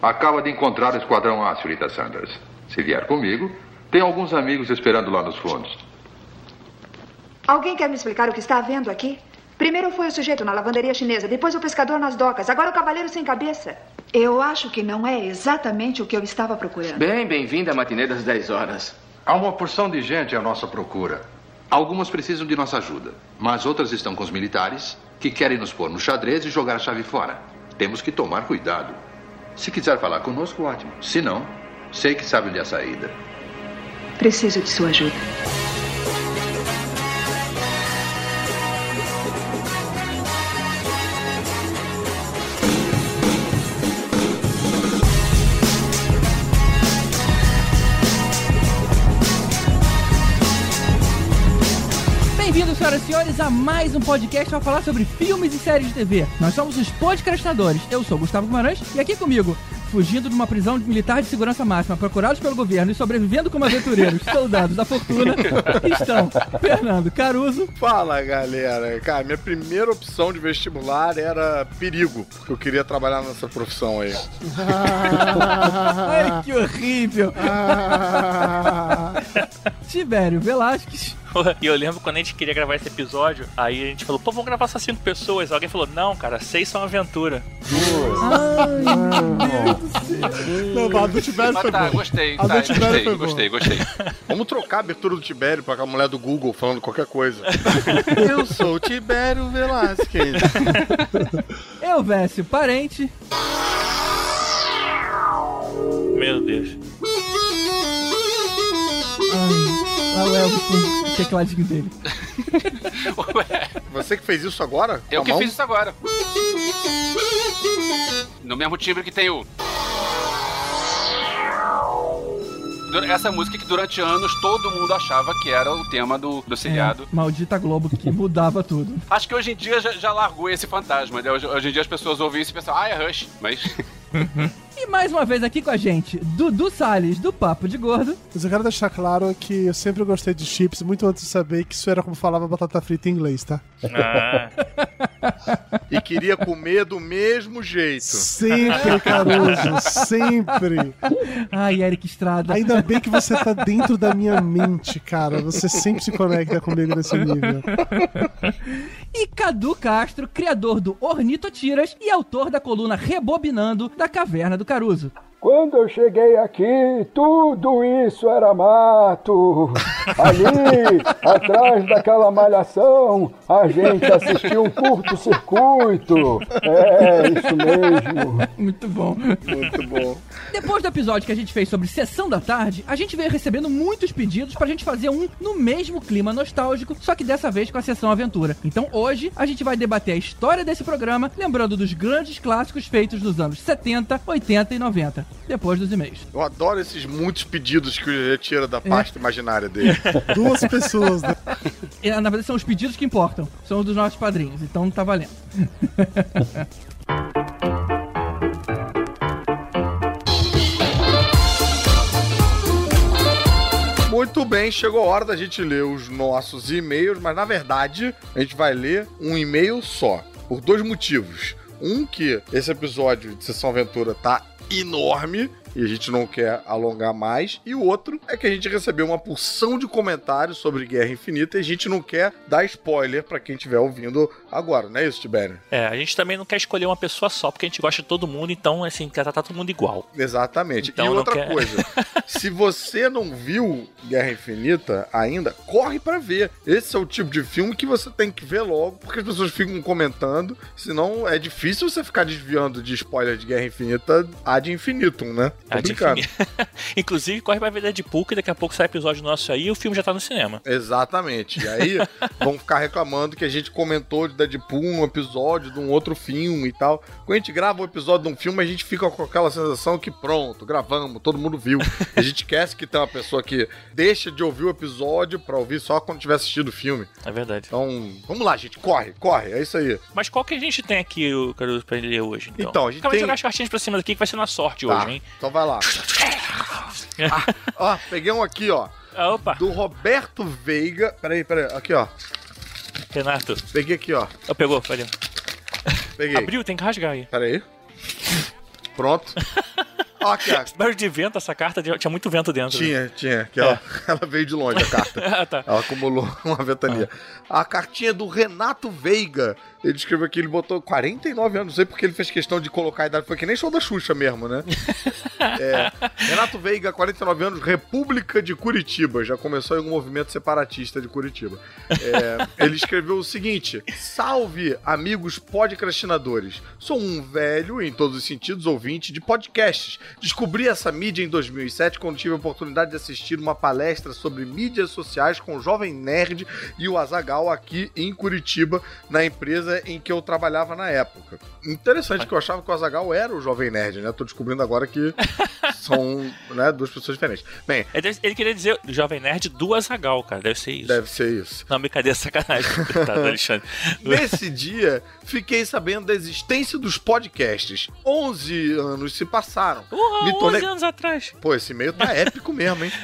Acaba de encontrar o Esquadrão A, senhorita Sanders. Se vier comigo, tem alguns amigos esperando lá nos fundos. Alguém quer me explicar o que está havendo aqui? Primeiro foi o sujeito na lavanderia chinesa, depois o pescador nas docas, agora o cavaleiro sem cabeça. Eu acho que não é exatamente o que eu estava procurando. Bem, bem-vinda à matinê das 10 horas. Há uma porção de gente à nossa procura. Algumas precisam de nossa ajuda, mas outras estão com os militares que querem nos pôr no xadrez e jogar a chave fora. Temos que tomar cuidado. Se quiser falar conosco, ótimo. Se não, sei que sabe onde é a saída. Preciso de sua ajuda. Senhores, a mais um podcast para falar sobre filmes e séries de TV. Nós somos os podcastinadores. Eu sou Gustavo Guimarães e aqui comigo, fugindo de uma prisão militar de segurança máxima, procurados pelo governo e sobrevivendo como aventureiros, soldados da fortuna, estão Fernando Caruso. Fala, galera. Cara, minha primeira opção de vestibular era perigo, porque eu queria trabalhar nessa profissão aí. Ai, que horrível. Tibério Velasquez. E eu lembro quando a gente queria gravar esse episódio, aí a gente falou, pô, vamos gravar só cinco pessoas. Alguém falou, não, cara, seis são aventura. Não, a do Tibério Mas foi tá, bom. gostei, A tá, do Tibério foi gostei, bom. gostei, gostei. Vamos trocar a abertura do Tibério pra a mulher do Google falando qualquer coisa. eu sou o Tibério Velasquez. Eu, Vécio Parente. Meu Deus. Lá o Elvis com o tecladinho dele. Você que fez isso agora? eu que mão? fiz isso agora. No mesmo timbre que tem o. Essa música que durante anos todo mundo achava que era o tema do, do seriado. É, maldita Globo que mudava tudo. Acho que hoje em dia já, já largou esse fantasma. né? Hoje, hoje em dia as pessoas ouvem isso e pensam, ah, é Rush. Mas E mais uma vez aqui com a gente, Dudu Salles, do Papo de Gordo. Mas eu quero deixar claro que eu sempre gostei de chips, muito antes de saber que isso era como falava batata frita em inglês, tá? Ah, E queria comer do mesmo jeito. Sempre, Caruso, sempre. Ai, Eric Estrada. Ainda bem que você tá dentro da minha mente, cara. Você sempre se conecta comigo nesse nível. E Cadu Castro, criador do Ornitotiras e autor da coluna Rebobinando da Caverna do Caruso. Quando eu cheguei aqui, tudo isso era mato. Ali, atrás daquela malhação, a gente assistiu um curto-circuito. É, isso mesmo. Muito bom. Muito bom. Depois do episódio que a gente fez sobre Sessão da Tarde, a gente veio recebendo muitos pedidos pra gente fazer um no mesmo clima nostálgico, só que dessa vez com a Sessão Aventura. Então hoje a gente vai debater a história desse programa, lembrando dos grandes clássicos feitos nos anos 70, 80 e 90. Depois dos e-mails. Eu adoro esses muitos pedidos que ele retira da pasta imaginária dele. Duas pessoas, né? E, na verdade são os pedidos que importam, são os dos nossos padrinhos, então não tá valendo. Muito bem, chegou a hora da gente ler os nossos e-mails, mas na verdade a gente vai ler um e-mail só, por dois motivos. Um que esse episódio de Sessão Aventura tá enorme e a gente não quer alongar mais, e o outro é que a gente recebeu uma porção de comentários sobre Guerra Infinita e a gente não quer dar spoiler pra quem estiver ouvindo agora, não é isso, Tibério? é, a gente também não quer escolher uma pessoa só, porque a gente gosta de todo mundo, então, assim, quer tratar todo mundo igual. Exatamente. Então e outra quer- coisa, se você não viu Guerra Infinita ainda, corre pra ver. Esse é o tipo de filme que você tem que ver logo, porque as pessoas ficam comentando, senão é difícil você ficar desviando de spoiler de Guerra Infinita ad infinitum, né? De brincando. fim. Inclusive, corre pra ver Deadpool, que daqui a pouco sai episódio nosso aí e o filme já tá no cinema. Exatamente. E aí vão ficar reclamando que a gente comentou de Deadpool um episódio de um outro filme e tal. Quando a gente grava um episódio de um filme, a gente fica com aquela sensação que pronto, gravamos, todo mundo viu. A gente esquece que tem uma pessoa que deixa de ouvir o episódio pra ouvir só quando tiver assistido o filme. É verdade. Então, vamos lá, gente, corre, corre, é isso aí. Mas qual que a gente tem aqui, Caruso, pra ler hoje, então? Então, a gente Acabei de tem- jogar as cartinhas pra cima daqui, que vai ser na sorte Tá, hoje, hein? então vai lá. Ah, ó, peguei um aqui, ó, Ah, opa, do Roberto Veiga. Peraí, peraí, aqui, ó. Renato. Peguei aqui, ó. Oh, pegou, valeu. Peguei. Abriu, tem que rasgar aí. Pera aí. Pronto. Ó, aqui, ó. Barulho de vento, essa carta tinha muito vento dentro. né? Tinha, tinha. Que ela, ela veio de longe, a carta. Ah, tá. Ela acumulou uma ventania. A cartinha do Renato Veiga. Ele escreveu aqui, ele botou 49 anos. Não sei porque ele fez questão de colocar a idade. Foi que nem show da Xuxa mesmo, né? É, Renato Veiga, 49 anos, República de Curitiba. Já começou em um movimento separatista de Curitiba. É, ele escreveu o seguinte: Salve, amigos podcastinadores. Sou um velho, em todos os sentidos, ouvinte de podcasts. Descobri essa mídia em 2007 quando tive a oportunidade de assistir uma palestra sobre mídias sociais com o Jovem Nerd e o Azagal aqui em Curitiba, na empresa em que eu trabalhava na época. Interessante que eu achava que o Azagal era o Jovem Nerd, né? Tô descobrindo agora que são né, duas pessoas diferentes. Bem, Ele, queria dizer Jovem Nerd do Azagal, cara. Deve ser isso. deve ser isso. Não, brincadeira, sacanagem. Do Alexandre. Nesse dia, fiquei sabendo da existência dos podcasts. 11 anos se passaram. Porra, Me 11 tornei- anos atrás. Pô, esse e-mail tá épico mesmo, hein?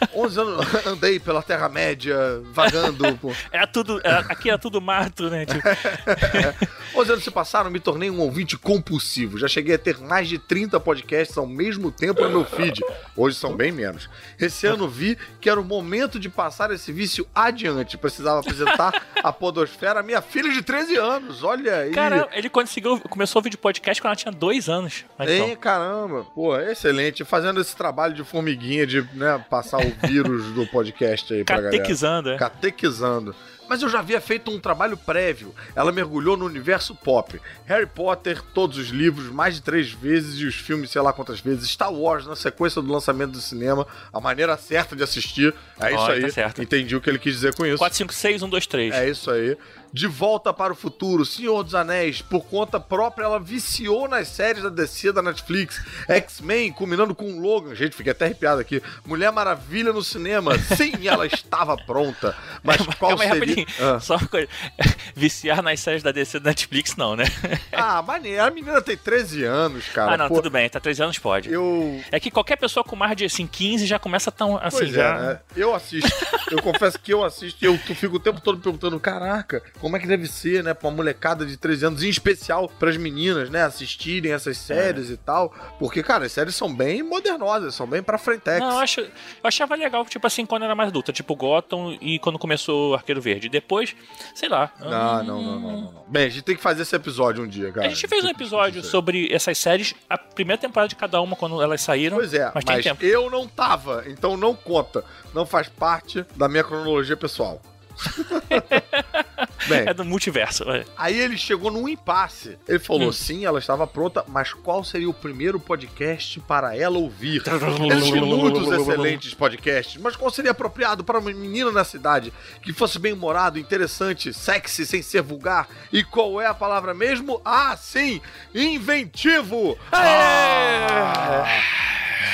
É, 11 anos andei pela Terra-média, vagando. Pô. É tudo, é- aqui é tudo mato, né? Tipo, 11 anos se passaram, me tornei um ouvinte compulsivo. Já cheguei a ter mais de 30 podcasts ao mesmo tempo no meu feed. Hoje são bem menos. Esse ano vi que era o momento de passar esse vício adiante. Precisava apresentar a Podosfera à minha filha de 13 anos. Olha aí. cara, ele conseguiu, começou o vídeo podcast quando ela tinha dois anos. Mas, Hein, então, caramba. Pô, excelente. Fazendo esse trabalho de formiguinha, de né, passar o vírus do podcast aí pra galera. catequizando, é. Catequizando. Mas eu já havia feito um trabalho prévio. Ela mergulhou no universo pop. Harry Potter, todos os livros, mais de três vezes, e os filmes, sei lá quantas vezes. Star Wars, na sequência do lançamento do cinema. A maneira certa de assistir. É isso Olha, aí. tá certo. Entendi o que ele quis dizer com isso. 4, 5, 6, 1, 2, 3. É isso aí. De Volta para o Futuro, Senhor dos Anéis, por conta própria, ela viciou nas séries da DC da Netflix. X-Men, culminando com Logan. Gente, fiquei até arrepiado aqui. Mulher Maravilha no cinema. Sim, ela estava pronta. Mas qual Calma seria... Ah. Só uma coisa. Viciar nas séries da DC do Netflix, não, né? Ah, maneiro. A menina tem 13 anos, cara. ah, não, Pô, tudo bem. Tá 13 anos, pode. Eu... É que qualquer pessoa com mais de assim, 15 já começa tão assim, Pois já. é, né? Eu assisto. Eu confesso que eu assisto e eu fico o tempo todo perguntando, caraca, como é que deve ser, né, pra uma molecada de 13 anos, em especial pras meninas, né, assistirem essas séries É. e tal. Porque, cara, as séries são bem modernosas, são bem pra frentex. Não, eu, acho, eu achava legal, tipo assim, quando era mais adulta, tipo Gotham e quando começou Arqueiro Verde. Depois, sei lá. Não, não, não, não, não, não. Bem, a gente tem que fazer esse episódio um dia, cara. A gente fez um episódio sobre essas séries, a primeira temporada de cada uma, quando elas saíram. Pois é, mas mas, eu não tava, então não conta. Não faz parte da minha cronologia pessoal. Bem, É do multiverso. é. Aí ele chegou num impasse. Ele falou: Hum. sim, ela estava pronta, mas qual seria o primeiro podcast para ela ouvir? Existem muitos excelentes podcasts, mas qual seria apropriado para uma menina na cidade que fosse bem-humorado, interessante, sexy, sem ser vulgar? E qual é a palavra mesmo? Ah, sim! Inventivo! Ah!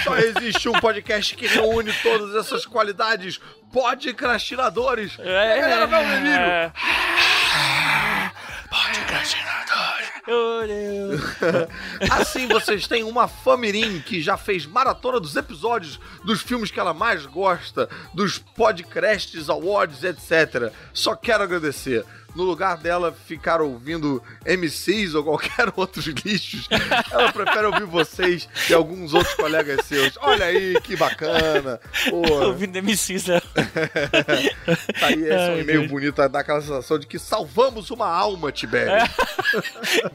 Só existe um podcast que reúne todas essas qualidades podcastinadores. É, E a galera vai ouvir. é. Deus. Assim vocês têm uma Famirim que já fez maratona dos episódios dos filmes que ela mais gosta, dos podcasts, awards, etc. Só quero agradecer. No lugar dela ficar ouvindo MCs ou qualquer outros lixos, ela prefere ouvir vocês e alguns outros colegas seus. Olha aí, que bacana. Pô, Ouvindo MCs, né? tá aí, esse é um Ai, e-mail bonito, dá aquela sensação de que salvamos uma alma, Tibério.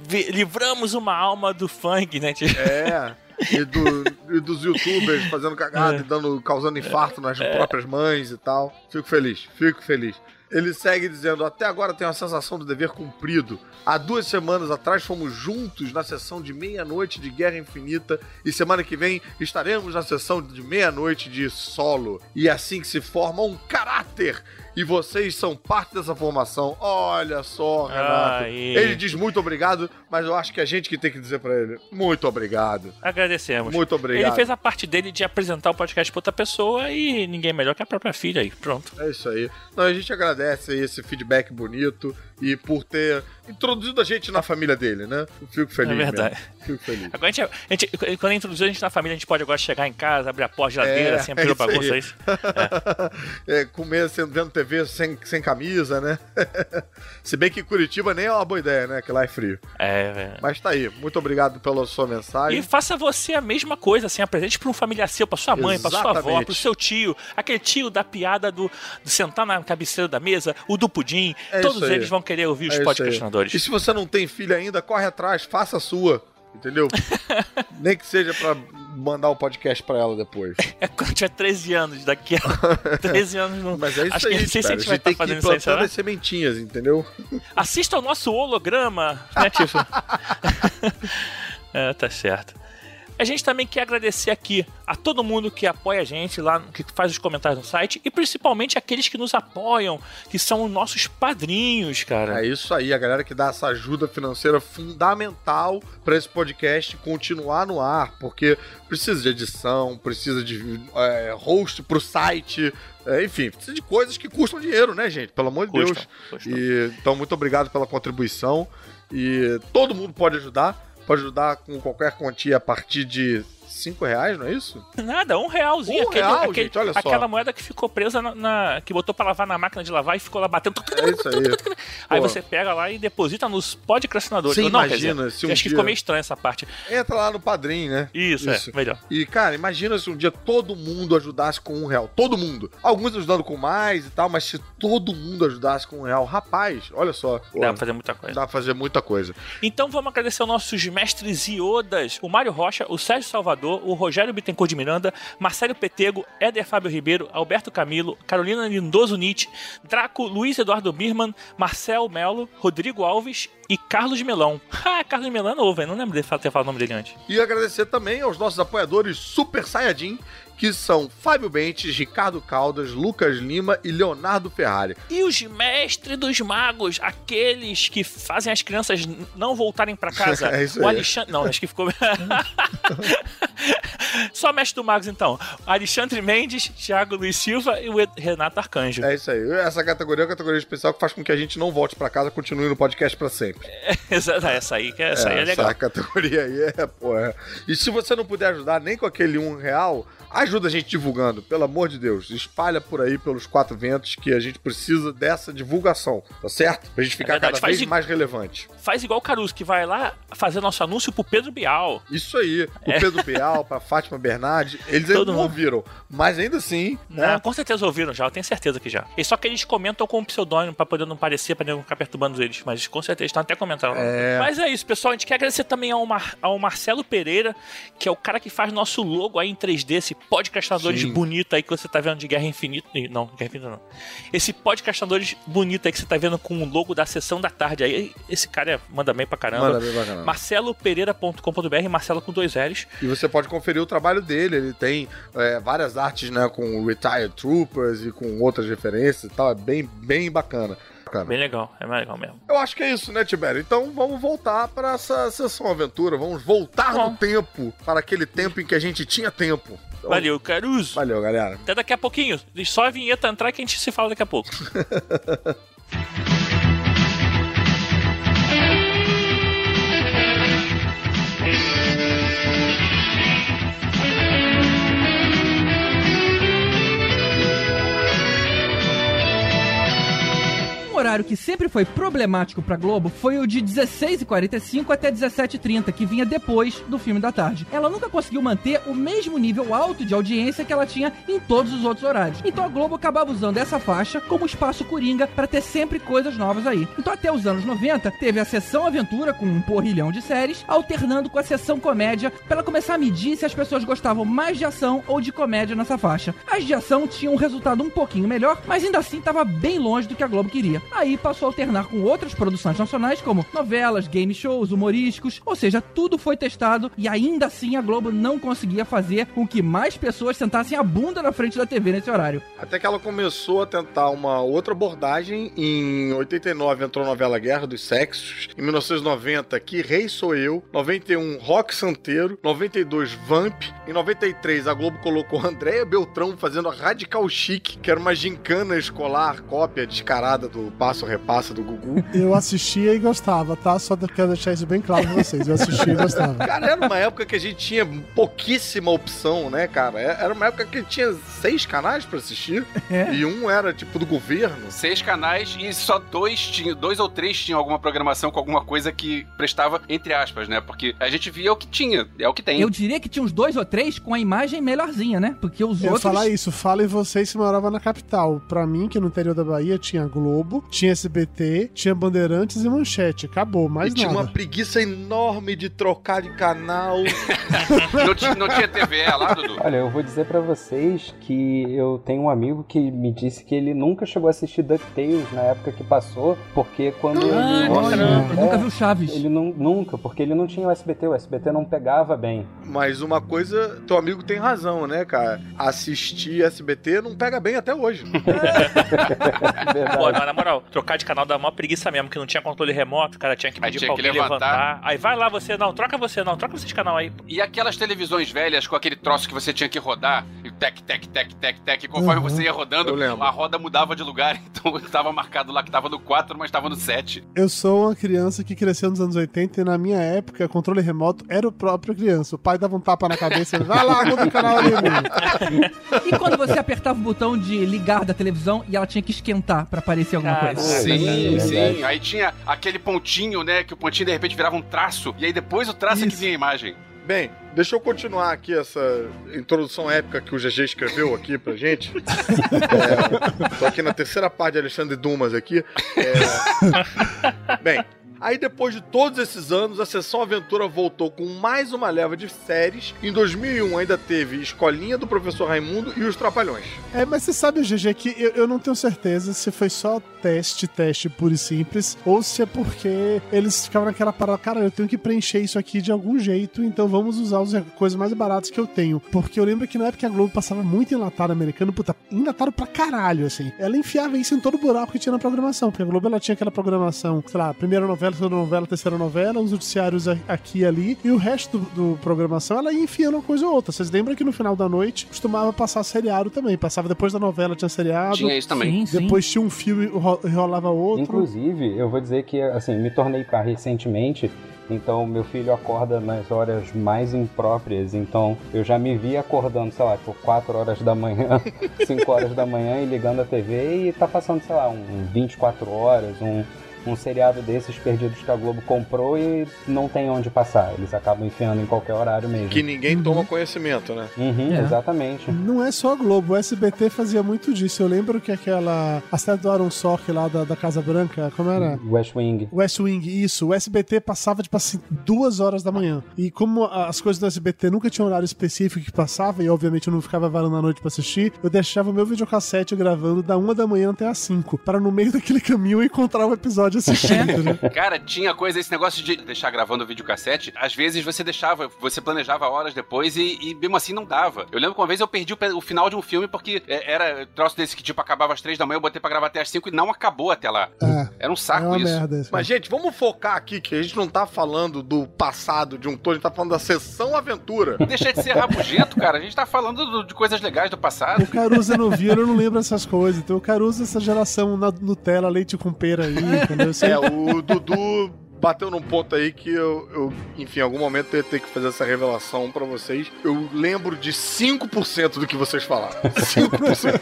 Vi- Livramos uma alma do funk, né? Tipo, É. E, do- e dos youtubers fazendo cagada e dando, causando infarto nas próprias mães e tal. Fico feliz, fico feliz. Ele segue dizendo: Até agora tenho a sensação do dever cumprido. Há duas semanas atrás fomos juntos na sessão de meia-noite de Guerra Infinita e semana que vem estaremos na sessão de meia-noite de solo. E é assim que se forma um caráter. E vocês são parte dessa formação. Olha só, Renato. Aí. Ele diz muito obrigado, mas eu acho que a gente que tem que dizer pra ele: Muito obrigado. Agradecemos. Muito obrigado. Ele fez a parte dele de apresentar o podcast pra outra pessoa e ninguém melhor que a própria filha aí. Pronto. É isso aí. Não, a gente agradece aí esse feedback bonito e por ter introduzido a gente na família dele, né? Eu fico feliz. É verdade. mesmo. Fico feliz. Agora a gente, a gente- quando introduzir a gente na família, a gente pode agora chegar em casa, abrir a porta, geladeira, É, assim, é abrir isso aí. bagunça aí. É, comer sendo vendo TV sem, sem camisa, né? Se bem que Curitiba nem é uma boa ideia, né? Que lá é frio. É, velho. Mas tá aí. Muito obrigado pela sua mensagem. E faça você a mesma coisa, assim, apresente pra um familiar seu, pra sua mãe, pra sua avó, Exatamente. pro seu tio, aquele tio da piada do, do sentar na cabeceira da mesa, o do pudim, É todos isso eles vão querer ouvir É os isso aí. Podcastinadores. E se você não tem filho ainda, corre atrás, faça a sua. Entendeu? Nem que seja pra mandar o podcast pra ela depois. É quando tiver 13 anos, daqui a 13 anos não. Mas é isso Acho aí, que não sei se a gente vai estar que ir fazendo isso aí, será? as sementinhas, entendeu? Assista ao nosso holograma, né, tipo? é, tá certo. A gente também quer agradecer aqui a todo mundo que apoia a gente lá, que faz os comentários no site, e principalmente aqueles que nos apoiam, que são os nossos padrinhos, cara. É isso aí, a galera que dá essa ajuda financeira fundamental pra esse podcast continuar no ar, porque precisa de edição, precisa de é, host pro site, é, enfim, precisa de coisas que custam dinheiro, né, gente? Pelo amor de Custam, Deus. custam. E, então, muito obrigado pela contribuição. E todo mundo pode ajudar. Pode ajudar com qualquer quantia a partir de 5 reais, não é isso? Nada, um realzinho. Um aquele, real, aquele- gente, olha só. Aquela moeda que ficou presa na, na- que botou pra lavar na máquina de lavar e ficou lá batendo. É isso aí. Aí Pô. você pega lá e deposita nos podcastinadores. Você Não, imagina dizer, se um acho que dia- ficou meio estranho essa parte. Entra lá no padrinho, né? Isso, é, melhor. E, cara, imagina se um dia todo mundo ajudasse com um real. Todo mundo. Alguns ajudando com mais e tal, mas se todo mundo ajudasse com um real, rapaz, olha só. Pô, Dá pra fazer muita coisa. dá pra fazer muita coisa. Então vamos agradecer aos nossos mestres iodas, o Mário Rocha, o Sérgio Salvador, o Rogério Bittencourt de Miranda, Marcelo Petego, Éder Fábio Ribeiro, Alberto Camilo, Carolina Lindoso Nietzsche, Draco, Luiz Eduardo Birman, Marcel Melo, Rodrigo Alves e Carlos Melão. Ah, Carlos Melão é novo, hein? não lembro de ter falado o nome dele antes. E agradecer também aos nossos apoiadores Super Saiyajin, que são Fábio Bentes, Ricardo Caldas, Lucas Lima e Leonardo Ferrari. E os mestres dos magos, aqueles que fazem as crianças não voltarem pra casa. É isso o aí. Alexandre. Não, acho que ficou. Só mestre do magos, então. Alexandre Mendes, Thiago Luiz Silva e o Renato Arcanjo. É isso aí. Essa categoria é uma categoria especial que faz com que a gente não volte pra casa, continue no podcast pra sempre. Essa, essa aí, que essa aí é legal. Essa categoria aí é, pô, é. E se você não puder ajudar nem com aquele um real, ajuda a gente divulgando, pelo amor de Deus. Espalha por aí pelos quatro ventos que a gente precisa dessa divulgação, tá certo? Pra gente ficar É verdade, cada vez mais relevante. Faz igual o Caruso, que vai lá fazer nosso anúncio pro Pedro Bial. Isso aí. O Pedro Bial, pra Fátima Bernardi, eles ainda É. Não mundo. ouviram. Mas ainda assim, Não, né? com certeza ouviram já, eu tenho certeza que já. E só que eles comentam com o pseudônimo pra poder não parecer, pra não ficar perturbando eles. Mas com certeza estão até comentando. É. Mas é isso, pessoal. A gente quer agradecer também ao, Mar- ao Marcelo Pereira, que é o cara que faz nosso logo aí em 3D, esse podcastadores Sim. bonito aí que você tá vendo de Guerra Infinita. Não, Guerra Infinita não. Esse podcastadores bonito aí que você tá vendo com o logo da sessão da tarde aí. Esse cara é- manda bem pra caramba. Manda bem pra caramba. marcelopereira.com.br, Marcelo com dois L's. E você pode conferir o trabalho dele. Ele tem é, várias artes, né, com Retired Troopers e com outras referências e tal. É bem, bem bacana. Bacana. Bem legal, é mais legal mesmo. Eu acho que é isso, né, Tibério? Então vamos voltar para essa sessão aventura. Vamos voltar Bom. no tempo, para aquele tempo em que a gente tinha tempo. Valeu, Caruso. Valeu, galera. Até daqui a pouquinho. Só a vinheta entrar que a gente se fala daqui a pouco. horário que sempre foi problemático pra Globo foi o de 16h45 até 17h30, que vinha depois do filme da tarde. Ela nunca conseguiu manter o mesmo nível alto de audiência que ela tinha em todos os outros horários. Então a Globo acabava usando essa faixa como espaço coringa pra ter sempre coisas novas aí. Então até os anos 90 teve a sessão aventura com um porrilhão de séries, alternando com a sessão comédia pra ela começar a medir se as pessoas gostavam mais de ação ou de comédia nessa faixa. As de ação tinham um resultado um pouquinho melhor, mas ainda assim estava bem longe do que a Globo queria. Aí passou a alternar com outras produções nacionais, como novelas, game shows, humorísticos, ou seja, tudo foi testado e ainda assim a Globo não conseguia fazer com que mais pessoas sentassem a bunda na frente da TV nesse horário. Até que ela começou a tentar uma outra abordagem. Em 89 entrou a novela Guerra dos Sexos. Em 1990, Que Rei Sou Eu. 91, Rock Santeiro. 92, Vamp. Em 93, a Globo colocou Andréia Beltrão fazendo a Radical Chic, que era uma gincana escolar, cópia descarada do passa ou repassa do Gugu. Eu assistia e gostava, tá? Só quero deixar isso bem claro pra vocês. Eu assistia e gostava. Cara, era uma época que a gente tinha pouquíssima opção, né, cara? É- Era uma época que tinha seis canais pra assistir. É. E um era, tipo, do governo. Seis canais e só dois tinham, dois ou três tinham alguma programação com alguma coisa que prestava, entre aspas, né? Porque a gente via o que tinha, é o que tem. Eu diria que tinha uns dois ou três com a imagem melhorzinha, né? Porque os Eu outros. falar isso, falem vocês se morava na capital. Pra mim, que no interior da Bahia tinha Globo, tinha SBT, tinha Bandeirantes e Manchete. Acabou, mais e tinha nada. uma preguiça enorme de trocar de canal. não, não tinha TVE lá, Dudu? Olha, eu vou dizer pra vocês que eu tenho um amigo que me disse que ele nunca chegou a assistir DuckTales na época que passou, porque quando Ah, ele... caramba. É, Nunca viu Chaves. Ele não, nunca, porque ele não tinha o SBT, o SBT não pegava bem. Mas uma coisa, teu amigo tem razão, né, cara? Assistir SBT não pega bem até hoje. Verdade. Pô, na moral, trocar de canal dá uma preguiça mesmo, que não tinha controle remoto, o cara tinha que Aí pedir tinha pra que alguém levantar. levantar. Aí vai lá você, não, troca você, não, troca você de canal aí. E aquelas televisões velhas com aquele troço que você tinha que rodar, e tec, tec, tec, tec, tec, e conforme Uhum. você ia rodando, a roda mudava de lugar, então tava marcado lá que tava no 4, mas tava no 7. Eu sou uma criança que cresceu nos anos 80 e na minha época, controle remoto era o próprio criança. O pai dava um tapa na cabeça e vai lá, muda o canal ali. E quando você apertava o botão de ligar da televisão e ela tinha que esquentar pra aparecer alguma Sim, é sim. Aí tinha aquele pontinho, né? Que o pontinho de repente virava um traço. E aí depois o traço é que Isso. vinha a imagem. Bem, deixa eu continuar aqui essa introdução épica que o GG escreveu aqui pra gente. É, tô aqui na terceira parte de Alexandre Dumas aqui. É, bem, aí depois de todos esses anos, a Sessão Aventura voltou com mais uma leva de séries. Em 2001 ainda teve Escolinha do Professor Raimundo e Os Trapalhões. É, mas você sabe, GG, que eu, eu não tenho certeza se foi só teste, teste puro e simples, ou se é porque eles ficavam naquela parada, cara, eu tenho que preencher isso aqui de algum jeito, então vamos usar as coisas mais baratas que eu tenho. Porque eu lembro que na época a Globo passava muito enlatado americano, puta, enlatado pra caralho, assim. Ela enfiava isso em todo buraco que tinha na programação, porque a Globo ela tinha aquela programação, sei lá, primeira novela, segunda novela, terceira novela, os noticiários a- aqui e ali, e o resto do, do programação ela ia enfiando uma coisa ou outra. Vocês lembram que no final da noite costumava passar seriado também, passava depois da novela, tinha seriado. Tinha isso também. Sim, sim. Depois tinha um filme, ro- rolava outro. Inclusive, eu vou dizer que, assim, me tornei pai recentemente, então meu filho acorda nas horas mais impróprias, então eu já me vi acordando, sei lá, por 4 horas da manhã, 5 horas da manhã e ligando a TV e tá passando, sei lá, um 24 horas, um, um seriado desses perdidos que a Globo comprou e não tem onde passar. Eles acabam enfiando em qualquer horário mesmo. Que ninguém toma conhecimento, né? Uhum, É. Exatamente. Não é só a Globo, o SBT fazia muito disso. Eu lembro que aquela. A série do Aaron Sork lá da, da Casa Branca, como era? West Wing. West Wing, isso. O SBT passava, tipo assim, duas horas da manhã. E como as coisas do SBT nunca tinham horário específico que passava, e obviamente eu não ficava varando a noite pra assistir, eu deixava o meu videocassete gravando da uma da manhã até as cinco, para no meio daquele caminho eu encontrar o episódio assistindo, né? Cara, tinha coisa, esse negócio de deixar gravando o videocassete. Às vezes você deixava, você planejava horas depois e, e mesmo assim não dava. Eu lembro que uma vez eu perdi o, o final de um filme porque é, era troço desse que tipo acabava às três da manhã, eu botei pra gravar até às cinco e não acabou até lá. É, Era um é saco uma isso. merda isso. Mas, gente, vamos focar aqui que a gente não tá falando do passado de um todo, a gente tá falando da Sessão Aventura. Deixa de ser rabugento, cara. A gente tá falando do- de coisas legais do passado. O Caruso não viu, eu não lembro essas coisas. Então o Caruso, essa geração na Nutella, leite com pera aí, Eu sei- É, o Dudu bateu num ponto aí que eu, eu, enfim, em algum momento eu ia ter que fazer essa revelação pra vocês. Eu lembro de 5% do que vocês falaram. 5%.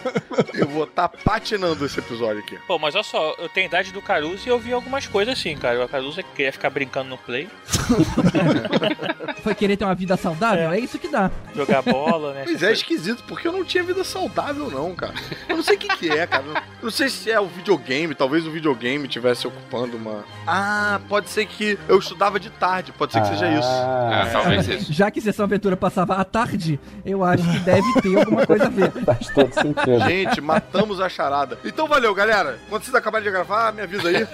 eu vou estar patinando esse episódio aqui. Pô, mas olha só, eu tenho a idade do Caruso e eu vi algumas coisas assim, cara. O Caruso queria ficar brincando no play, Foi querer ter uma vida saudável? É, isso que dá. jogar bola, né? Mas é esquisito, porque eu não tinha vida saudável, não, cara. Eu não sei o que, que é, cara. Eu não sei se é o videogame, talvez o videogame estivesse ocupando uma. Ah, pode ser que eu estudava de tarde, pode ser que seja isso. Ah, É, talvez isso. Já que Sessão Aventura passava à tarde, eu acho que deve ter alguma coisa a ver. Faz todo sentido. Gente, matamos a charada. Então valeu, galera. Quando vocês acabarem de gravar, me avisa aí.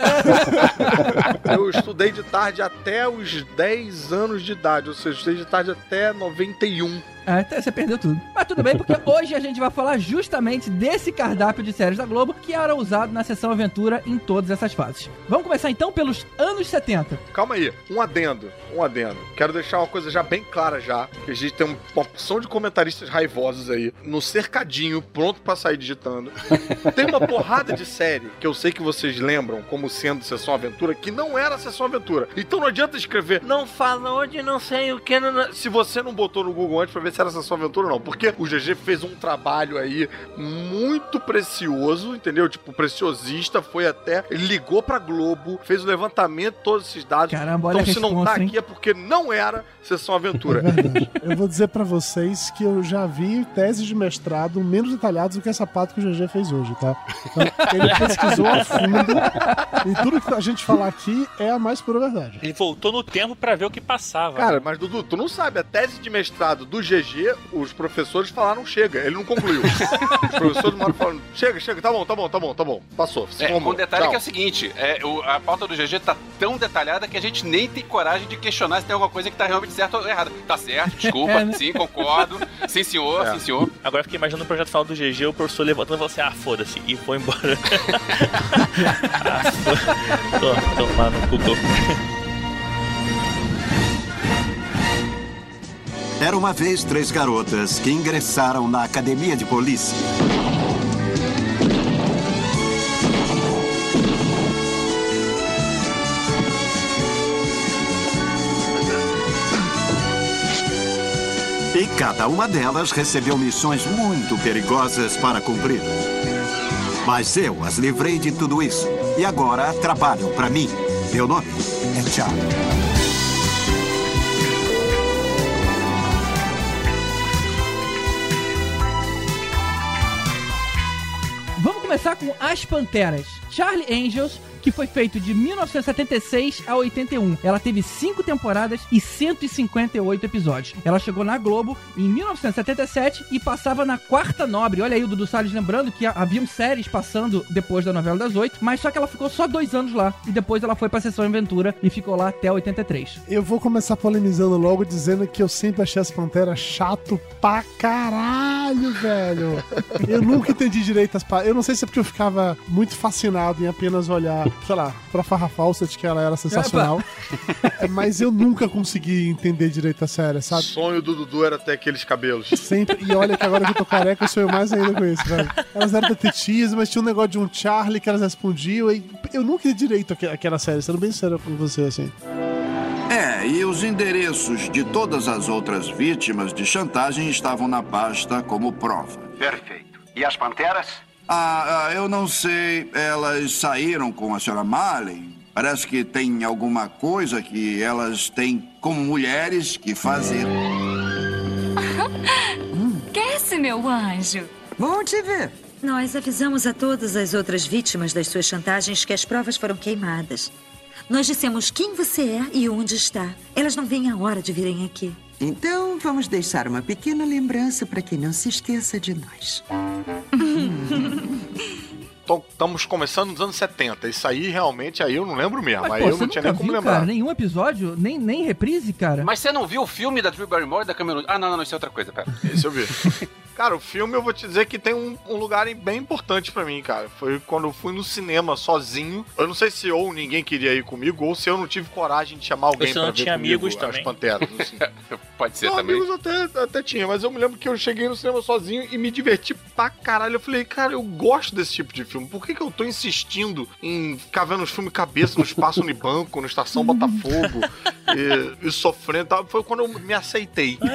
eu estudei de tarde até os 10 anos de idade, ou seja, eu estudei de tarde até 91. É, você perdeu tudo. Mas tudo bem, porque hoje a gente vai falar justamente desse cardápio de séries da Globo que era usado na sessão aventura em todas essas fases. Vamos começar então pelos anos 70. Calma aí, um adendo, um adendo. Quero deixar uma coisa já bem clara já, que a gente tem um- uma opção de comentaristas raivosos aí, no cercadinho, pronto pra sair digitando. Tem uma porrada de série que eu sei que vocês lembram como sendo Sessão Aventura, que não era Sessão Aventura. Então não adianta escrever, não falou de não sei o que, não- não- se você não botou no Google antes pra ver era Sessão Aventura ou não. Porque o GG fez um trabalho aí muito precioso, entendeu? Tipo, preciosista, foi até, ligou pra Globo, fez o levantamento de todos esses dados. Caramba, olha então se não tá hein? aqui é porque não era Sessão Aventura. É verdade. Eu vou dizer pra vocês que eu já vi teses de mestrado menos detalhadas do que essa parte que o GG fez hoje, tá? Então, ele pesquisou a fundo e tudo que a gente falar aqui é a mais pura verdade. Ele voltou no tempo pra ver o que passava. Cara, mas Dudu, tu não sabe, a tese de mestrado do GG, os professores falaram chega, ele não concluiu. os professores uma hora falaram, chega, chega, tá bom, tá bom, tá bom, tá bom, passou. É, formou, um detalhe tchau. que é o seguinte: é, o- a pauta do GG tá tão detalhada que a gente nem tem coragem de questionar se tem alguma coisa que tá realmente certa ou errada. Tá certo, desculpa, É, né? sim, concordo. Sim, senhor, É. sim, senhor. Agora eu fiquei imaginando o projeto final do GG, o professor levantando e falou assim: ah, foda-se, e foi embora. ah, foda- Tô- Tomar no cu. Era uma vez três garotas que ingressaram na academia de polícia. E cada uma delas recebeu missões muito perigosas para cumprir. Mas eu as livrei de tudo isso. E agora trabalham para mim. Meu nome é Charlie. Vamos começar com As Panteras. Charlie Angels, que foi feito de 1976 a 81. Ela teve 5 temporadas e 158 episódios. Ela chegou na Globo em 1977 e passava na quarta nobre. Olha aí o Dudu Salles lembrando que haviam séries passando depois da novela das oito, mas só que ela ficou só dois anos lá. E depois ela foi pra Sessão Aventura e ficou lá até 83. Eu vou começar polemizando logo, dizendo que eu sempre achei as Panteras chato pra caralho, velho. Eu nunca entendi direito as. Eu não sei se é porque eu ficava muito fascinado em apenas olhar, sei lá, pra Farrah Fawcett, que ela era sensacional. É, Mas eu nunca consegui entender direito a série, O sabe? sonho do Dudu era ter aqueles cabelos. Sempre. E olha que agora que eu tô careca, eu sonho mais ainda com isso, velho. Elas eram detetives, mas tinha um negócio de um Charlie que elas respondiam. E eu nunca entendi direito aqu- aquela série, sendo bem sério com você, assim. É, e os endereços de todas as outras vítimas de chantagem estavam na pasta como prova. Perfeito. E as panteras? Ah, ah, eu não sei. Elas saíram com a senhora Marley. Parece que tem alguma coisa que elas têm como mulheres que fazer. Esquece, meu anjo. Bom te ver. Nós avisamos a todas as outras vítimas das suas chantagens que as provas foram queimadas. Nós dissemos quem você é e onde está. Elas não veem a hora de virem aqui. Então vamos deixar uma pequena lembrança para que não se esqueça de nós. Então, estamos começando nos anos 70. Isso aí realmente aí eu não lembro mesmo. Mas, aí pô, eu não tinha nunca nem como viu, lembrar. cara, nenhum episódio, nem, nem reprise, cara. Mas você não viu o filme da Drew Barrymore e da Cameron? Ah, não, não, isso é outra coisa, pera. Esse eu vi. Cara, o filme eu vou te dizer que tem um, um lugar bem importante pra mim, cara. Foi quando eu fui no cinema sozinho. Eu não sei se ou ninguém queria ir comigo, ou se eu não tive coragem de chamar alguém Você pra não ver tinha comigo amigos as também? Panteras. assim. Pode ser Não, também. amigos até, até tinha, mas eu me lembro que eu cheguei no cinema sozinho e me diverti pra caralho. Eu falei, cara, eu gosto desse tipo de filme. Por que, que eu tô insistindo em ficar vendo os filmes cabeça no espaço Unibanco, no Estação Botafogo e, e sofrendo e tal? Foi quando eu me aceitei.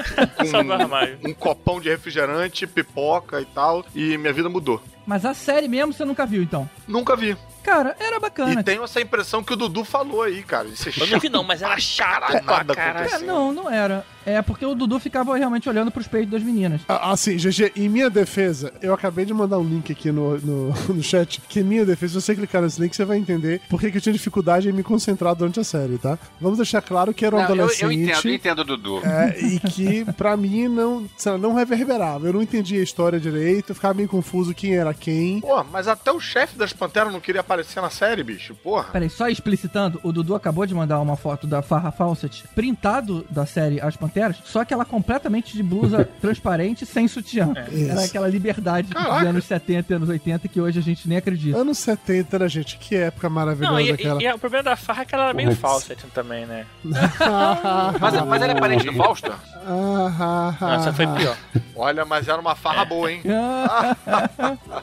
No armário. um copão de refrigerante, pipoca e tal, e minha vida mudou. Mas a série mesmo você nunca viu, então? Nunca vi. Cara, era bacana. E tenho essa impressão que o Dudu falou aí, cara. Isso é Eu não vi não, mas era chato pra nada. Cara, não, não era. É porque o Dudu ficava realmente olhando pros peitos das meninas. Ah, Assim, GG, em minha defesa, eu acabei de mandar um link aqui no, no, no chat, que em minha defesa, se você clicar nesse link, você vai entender por que eu tinha dificuldade em me concentrar durante a série, tá? Vamos deixar claro que era um Não, eu, adolescente... eu entendo, eu entendo, Dudu. É, e que pra mim não, sei lá, não reverberava. Eu não entendia a história direito, eu ficava meio confuso quem era quem. Pô, mas até o chefe das Panteras não queria aparecer na série, bicho. Porra. Peraí, só explicitando, o Dudu acabou de mandar uma foto da Farrah Fawcett printado da série As Panteras, só que ela completamente de blusa transparente sem sutiã. Isso. Era aquela liberdade Caraca. dos anos 70 e anos 80 que hoje a gente nem acredita. Anos 70, né, gente? Que época maravilhosa Não, e, aquela. e- e o problema da Farra é que ela era meio falsa também, né? Mas, mas ela é parente do Fausto? Ah, ah, Essa foi ah. pior. Olha, mas era uma farra boa, hein?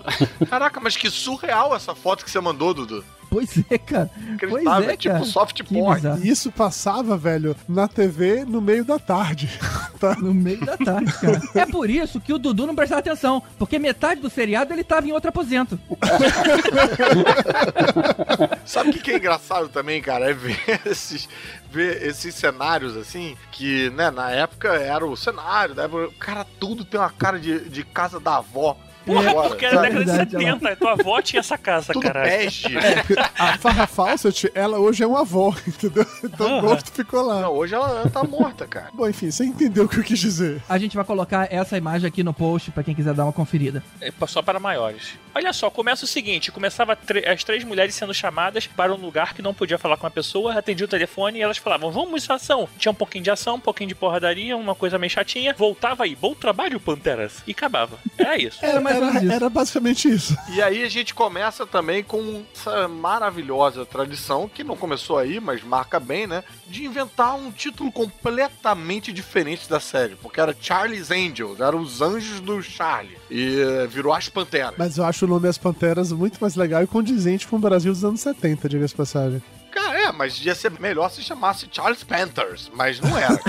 Caraca, mas que surreal essa foto que você mandou, Dudu. Pois é, cara. Pois é, é tipo cara. soft porn. Isso passava, velho, na TV no meio da tarde. Tá? No meio da tarde, cara. É por isso que o Dudu não prestava atenção, porque metade do seriado ele tava em outro aposento. Sabe o que, que é engraçado também, cara? É ver esses, ver esses cenários assim, que, né, na época era o cenário, da época, cara, tudo tem uma cara de, de casa da avó. Porra, Agora, porque era década de Verdade, 70, tua avó tinha essa casa, Tudo caralho. peste. A Farra Fawcett, ela hoje é uma avó, entendeu? Então o gosto ficou lá. Não, hoje ela tá morta, cara. Bom, enfim, você entendeu o que eu quis dizer. A gente vai colocar essa imagem aqui no post pra quem quiser dar uma conferida. É só para maiores. Olha só, começa o seguinte: começava as três mulheres sendo chamadas para um lugar que não podia falar com a pessoa, atendia o telefone e elas falavam: Vamos ação. Tinha um pouquinho de ação, um pouquinho de porradaria, uma coisa meio chatinha. Voltava aí, bom trabalho, Panteras. E acabava. Era isso. Era, era, era basicamente isso. E aí a gente começa também com essa maravilhosa tradição, que não começou aí, mas marca bem, né? De inventar um título completamente diferente da série. Porque era Charlie's Angels, eram os anjos do Charlie. E virou As Panteras. Mas eu acho o nome As Panteras muito mais legal e condizente com o Brasil dos anos 70, diga-se de passagem. Cara, é, mas ia ser melhor se chamasse Charles Panthers, mas não era.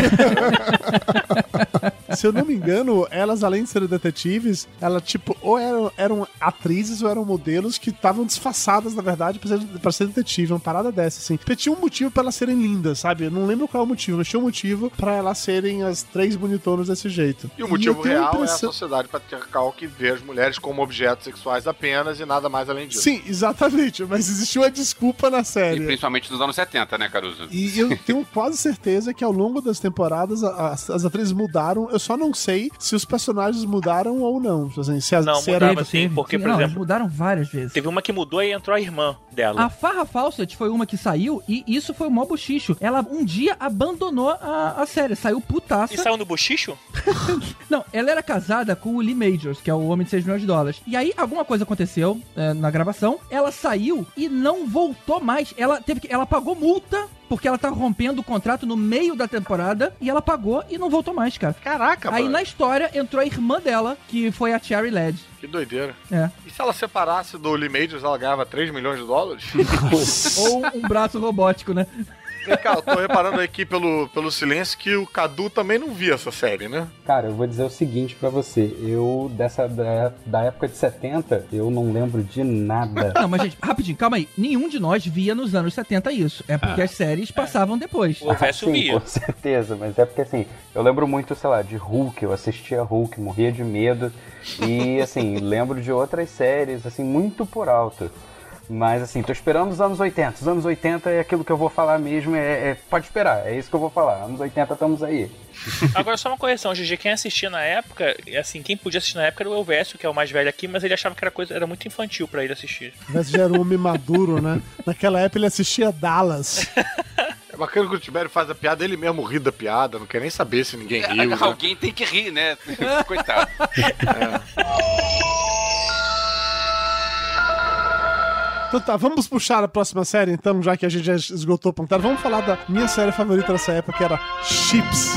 Se eu não me engano, elas, além de serem detetives, elas, tipo, ou eram, eram atrizes ou eram modelos que estavam disfarçadas, na verdade, pra ser, pra ser detetive. Uma parada dessa, assim. Porque tinha um motivo pra elas serem lindas, sabe? Eu não lembro qual é o motivo, mas tinha um motivo pra elas serem as três bonitonas desse jeito. E o motivo a real é a impressão- sociedade patriarcal que vê as mulheres como objetos sexuais apenas e nada mais além disso. Sim, exatamente. Mas existiu uma desculpa na E série. principalmente nos anos 70, né, Caruso? E eu tenho quase certeza que ao longo das temporadas as, as atrizes mudaram. Eu só não sei se os personagens mudaram ou não. Assim, se, as, Não, se era- mudava sim, porque, por não, exemplo, mudaram várias vezes. teve uma que mudou e entrou a irmã dela. A Farra Fawcett foi uma que saiu e isso foi o mó bochicho. Ela um dia abandonou a, a série, saiu putaça. E saiu no bochicho? Não, ela era casada com o Lee Majors, que é o homem de 6 milhões de dólares. E aí, alguma coisa aconteceu é, na gravação, ela saiu e não voltou mais. Ela teve que. Ela pagou multa. Porque ela tá rompendo o contrato no meio da temporada e ela pagou e não voltou mais, cara. Caraca, Aí mano. na história entrou a irmã dela, que foi a Cherry Led. Que doideira. É. E se ela separasse do Lee Majors, ela ganhava 3 milhões de dólares? Ou um braço robótico, né? Vem cá, eu tô reparando aqui pelo, pelo silêncio que o Cadu também não via essa série, né? Cara, eu vou dizer o seguinte pra você. Eu, dessa da, da época de 70, eu não lembro de nada. Não, mas gente, rapidinho, calma aí. Nenhum de nós via nos anos 70 isso. É porque Ah. as séries passavam depois. Ah, sim, com certeza, mas é porque assim, eu lembro muito, sei lá, de Hulk, eu assistia Hulk, morria de medo, e assim, lembro de outras séries, assim, muito por alto. Mas assim, tô esperando os anos 80. Os anos 80 é aquilo que eu vou falar mesmo, é, é- pode esperar, é isso que eu vou falar. Anos 80 estamos aí. Agora, só uma correção, GG, quem assistia na época, assim, quem podia assistir na época era o Elvésio, que é o mais velho aqui, mas ele achava que era coisa, era muito infantil pra ele assistir. Mas já era um homem maduro, né? Naquela época ele assistia Dallas. É bacana que o Tibério faz a piada, ele mesmo ri da piada, não quer nem saber se ninguém riu. né? Alguém tem que rir, né? Coitado. Então tá, vamos puxar a próxima série então, já que a gente já esgotou o pontário. Vamos falar da minha série favorita dessa época, que era. Chips.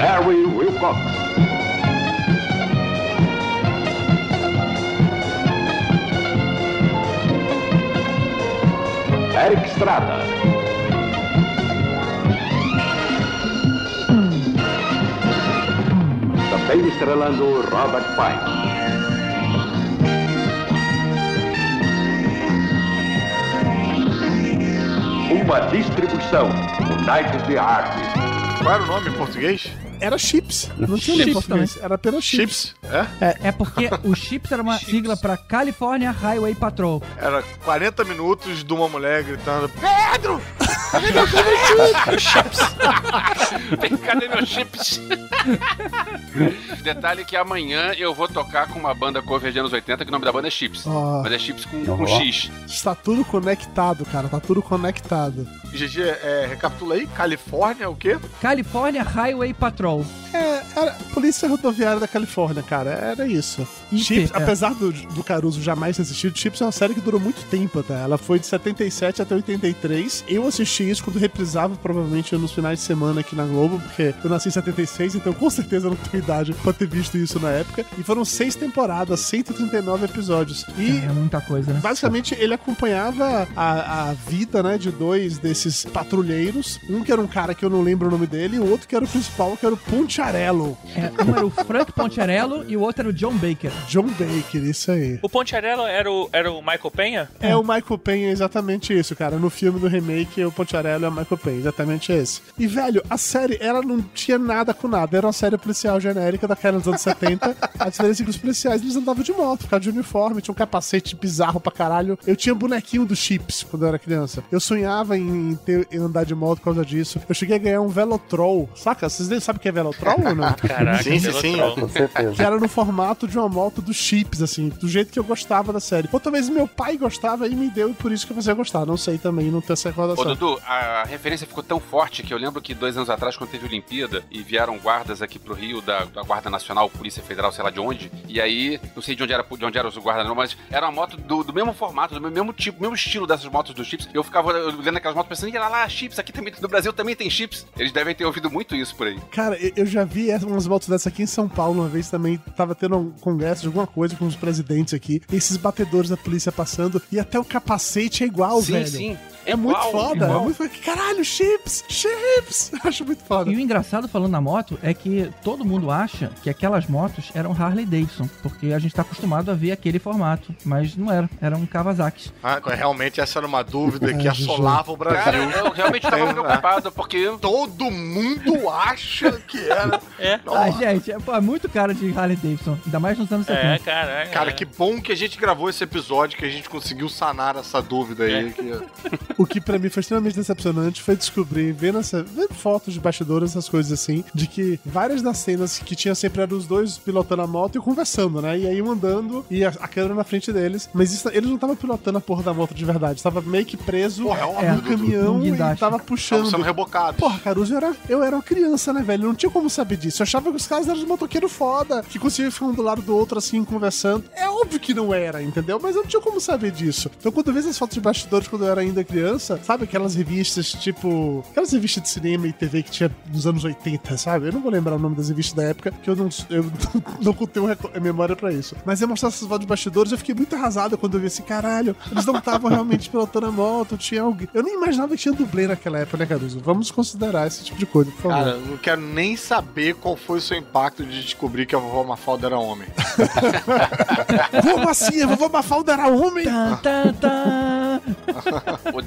Larry Wilcox. Eric Estrada. Também estrelando Robert Pike. uma distribuição United Artists. Qual era o nome em português? Era chips. Não tinha nem Chips português. Era apenas chips. Chips? É? É porque o CHIPS era uma sigla pra California Highway Patrol. Era 40 minutos de uma mulher gritando: Pedro! Chips. Cadê meus chips? Detalhe que amanhã eu vou tocar com uma banda cover de anos 80 que o nome da banda é Chips. Ó. Mas é Chips com, com Ó. X. Está tudo conectado, cara. Tá tudo conectado. GG, é, recapitula aí: Califórnia, o quê? California Highway Patrol. É, era Polícia Rodoviária da Califórnia, cara. Era isso. IP, Chips, é. apesar do, do Caruso jamais ter assistido, Chips é uma série que durou muito tempo até. Ela foi de 77 até 83. Eu assisti isso quando reprisava, provavelmente nos finais de semana aqui na Globo, porque eu nasci em 76, então com certeza eu não tenho idade pra ter visto isso na época. E foram seis temporadas, 139 episódios. E É muita coisa, né? Basicamente, ele acompanhava a, a vida, né, de dois desses patrulheiros. Um que era um cara que eu não lembro o nome dele, e o outro que era o principal, que era o Pontiarello. É, um era o Frank Poncherello e o outro era o John Baker. John Baker, isso aí. O Pontiarello era o, era o Michael Penha? É o Michael Penha, é exatamente isso, cara. No filme do remake, o Pontiarello é o Michael Penha, exatamente esse. E, velho, a série, ela não tinha nada com nada. Era uma série policial genérica daquela dos anos 70. A diferença é que os policiais, eles andavam de moto, ficavam de uniforme, tinha um capacete bizarro pra caralho. Eu tinha bonequinho do Chips quando eu era criança. Eu sonhava em, ter, em andar de moto por causa disso. Eu cheguei a ganhar um Velotrol. Saca? Vocês nem sabem o que é Velotrol ou não? Caraca, Sim, sim, sim. Velotrol. Com certeza. Que era no formato de uma moto do Chips, assim, do jeito que eu gostava da série. Ou talvez meu pai gostava e me deu, e por isso que eu comecei a gostar. Não sei também, não tenho essa Ô, recordação. Dudu, a referência ficou tão forte que eu lembro que dois anos atrás, quando teve Olimpíada, e vieram guardas aqui pro Rio, da, da Guarda Nacional, Polícia Federal, sei lá de onde, e aí, não sei de onde era, de onde era os guardas, não, mas era uma moto do, do mesmo formato, do mesmo tipo, mesmo estilo dessas motos dos chips. Eu ficava vendo aquelas motos pensando, lá lá, chips, aqui também, no Brasil também tem chips. Eles devem ter ouvido muito isso por aí. Cara, eu- já vi umas motos dessas aqui em São Paulo uma vez também. Tava tendo um congresso de alguma coisa com os presidentes aqui. Esses batedores da polícia passando. E até o capacete é igual, sim, velho. sim. É muito igual, foda. igual. É muito foda. Caralho, chips! Chips! Acho muito foda. E o engraçado falando na moto é que todo mundo acha que aquelas motos eram Harley Davidson, porque a gente tá acostumado a ver aquele formato, mas não era, eram Kawasaki's. Ah, realmente essa era uma dúvida que É, assolava o Brasil. Cara, eu realmente tava Tem- preocupado, porque Todo mundo acha que era. É. Ah, gente, é, pô, é muito cara de Harley Davidson, ainda mais nos anos É, 70. cara. Cara, que bom que a gente gravou esse episódio, que a gente conseguiu sanar essa dúvida aí. que- O que pra mim foi extremamente decepcionante foi descobrir, vendo, essa, vendo fotos de bastidores, essas coisas assim, de que várias das cenas que tinha sempre eram os dois pilotando a moto e conversando, né? E aí um andando e a, a câmera na frente deles. Mas isso- eles não estavam pilotando a porra da moto de verdade, estava meio que preso Porra, é no caminhão e tava Tava puxando. sendo rebocado. Porra, Caruso, eu era, eu era uma criança, né, velho? Eu não tinha como saber disso. Eu achava que os caras eram os motoqueiros foda, que conseguiam ficar um do lado do outro, assim, conversando. É óbvio que não era, entendeu? Mas eu não tinha como saber disso. Então, quando eu vejo essas fotos de bastidores quando eu era ainda criança, sabe aquelas revistas, tipo... Aquelas revistas de cinema e TV que tinha nos anos 80, sabe? Eu não vou lembrar o nome das revistas da época, que eu não, eu não, não tenho reco- memória pra isso. Mas eu mostrar essas fotos de bastidores, eu fiquei muito arrasado quando eu vi assim, caralho, eles não estavam realmente pilotando a moto, tinha alguém... Eu nem imaginava que tinha dublê naquela época, né, Caruso? Vamos considerar esse tipo de coisa, por favor. Cara, eu não quero nem saber qual foi o seu impacto de descobrir que a vovó Mafalda era homem. Como assim? A vovó Mafalda era homem? Tá, tá, tá.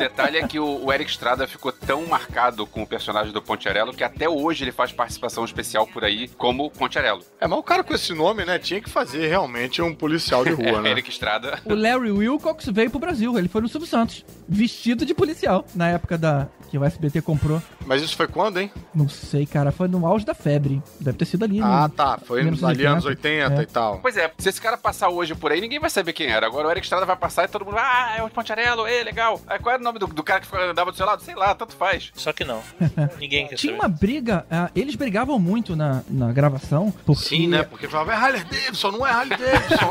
O detalhe é que o, o Eric Estrada ficou tão marcado com o personagem do Pontiarello que até hoje ele faz participação especial por aí como Pontiarello. É, mas o cara com esse nome, né, tinha que fazer realmente um policial de rua, É, né? Eric Estrada. O Larry Wilcox veio pro Brasil, ele foi no Silvio Santos, vestido de policial, na época da que o SBT comprou. Mas isso foi quando, hein? Não sei, cara, foi no auge da febre. Deve ter sido ali. Ah, no- tá. Foi nos ali anos 80, 80 é. e tal. Pois é, se esse cara passar hoje por aí, ninguém vai saber quem era. Agora o Eric Estrada vai passar e todo mundo, ah, é o Pontiarello, é legal. Aí qual era o nome do, do cara que ficava- andava do seu lado? Sei lá, tanto faz. Só que não. Ninguém quer Tinha saber. uma briga, ah, eles brigavam muito na, na gravação, porque Sim, né? Porque falava, é Harley Davidson, não é Harley Davidson.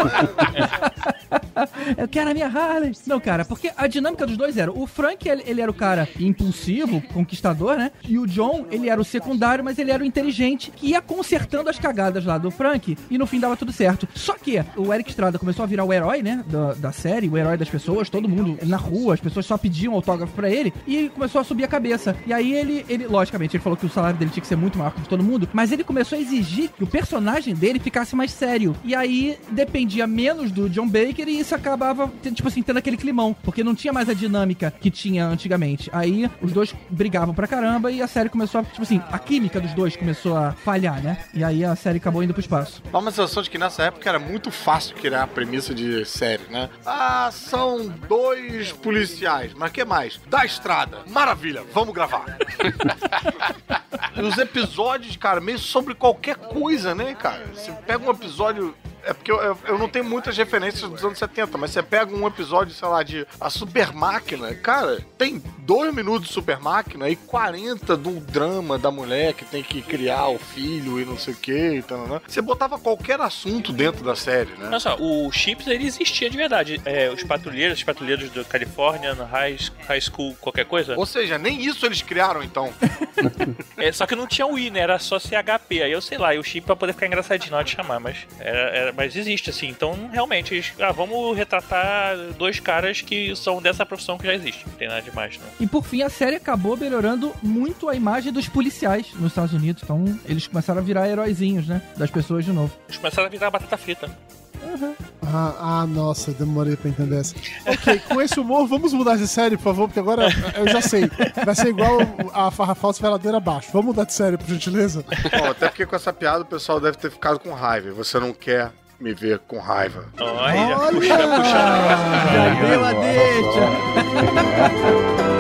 eu quero a minha Harley. Não, cara, porque a dinâmica dos dois era, o Frank, ele, ele era o cara impulsivo, conquistador, né? E o John, ele era o secundário, mas ele era o inteligente, que ia consertando as cagadas lá do Frank, e no fim dava tudo certo. Só que o Eric Estrada começou a virar o herói, né? Da, da série, o herói das pessoas, todo mundo na rua, as pessoas só pediam autógrafo pra ele, e ele começou a subir a cabeça. E aí ele, ele, logicamente, ele falou que o salário dele tinha que ser muito maior que de todo mundo, mas ele começou a exigir que o personagem dele ficasse mais sério. E aí dependia menos do John Baker e isso acabava, tipo assim, tendo aquele climão, porque não tinha mais a dinâmica dinâmica que tinha antigamente. Aí os dois brigavam pra caramba e a série começou a, tipo assim, a química dos dois começou a falhar, né? E aí a série acabou indo pro espaço. Dá uma sensação de que nessa época era muito fácil criar a premissa de série, né? Ah, são dois policiais, mas que mais? Da estrada. Maravilha, vamos gravar. Os episódios, cara, meio sobre qualquer coisa, né, cara? Você pega um episódio. É porque eu, eu, eu não tenho muitas referências dos anos 70, mas você pega um episódio, sei lá, de A Super Máquina, cara, tem dois minutos de Super Máquina e 40 do drama da mulher que tem que criar o filho e não sei o que. Então, né? Você botava qualquer assunto dentro da série, né? Olha só, o Chips ele existia de verdade. É, os patrulheiros, os patrulheiros do California, no high, high School, qualquer coisa. Ou seja, nem isso eles criaram então. É, só que não tinha o I, né? Era só CHP. Aí eu sei lá, e o chip pra poder ficar engraçadinho na hora de chamar, mas, era, era- mas existe, assim. Então, realmente, eles, ah, vamos retratar dois caras que são dessa profissão que já existe. Não tem nada demais, não. E por fim, a série acabou melhorando muito a imagem dos policiais nos Estados Unidos. Então, eles começaram a virar heróizinhos, né? Das pessoas de novo. Eles começaram a virar batata frita. Ah, ah, nossa, demorei pra entender essa. Ok, com esse humor, vamos mudar de série, por favor, porque agora eu já sei. Vai ser igual a Farra Falsa Veladeira Abaixo. Vamos mudar de série, por gentileza? Bom, até porque com essa piada o pessoal deve ter ficado com raiva. Você não quer me ver com raiva. Olha, Olha! puxa, puxando. Já deu a deixa!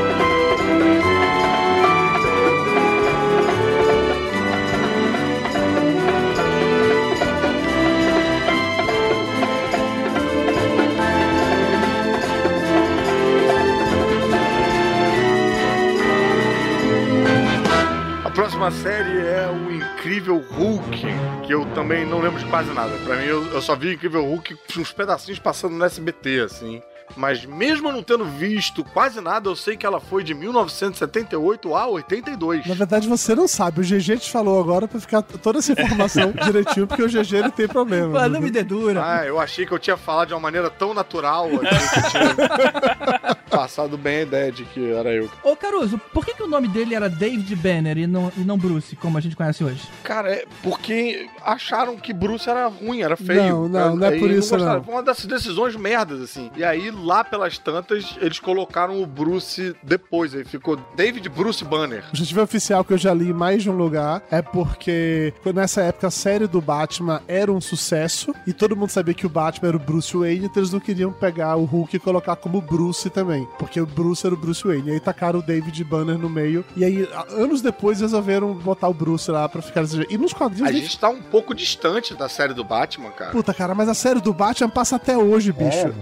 próxima série é o Incrível Hulk, que eu também não lembro de quase nada. Pra mim, eu, eu só vi Incrível Hulk uns pedacinhos passando no SBT, assim. Mas mesmo não tendo visto quase nada, eu sei que ela foi de 1978 a 82. Na verdade, você não sabe. O GG te falou agora pra ficar toda essa informação direitinho, porque o GG ele tem problema. Pô, não me dedura. Ah, eu achei que eu tinha falado de uma maneira tão natural aqui que eu tinha passado bem a ideia de que era eu. Ô, Caruso, por que, que o nome dele era David Banner e não, e não Bruce, como a gente conhece hoje? Cara, é porque acharam que Bruce era ruim, era feio. Não, não, não é por isso, não. Foi uma dessas decisões merdas, assim. E aí, lá pelas tantas, eles colocaram o Bruce depois. Aí ficou David Bruce Banner. O objetivo oficial que eu já li em mais de um lugar é porque nessa época a série do Batman era um sucesso e todo mundo sabia que o Batman era o Bruce Wayne, então eles não queriam pegar o Hulk e colocar como Bruce também, porque o Bruce era o Bruce Wayne. E aí tacaram o David Banner no meio e aí anos depois resolveram botar o Bruce lá pra ficar desse jeito. E nos quadrinhos A nem- gente tá um pouco distante da série do Batman, cara. Puta, cara, mas a série do Batman passa até hoje, bicho. É,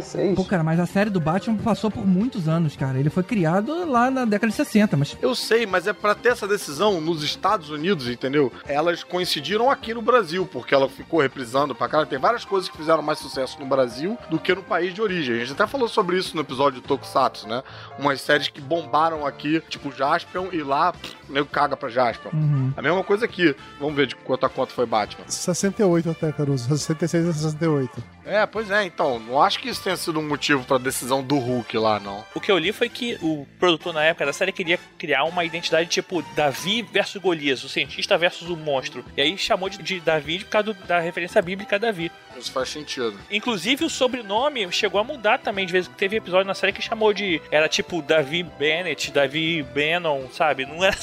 1966. Pô, cara, mas a série do Batman passou por muitos anos, cara. Ele foi criado lá na década de 60, mas Eu sei, mas é pra ter essa decisão nos Estados Unidos, entendeu? Elas coincidiram aqui no Brasil, porque ela ficou reprisando pra cá. Tem várias coisas que fizeram mais sucesso no Brasil do que no país de origem. A gente até falou sobre isso no episódio do Tokusatsu, né? Umas séries que bombaram aqui, tipo Jaspion, e lá, nego caga pra Jaspion. Uhum. A mesma coisa aqui. Vamos ver de quanto a quanto foi Batman. 68 até, Caruso. 66 a 68. É, pois é, então. Não acho que isso tenha sido um motivo pra decisão do Hulk lá, não. O que eu li foi que o produtor na época da série queria criar uma identidade tipo Davi versus Golias, o cientista versus o monstro. E aí chamou de, de Davi por causa do- da referência bíblica a Davi. Isso faz sentido. Inclusive o sobrenome chegou a mudar também, de vez que teve episódio na série que chamou de. Era tipo Davi Bennett, Davi Bannon, sabe? Não era.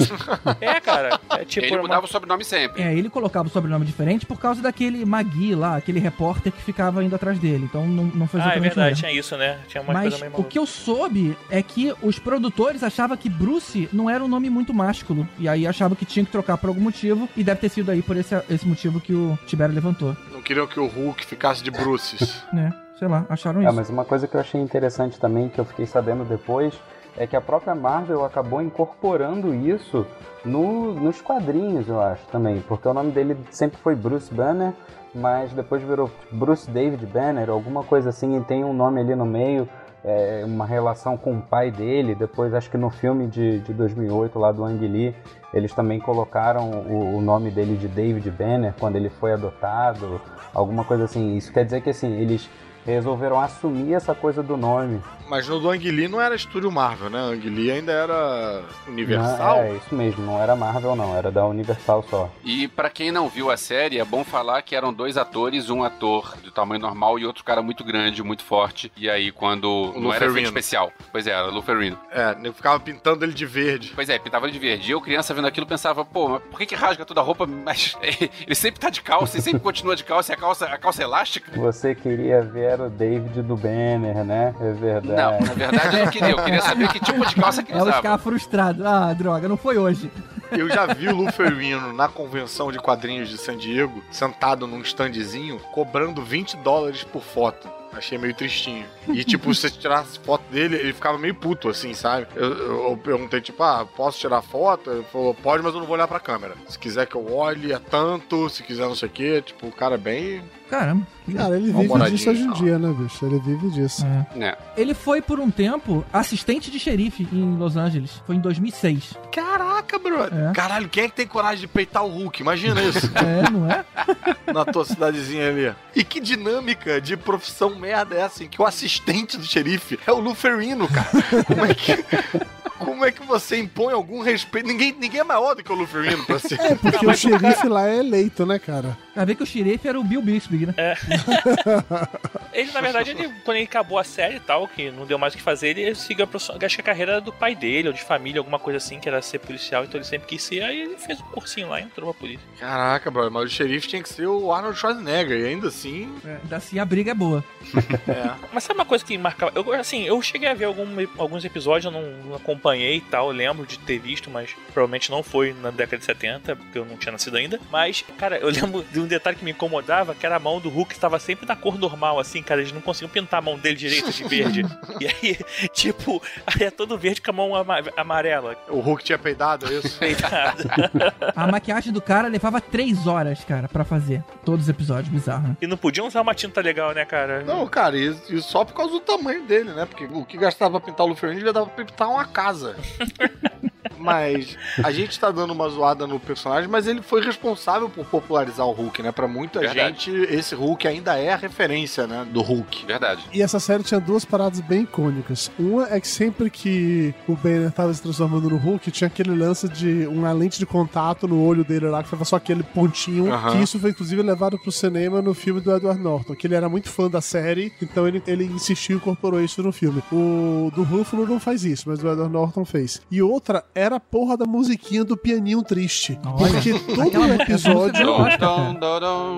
é, cara. É tipo. Ele mudava uma... o sobrenome sempre. É, ele colocava o sobrenome diferente por causa daquele Magui lá, aquele repórter que ficava indo atrás dele. Então não, não foi Ah, é exatamente verdade, mesmo. tinha isso, né? Tinha uma Mas coisa meio o que eu soube é que os produtores achavam que Bruce não era um nome muito másculo. E aí achavam que tinha que trocar por algum motivo. E deve ter sido aí por esse, esse motivo que o Tibério levantou. Não queriam que o Hulk ficasse de Bruces. Né? Sei lá, acharam É, isso. mas uma coisa que eu achei interessante também, que eu fiquei sabendo depois, é que a própria Marvel acabou incorporando isso no- nos quadrinhos, eu acho, também. Porque o nome dele sempre foi Bruce Banner, mas depois virou Bruce David Banner, alguma coisa assim, e tem um nome ali no meio, é, uma relação com o pai dele. Depois, acho que no filme de, de 2008, lá do Ang Lee, eles também colocaram o, o nome dele de David Banner quando ele foi adotado, alguma coisa assim. Isso quer dizer que, assim, eles resolveram assumir essa coisa do nome. Mas no do Ang Lee não era estúdio Marvel, né? Ang Lee ainda era Universal. Não, é isso mesmo, não era Marvel não, era da Universal só. E pra quem não viu a série, é bom falar que eram dois atores, um ator de tamanho normal e outro cara muito grande, muito forte. E aí quando não era efeito especial. Pois é, era Luferino. É, eu ficava pintando ele de verde. Pois é, pintava ele de verde. E eu, criança, vendo aquilo, pensava, pô, mas por que, que rasga toda a roupa? Mas ele sempre tá de calça, ele sempre continua de calça, e a calça, a calça é elástica. Você queria ver o David do Banner, né? É verdade. Não, na verdade eu não queria. Eu queria saber que tipo de calça que ele É os usava. caras frustrados. Ah, droga, não foi hoje. Eu já vi o Luferino na convenção de quadrinhos de San Diego, sentado num standzinho, cobrando 20 dólares por foto. Achei meio tristinho. E, tipo, se você tirasse foto dele, ele ficava meio puto, assim, sabe? Eu, eu- eu perguntei, tipo, ah, posso tirar foto? Ele falou, pode, mas eu não vou olhar pra câmera. Se quiser que eu olhe, é tanto. Se quiser não sei o quê. Tipo, o cara é bem... Caramba. Cara, ele vive disso hoje em dia, né, bicho? Ele vive disso. É. Ele foi por um tempo assistente de xerife em Los Angeles. Foi em 2006. Caraca, brother. É. Caralho, quem é que tem coragem de peitar o Hulk? Imagina isso. É, não é? na tua cidadezinha ali. E que dinâmica de profissão merda é essa, em que o assistente do xerife é o Luferino, cara? Como é que. Como é que você impõe algum respeito? Ninguém, ninguém é maior do que o Luferino pra ser. É, porque o xerife lá é eleito, né, cara? Pra ver que o xerife era o Bill Bixby, né? É. Ele, na verdade, ele, quando ele acabou a série e tal, que não deu mais o que fazer, ele seguiu a, profissão- acho que a carreira do pai dele, ou de família, alguma coisa assim, que era ser policial, então ele sempre quis ser, aí ele fez um cursinho lá e entrou pra polícia. Caraca, brother, mas o xerife tinha que ser o Arnold Schwarzenegger, e ainda assim. Ainda assim a briga é boa. É. Mas sabe uma coisa que marcava? Eu, assim, eu cheguei a ver algum- alguns episódios, eu não, não acompanhei e tal, eu lembro de ter visto, mas provavelmente não foi na década de 70, porque eu não tinha nascido ainda. Mas, cara, eu lembro de um detalhe que me incomodava, que era a mão do Hulk estava sempre na cor normal, assim, cara, eles não conseguiam pintar a mão dele direito de verde. e aí, tipo, aí é todo verde com a mão ama- amarela. O Hulk tinha peidado, é isso? Peidado. A maquiagem do cara levava três horas, cara, pra fazer. Todos os episódios, bizarro, né? E não podiam usar uma tinta legal, né, cara? Não, cara, e, e só por causa do tamanho dele, né? Porque o que gastava pra pintar o Luferino devia dar pra pintar uma casa casa. Mas a gente tá dando uma zoada no personagem, mas ele foi responsável por popularizar o Hulk, né? Pra muita Verdade. gente, esse Hulk ainda é a referência, né? Do Hulk. Verdade. E essa série tinha duas paradas bem icônicas. Uma é que sempre que o Banner tava se transformando no Hulk, tinha aquele lance de uma lente de contato no olho dele lá, que tava só aquele pontinho. Que isso foi inclusive levado pro cinema no filme do Edward Norton, que ele era muito fã da série, então ele, ele insistiu e incorporou isso no filme. O do Ruffalo não faz isso, mas o Edward Norton fez. E outra era a porra da musiquinha do pianinho triste. Olha, porque todo episódio.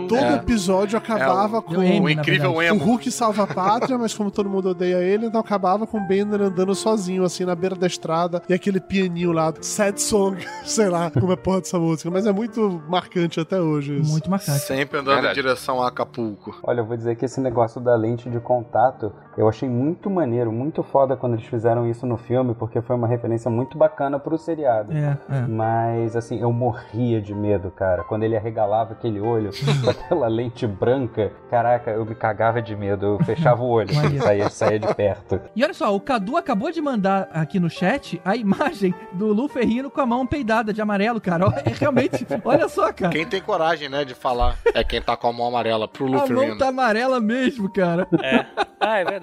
Todo É. episódio acabava É, o- com incrível verdade. o emo. Hulk salva a pátria, mas como todo mundo odeia ele, então acabava com o Banner andando sozinho, assim, na beira da estrada, e aquele pianinho lá, sad song, sei lá como é porra dessa música, mas é muito marcante até hoje isso. Muito marcante. Sempre andando Verdade. em direção a Acapulco. Olha, eu vou dizer que esse negócio da lente de contato eu achei muito maneiro, muito foda quando eles fizeram isso no filme, porque foi uma referência muito bacana pro seriado. É, é. Mas, assim, eu morria de medo, cara. Quando ele arregalava aquele olho com aquela lente branca, caraca, eu me cagava de medo. Eu fechava o olho, saía, saía de perto. E olha só, o Cadu acabou de mandar aqui no chat a imagem do Lu Ferrino com a mão peidada de amarelo, cara. É realmente, olha só, cara. Quem tem coragem, né, de falar é quem tá com a mão amarela pro A mão tá amarela mesmo, cara. É. Ah, é verdade.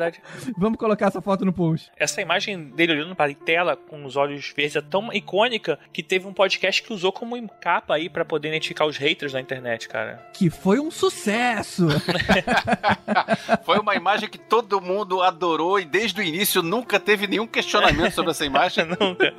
Vamos colocar essa foto no post. Essa imagem dele olhando para a tela com os olhos verdes é tão icônica que teve um podcast que usou como capa aí pra poder identificar os haters na internet, cara. Que foi um sucesso. Foi uma imagem que todo mundo adorou e desde o início nunca teve nenhum questionamento sobre essa imagem. Nunca.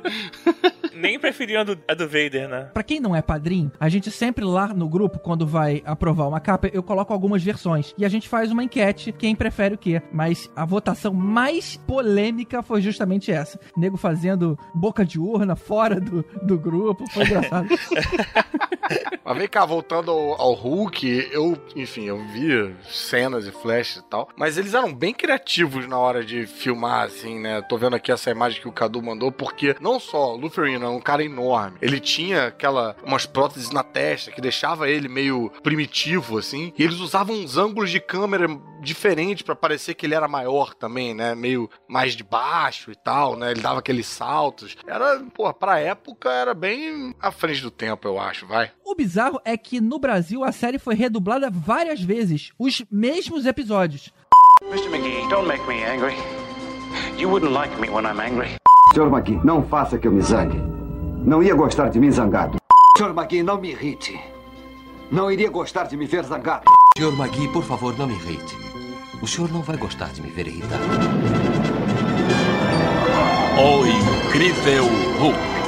Nem preferiam do, a do Vader, né? Pra quem não é padrinho, a gente sempre lá no grupo, quando vai aprovar uma capa, eu coloco algumas versões. E a gente faz uma enquete, quem prefere o quê. Mas a votação mais polêmica foi justamente essa. Nego fazendo boca de urna fora do, do grupo. Foi engraçado. Mas vem cá, voltando ao, ao Hulk, eu, enfim, eu vi cenas e flashes e tal, mas eles eram bem criativos na hora de filmar, assim, né? Tô vendo aqui essa imagem que o Cadu mandou, porque não só o Luferino é um cara enorme, ele tinha aquela, umas próteses na testa que deixava ele meio primitivo, assim, e eles usavam uns ângulos de câmera diferentes pra parecer que ele era maior também, né? Meio mais de baixo e tal, né? Ele dava aqueles saltos. Era, pô, pra época era bem à frente do tempo, eu acho, vai. O bizarro é que no Brasil a série foi redublada várias vezes, os mesmos episódios. Mr. McGee, don't make me angry. You wouldn't like me when I'm angry. Sr. McGee, não faça que eu me zangue. Não ia gostar de mim zangado. Sr. McGee, não me irrite. Não iria gostar de me ver zangado. Sr. McGee, por favor, não me irrite. O senhor não vai gostar de me ver irritado. O Incrível Hulk.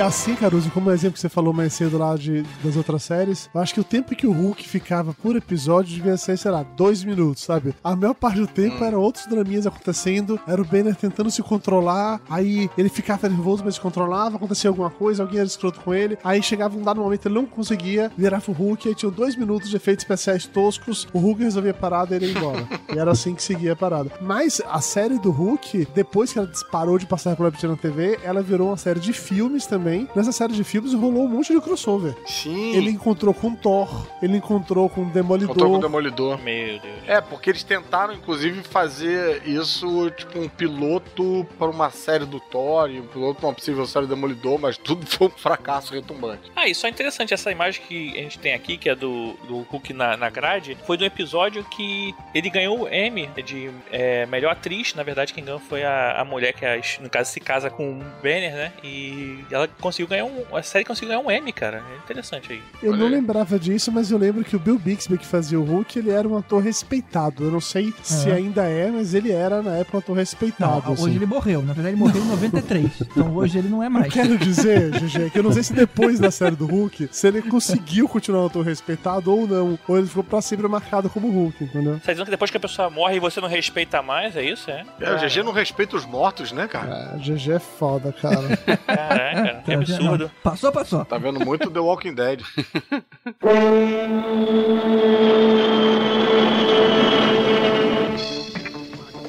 E assim, Caruso, como o exemplo que você falou mais cedo lá de, das outras séries, eu acho que o tempo que o Hulk ficava por episódio devia ser, sei lá, dois minutos, sabe? A maior parte do tempo era outros draminhas acontecendo, era o Banner tentando se controlar, aí ele ficava nervoso, mas se controlava, acontecia alguma coisa, alguém era escroto com ele, aí chegava um dado momento ele não conseguia, virava o Hulk, aí tinha dois minutos de efeitos especiais toscos, o Hulk resolvia a parada e ele ia embora. e era assim que seguia a parada. Mas a série do Hulk, depois que ela disparou de passar pela na TV, ela virou uma série de filmes também. Nessa série de filmes rolou um monte de crossover. Sim. Ele encontrou com Thor, ele encontrou com Demolidor. Encontrou com o Demolidor. Meu Deus. É, porque eles tentaram, inclusive, fazer isso, tipo, um piloto para uma série do Thor e um piloto para uma possível série do Demolidor, mas tudo foi um fracasso retumbante. Ah, isso é interessante. Essa imagem que a gente tem aqui, que é do, do Hulk na, na grade, foi do episódio que ele ganhou o M de é, melhor atriz. Na verdade, quem ganhou foi a, a mulher que, é, no caso, se casa com o Banner, né? E ela conseguiu ganhar um. A série conseguiu ganhar um M, cara. É interessante aí. Eu não lembrava disso, mas eu lembro que o Bill Bixby, que fazia o Hulk, ele era um ator respeitado. Eu não sei se É. ainda é, mas ele era na época um ator Não, respeitado. hoje assim. ele morreu. Na verdade, ele morreu em 93. então hoje ele não é mais. Quero dizer, GG, que eu não sei se depois da série do Hulk, se ele conseguiu continuar um ator respeitado ou não. Ou ele ficou pra sempre marcado como Hulk, entendeu? Você tá dizendo que depois que a pessoa morre e você não respeita mais, é isso? É? É, o GG não respeita os mortos, né, cara? Ah, GG é foda, cara. Caraca, que absurdo. Não, passou, passou. Tá vendo muito The Walking Dead.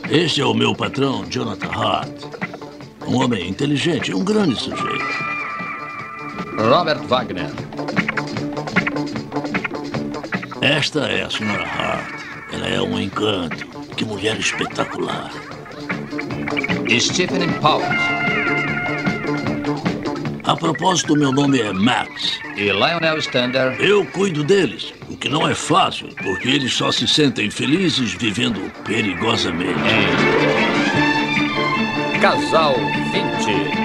Este é o meu patrão, Jonathan Hart. Um homem inteligente, um grande sujeito. Robert Wagner. Esta é a senhora Hart. Ela é um encanto. Que mulher espetacular. Stephen Powell. A propósito, meu nome é Max. E Lionel Stander. Eu cuido deles, o que não é fácil, porque eles só se sentem felizes vivendo perigosamente. Casal 20.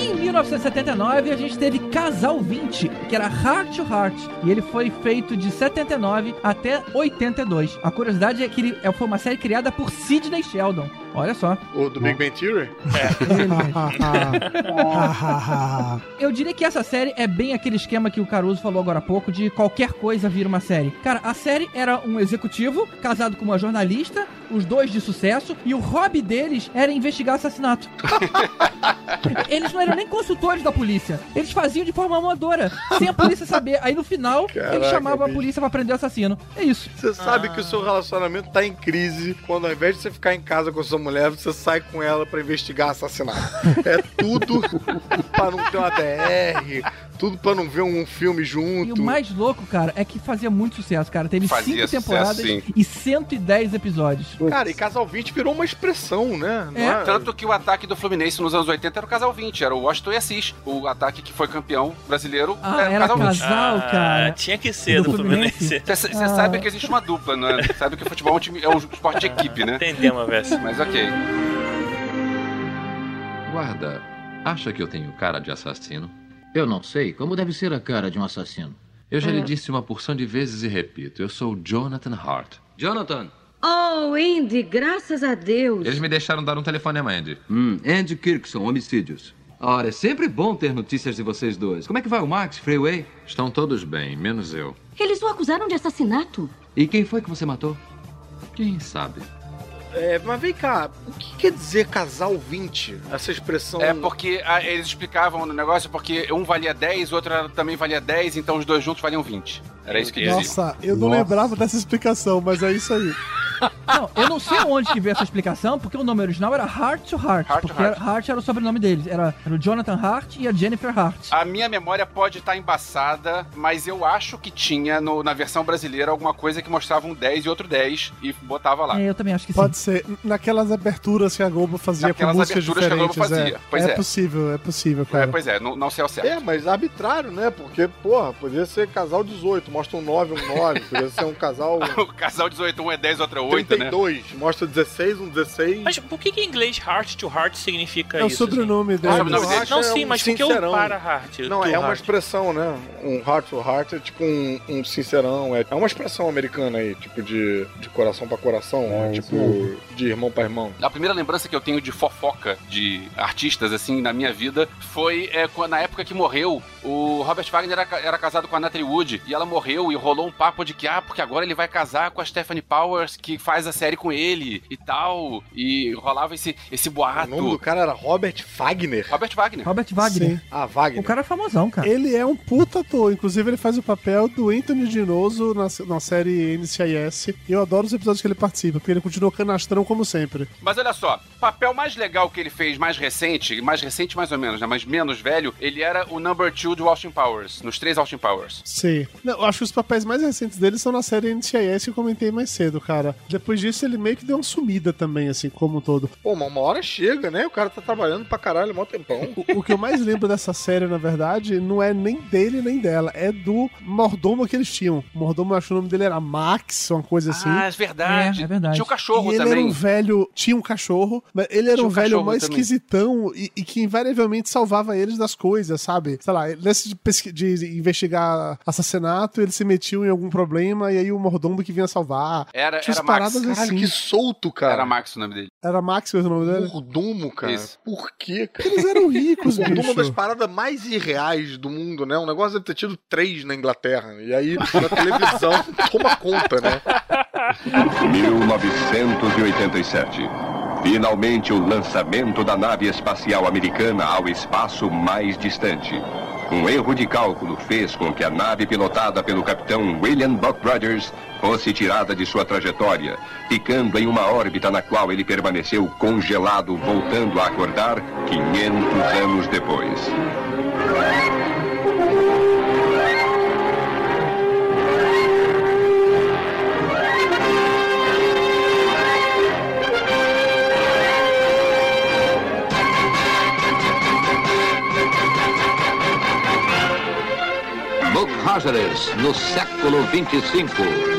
Em 1979, a gente teve Casal 20, que era Heart to Heart, e ele foi feito de 79 até 82. A curiosidade é que ele é- foi uma série criada por Sidney Sheldon. Olha só. O do Big Bang Theory? Eu diria que essa série é bem aquele esquema que o Caruso falou agora há pouco de qualquer coisa vira uma série. Cara, a série era um executivo casado com uma jornalista, os dois de sucesso, e o hobby deles era investigar assassinato. Eles não eram nem consultores da polícia. Eles faziam de forma amadora, sem a polícia saber. Aí no final, Caraca, eles chamavam a bicho. polícia pra prender o assassino. É isso. Você sabe que o seu relacionamento tá em crise quando ao invés de você ficar em casa com a sua mulher, você sai com ela pra investigar assassinato. É tudo pra não ter uma DR, tudo pra não ver um filme E junto. o mais louco, cara, é que fazia muito sucesso, cara. Teve Fazia cinco sucesso, temporadas sim. e 110 episódios. Cara, e Casal 20 virou uma expressão, né? Não é? Tanto que o ataque do Fluminense nos anos 80 era o Casal 20, era o Washington e Assis. O ataque que foi campeão brasileiro Ah, era o era Casal 20. casal, cara. Ah, tinha que ser do, Fluminense. Você Ah. sabe que existe uma dupla, né? Sabe que o futebol é um, time- é um esporte de equipe, né? Entendemos, Vessa. Mas ok. Guarda, acha que eu tenho cara de assassino? Eu não sei. Como deve ser a cara de um assassino? Eu já É. lhe disse uma porção de vezes e repito, eu sou Jonathan Hart. Jonathan! Oh, Andy, graças a Deus. Eles me deixaram dar um telefonema, Andy. Hum, Andy Kirkson, homicídios. Ora, é sempre bom ter notícias de vocês dois. Como é que vai o Max, Freeway? Estão todos bem, menos eu. Eles o acusaram de assassinato. E quem foi que você matou? Quem sabe? É, mas vem cá, o que quer dizer Casal 20? Essa expressão. É porque ah, eles explicavam no negócio porque um valia 10, o outro também valia 10, então os dois juntos valiam 20. Era isso que dizia. Nossa, eu não Nossa. lembrava dessa explicação, mas é isso aí. Não, eu não sei onde que veio essa explicação, porque o nome original era Heart to Heart. Heart to porque Heart. Era, Heart era o sobrenome deles. Era, era o Jonathan Hart e a Jennifer Hart. A minha memória pode estar embaçada, mas eu acho que tinha no- na versão brasileira alguma coisa que mostrava um 10 e outro 10 e botava lá. É, eu também acho que Pode ser. Naquelas aberturas que a Globo fazia Naquelas com músicas aberturas que a Globo fazia. É, Pois é é. possível, é possível, É, cara. pois é, não, não sei ao certo. É, mas arbitrário, né? Porque, porra, poderia ser casal 18, mostra um 9, um 9. Poderia ser um casal O casal 18, um é 10, outro é 8, né? 32, mostra 16, um 16. Mas por que, que em inglês heart to heart significa É o isso? sobrenome assim? dele. Ah, sobrenome dele. Não, É sim, um mas por que o sincerão. para heart? Não, é uma heart? expressão, né? Um heart to heart é tipo um, um sincerão. É, é uma expressão americana aí, tipo de, de coração pra coração, né? isso tipo mesmo. de irmão pra irmão. A primeira lembrança que eu tenho de fofoca de artistas, assim, na minha vida, foi é, na época que morreu, o Robert Wagner era, era casado com a Natalie Wood, e ela morreu, e rolou um papo de que, ah, porque agora ele vai casar com a Stephanie Powers, que faz a série com ele, e tal, e rolava esse, esse boato. O nome do cara era Robert Wagner. Robert Wagner. Robert Wagner. Sim. Ah, Wagner. O cara é famosão, cara. Ele é um puta ator. Inclusive, ele faz o papel do Anthony Dinoso na, na série NCIS. E eu adoro os episódios que ele participa, porque ele continua canastrão como sempre. Mas olha só, o papel mais legal que ele fez, mais recente, mais recente mais ou menos, né, mas menos velho, ele era o number two do Austin Powers, nos três Austin Powers. Sim. Não, eu acho que os papéis mais recentes dele são na série NCIS que eu comentei mais cedo, cara. Depois disso, ele meio que deu uma sumida também, assim, como um todo. Pô, mas uma hora chega, né? O cara tá trabalhando pra caralho mó tempão. O, o que eu mais lembro dessa série, na verdade, não é nem dele nem dela, é do mordomo que eles tinham. O mordomo, eu acho que o nome dele era Max, uma coisa assim. Ah, é verdade. É, é verdade. Tinha o cachorro e ele também. era um velho. Tinha um cachorro, mas ele era um um velho mais também. esquisitão e, e que invariavelmente salvava eles das coisas, sabe? Sei lá, nesse de, de investigar assassinato, eles se metiam em algum problema e aí o mordomo que vinha salvar. Era, Tinha era Max. paradas Caralho, assim. que solto, cara. Era Max o nome dele. Era Max mesmo o nome dele? Mordomo, cara. Isso. Por quê, cara? Eles eram ricos, Mordomo é uma das bicho. paradas mais irreais do mundo, né? Um negócio deve ter tido três na Inglaterra. E aí, na televisão, toma conta, né? 1987. Finalmente o lançamento da nave espacial americana ao espaço mais distante. Um erro de cálculo fez com que a nave pilotada pelo capitão William Buck Rogers fosse tirada de sua trajetória, ficando em uma órbita na qual ele permaneceu congelado, voltando a acordar 500 anos depois. Rogers, no século 25.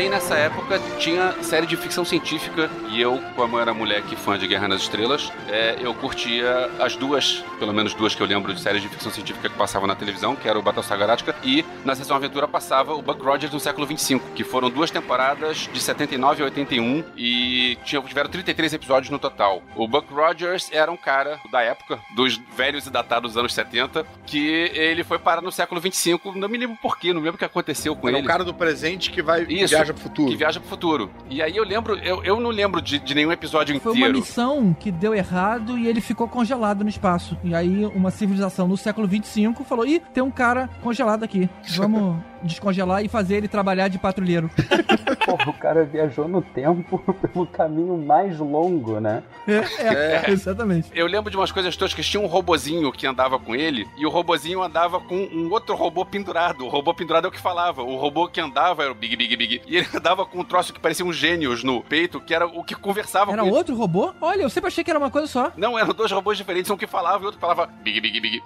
Também nessa época tinha série de ficção científica e eu, como era moleque fã de Guerra nas Estrelas, é, eu curtia as duas, pelo menos duas que eu lembro de séries de ficção científica que passavam na televisão, que era o Battlestar Galactica e na Sessão Aventura passava o Buck Rogers no século 25, que foram duas temporadas de 79 a 81 e tinham, tiveram 33 episódios no total. O Buck Rogers era um cara da época, dos velhos e datados dos anos 70, que ele foi parar no século 25, não me lembro porquê, não lembro o que aconteceu com Ele é um cara do presente que vai Isso, viaja pro futuro. Que viaja pro futuro. E aí eu lembro, eu, eu não lembro de, de nenhum episódio Foi uma inteiro. missão que deu errado e ele ficou congelado no espaço. E aí uma civilização no século 25 falou: ih, tem um cara congelado aqui. Vamos descongelar e fazer ele trabalhar de patrulheiro. Porra, o cara viajou no tempo pelo caminho mais longo, né? É, é, exatamente. Eu lembro de umas coisas toscas. Tinha um robozinho que andava com ele e o robozinho andava com um outro robô pendurado. O robô pendurado é o que falava. O robô que andava era o Big Big Big. E ele andava com um troço que parecia um gênios no peito, que era o que conversava Era com ele. outro robô? Olha, eu sempre achei que era uma coisa só. Não, eram dois robôs diferentes, um que falava e outro que falava Big Big Big.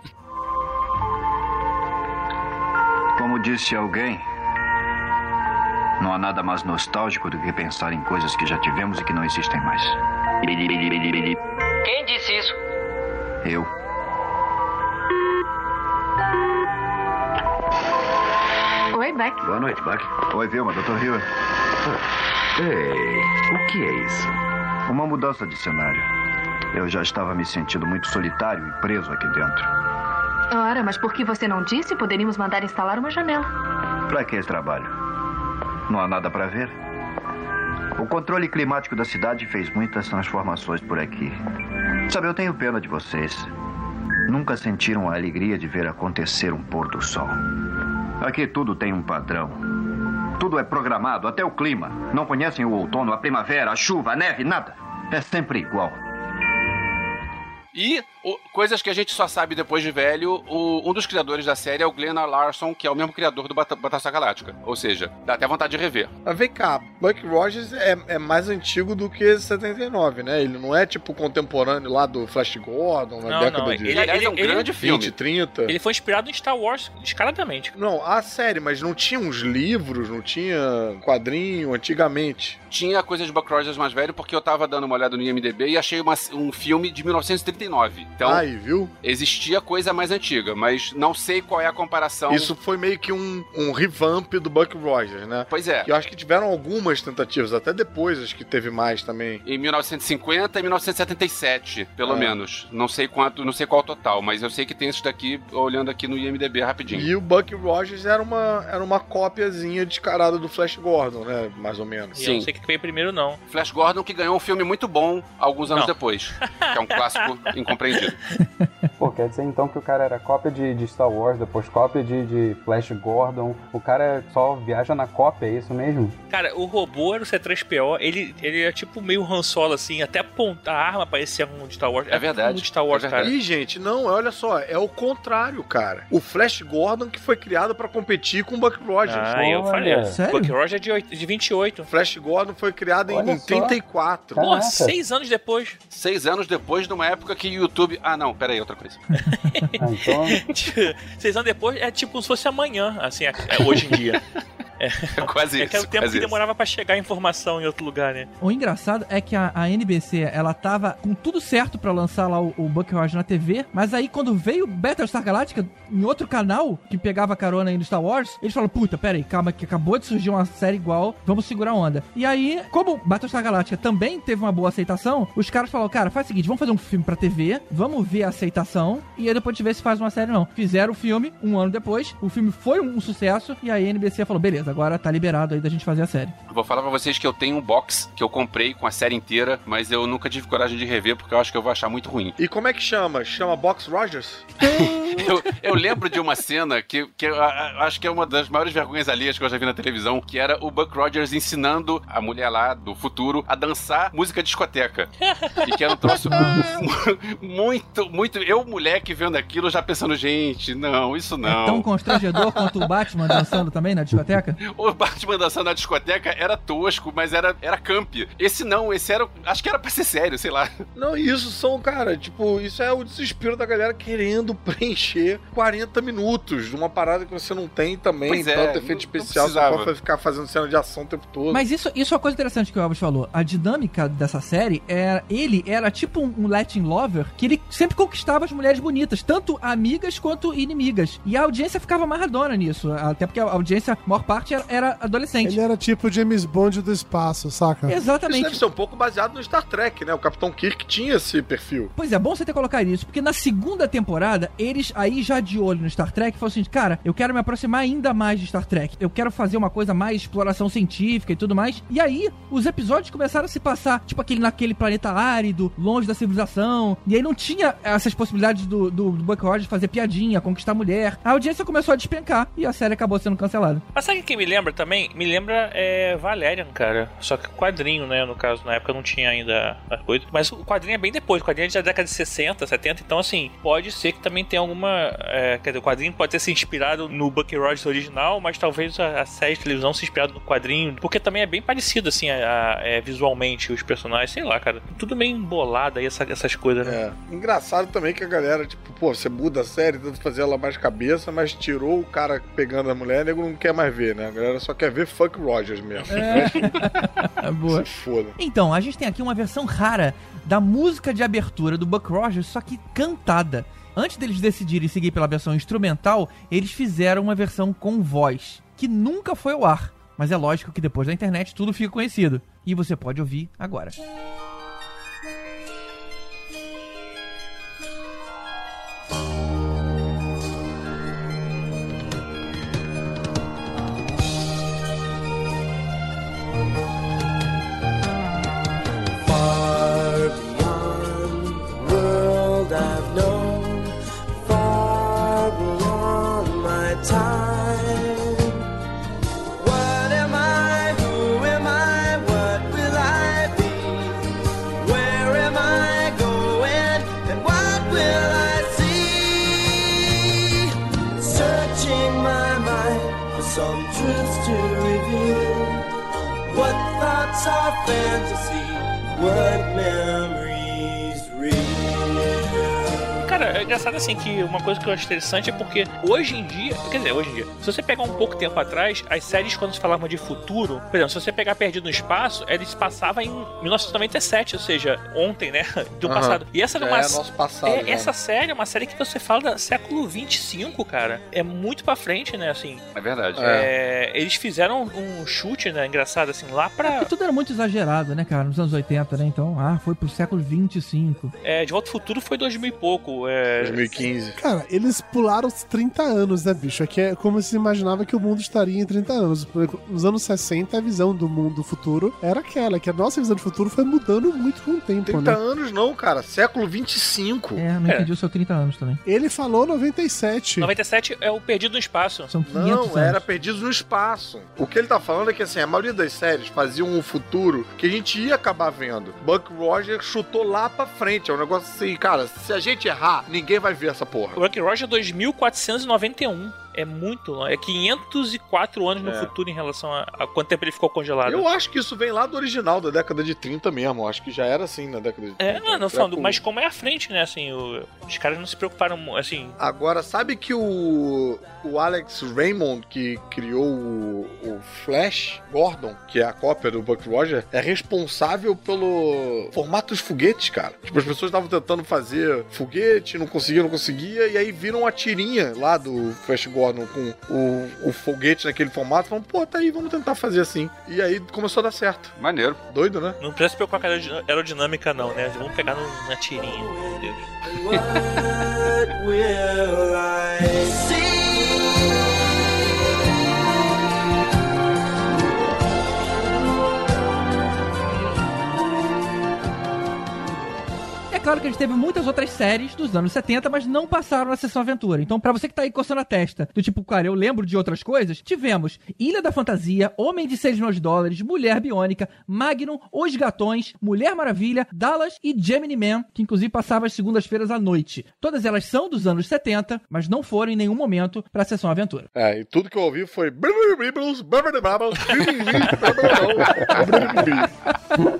Como disse alguém, não há nada mais nostálgico do que pensar em coisas que já tivemos e que não existem mais. Quem disse isso? Eu. Oi, Beck. Boa noite, Buck. Oi, Vilma, Dr. Hill. Ei, o que é isso? Uma mudança de cenário. Eu já estava me sentindo muito solitário e preso aqui dentro. Ora, mas por que você não disse? Poderíamos mandar instalar uma janela. Pra que esse trabalho? Não há nada para ver. O controle climático da cidade fez muitas transformações por aqui. Sabe, eu tenho pena de vocês. nunca sentiram a alegria de ver acontecer um pôr do sol. Aqui tudo tem um padrão. Tudo é programado, até o clima. Não conhecem o outono, a primavera, a chuva, a neve, nada. É sempre igual. E o- coisas que a gente só sabe depois de velho, o- um dos criadores da série é o Glenn. Larson, que é o mesmo criador do Bata- Battlestar Galáctica. Ou seja, dá até vontade de rever. Mas vem cá, Buck Rogers é, é mais antigo do que 79, né? Ele não é tipo contemporâneo lá do Flash Gordon, na Não, década não, de ele- ele- ele- 20, 30. Ele foi inspirado em Star Wars descaradamente. Não, a série, mas não tinha uns livros, não tinha quadrinho antigamente. Tinha coisa de Buck Rogers mais velho, porque eu tava dando uma olhada no IMDB e achei uma- um filme de 1939. Então, Aí, viu? existia coisa mais antiga, mas não sei qual é a comparação. Isso foi meio que um, um revamp do Buck Rogers, né? Pois é. E eu acho que tiveram algumas tentativas, até depois acho que teve mais também. Em 1950 e 1977, pelo Ah. menos. Não sei quanto, não sei qual o total, mas eu sei que tem isso daqui, olhando aqui no IMDB rapidinho. E o Buck Rogers era uma, era uma cópiazinha descarada do Flash Gordon, né? Mais ou menos. E eu não sei o que veio primeiro, não. Flash Gordon que ganhou um filme muito bom alguns anos Não. depois, que é um clássico incompreendido. Pô, quer dizer então que o cara era cópia de, de Star Wars, depois cópia de, de Flash Gordon. O cara só viaja na cópia, é isso mesmo? Cara, o robô era o C3PO, ele, ele é tipo meio Han Solo, assim, até apontar a arma parecia um de Star Wars. É verdade, Um de Star Wars, é cara. Ih, gente, não, olha só, é o contrário, cara. O Flash Gordon que foi criado pra competir com o Buck Rogers. Ah, eu falei. Buck Rogers é de, oit- de 28. O Flash Gordon foi criado em, Olha em só. 34. Pô, seis anos depois. Seis anos depois, numa época que o YouTube. Ah, não, peraí, outra coisa. então... seis anos depois é tipo se fosse amanhã, assim, é, é hoje em dia. É, quase é que é o isso, tempo que isso. demorava pra chegar a informação em outro lugar, né? O engraçado é que a, a NBC, ela tava com tudo certo pra lançar lá o, o Buck Rogers na TV, mas aí quando veio Battlestar Galactica, em outro canal, que pegava carona aí no Star Wars, eles falaram, puta, pera aí, calma, que acabou de surgir uma série igual, vamos segurar a onda. E aí, como Battlestar Galactica também teve uma boa aceitação, os caras falaram, cara, faz o seguinte, vamos fazer um filme pra TV, vamos ver a aceitação, e aí depois a gente vê se faz uma série ou não. Fizeram o filme, um ano depois, o filme foi um sucesso, e aí a NBC falou, beleza, agora tá liberado aí da gente fazer a série. Vou falar pra vocês que eu tenho um box que eu comprei com a série inteira, mas eu nunca tive coragem de rever porque eu acho que eu vou achar muito ruim. E como é que chama? Chama Box Rogers? Eu, eu lembro de uma cena que, que eu a- a- acho que é uma das maiores vergonhas alheias que eu já vi na televisão, que era o Buck Rogers ensinando a mulher lá do futuro a dançar música discoteca. E que era um troço muito, muito. Eu, moleque, vendo aquilo, já pensando, gente, não, isso não. É tão constrangedor quanto o Batman dançando também na discoteca? O Batman dançando na discoteca era tosco, mas era, era camp. Esse não, esse era. Acho que era pra ser sério, sei lá. Não, e isso são, cara, tipo, isso é o desespero da galera querendo preencher 40 minutos de uma parada que você não tem também, Pois é, tanto não- efeito não especial, você precisava. pode ficar fazendo cena de ação o tempo todo. Mas isso, isso é uma coisa interessante que o Elvis falou. A dinâmica dessa série era. Ele era tipo um, um Latin lover que ele sempre conquistava as mulheres bonitas, tanto amigas quanto inimigas. E a audiência ficava amarradona nisso. Até porque a audiência, a maior parte, era, era adolescente. Ele era tipo o James Bond do espaço, saca? Isso Exatamente. deve ser um pouco baseado no Star Trek, né? O Capitão Kirk tinha esse perfil. Pois é, bom você ter colocado isso, porque na segunda temporada, eles aí já de olho no Star Trek, falaram assim, cara, eu quero me aproximar ainda mais de Star Trek. Eu quero fazer uma coisa mais exploração científica e tudo mais. E aí, os episódios começaram a se passar, tipo aquele naquele planeta árido, longe da civilização. E aí não tinha essas possibilidades do, do, do Buck Rogers fazer piadinha, conquistar mulher. A audiência começou a despencar e a série acabou sendo cancelada. Mas sabe me lembra também? Me lembra é, Valerian, cara. Só que quadrinho, né? No caso, na época não tinha ainda as coisas. Mas o quadrinho é bem depois. O quadrinho é da década de 60, 70. Então, assim, pode ser que também tenha alguma. É, quer dizer, o quadrinho pode ter se inspirado no Bucky Rogers original, mas talvez a, a série de televisão se inspirado no quadrinho. Porque também é bem parecido, assim, a- a- é, visualmente, os personagens. Sei lá, cara. Tudo meio embolado aí, essa- essas coisas, né? É. Engraçado também que a galera, tipo, pô, você muda a série, tenta fazer ela mais cabeça, mas tirou o cara pegando a mulher, nego não quer mais ver, né? A galera só quer ver Fuck Rogers mesmo. É. Boa. Se foda. Então, a gente tem aqui uma versão rara da música de abertura do Buck Rogers, só que cantada. Antes deles decidirem seguir pela versão instrumental, eles fizeram uma versão com voz, que nunca foi ao ar. Mas é lógico que depois da internet tudo fica conhecido. E você pode ouvir agora. Far engraçado assim que uma coisa que eu acho interessante é porque hoje em dia, quer dizer, hoje em dia, se você pegar um pouco tempo atrás, as séries quando se falavam de futuro, por exemplo, se você pegar Perdido no Espaço, eles passavam em 1997, ou seja, ontem, né, do Aham. passado. E essa era Já uma é nosso passado, é, já. essa série é uma série que você fala do século 25, cara. É muito pra frente, né, assim. É verdade. É, eles fizeram um chute, né, engraçado assim, lá pra Porque tudo era muito exagerado, né, cara, nos anos 80, né? Então, ah, foi pro século 25. é, De Volta ao Futuro foi 2000 e pouco, é 2015. Cara, eles pularam os 30 anos, né, bicho? Aqui é como se imaginava que o mundo estaria em 30 anos. Nos anos 60, a visão do mundo do futuro era aquela, que a nossa visão de futuro foi mudando muito com o tempo, 30 né? anos não, cara. Século 25. É, não É. entendi o seu 30 anos também. Ele falou 97. 97 é o Perdido no Espaço. São 500 Não, anos. era Perdidos no Espaço. O que ele tá falando é que assim, a maioria das séries faziam um futuro que a gente ia acabar vendo. Buck Rogers chutou lá pra frente. É um negócio assim, cara, se a gente errar, ninguém vai ver essa porra. O Rock Roger é 2491. É muito longe. É 504 anos no É. futuro em relação a, a quanto tempo ele ficou congelado. Eu acho que isso vem lá do original, da década de 30 mesmo. Eu acho que já era assim na década de 30. É, não, não falando, mas como é à frente, né? Assim, o- os caras não se preocuparam, assim. Agora, sabe que o, o Alex Raymond, que criou o, o Flash Gordon, que é a cópia do Buck Rogers, é responsável pelo formato dos foguetes, cara. Tipo, as pessoas estavam tentando fazer foguete, não conseguia, não conseguia, e aí viram a tirinha lá do Flash Gordon com o, o foguete naquele formato, falaram, pô, tá aí, vamos tentar fazer assim. E aí começou a dar certo. Maneiro. Doido, né? Não precisa se preocupar com a aerod- aerodinâmica, não, né? Vamos pegar no- na tirinha. Meu Deus. What will I see? Claro que a gente teve muitas outras séries dos anos 70, mas não passaram na sessão aventura. Então, pra você que tá aí coçando a testa, do tipo, cara, eu lembro de outras coisas, tivemos Ilha da Fantasia, Homem de 6 milhões de dólares, Mulher Biônica, Magnum, Os Gatões, Mulher Maravilha, Dallas e Gemini Man, que inclusive passava às segundas-feiras à noite. Todas elas são dos anos 70, mas não foram em nenhum momento pra sessão aventura. É, e tudo que eu ouvi foi.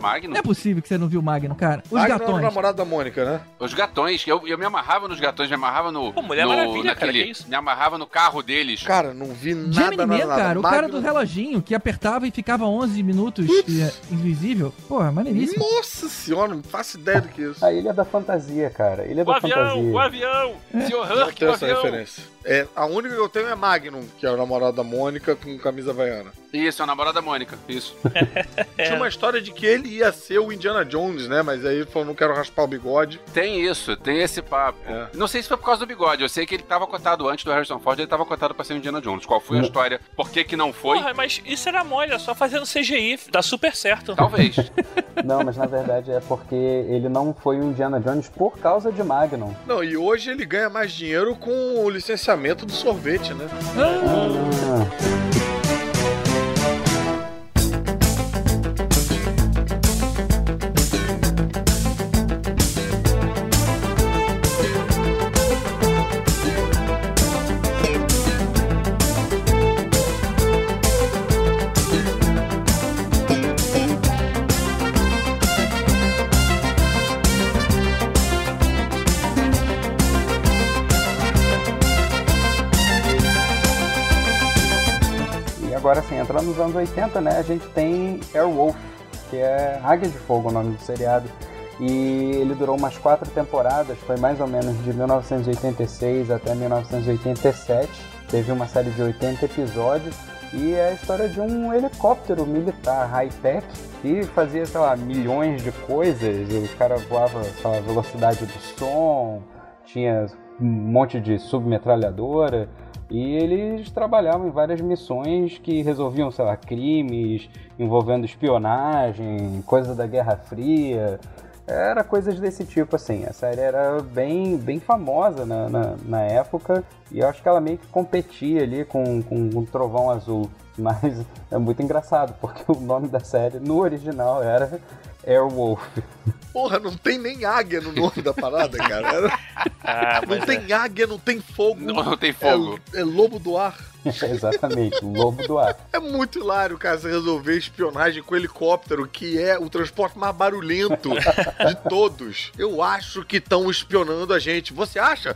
Magnum. Não é possível que você não viu Magnum, cara. Os Magnum era o Gatões. namorado da Mônica, né? Os gatões, eu, eu me amarrava nos gatões, me amarrava no. Pô, Mulher no, Maravilha, cara, que isso? Me amarrava no carro deles. Cara, não vi nada, Gemini nada, Man, nada. cara, o cara do reloginho que apertava e ficava 11 minutos é, invisível. Porra, maneiríssimo. Nossa senhora, não faço ideia do que é isso. A Ilha da Fantasia, cara. Ilha O da avião, Fantasia. o avião! Senhor Não Hurk, tenho o essa avião! referência. É, a única que eu tenho é Magnum, que é o namorado da Mônica com camisa havaiana. Isso, é o namorado da Mônica. Isso. Tinha uma história de que ele ia ser o Indiana Jones, né? Mas aí ele falou, não quero raspar o bigode. Tem isso, tem esse papo. É. Não sei se foi por causa do bigode. Eu sei que ele tava cotado antes do Harrison Ford, ele tava cotado pra ser o Indiana Jones. Qual foi a história? Por que que não foi? Porra, mas isso era mole, é só fazendo CGI, dá super certo. Talvez. Não, mas na verdade é porque ele não foi o Indiana Jones por causa de Magnum. Não, e hoje ele ganha mais dinheiro com o licenciamento do sorvete, né? Ah, nos anos 80, né, a gente tem Airwolf, que é Águia de Fogo o nome do seriado. E ele durou umas quatro temporadas, foi mais ou menos de 1986 até 1987. Teve uma série de 80 episódios e é a história de um helicóptero militar high-tech que fazia, sei lá, milhões de coisas. O cara voava, sei lá, velocidade do som, tinha um monte de submetralhadora. E eles trabalhavam em várias missões que resolviam, sei lá, crimes envolvendo espionagem, coisa da Guerra Fria. Era coisas desse tipo, assim. A série era bem, bem famosa na, na, na época e eu acho que ela meio que competia ali com, com, com Trovão Azul. Mas é muito engraçado, porque o nome da série no original era Airwolf. Porra, não tem nem águia no nome da parada, cara. Ah, Não tem águia, não tem fogo. Não, não tem fogo. É, é lobo do ar. Exatamente, o lobo do ar. É muito hilário, cara, você resolver espionagem com helicóptero, que é o transporte mais barulhento de todos. Eu acho que estão espionando a gente. Você acha?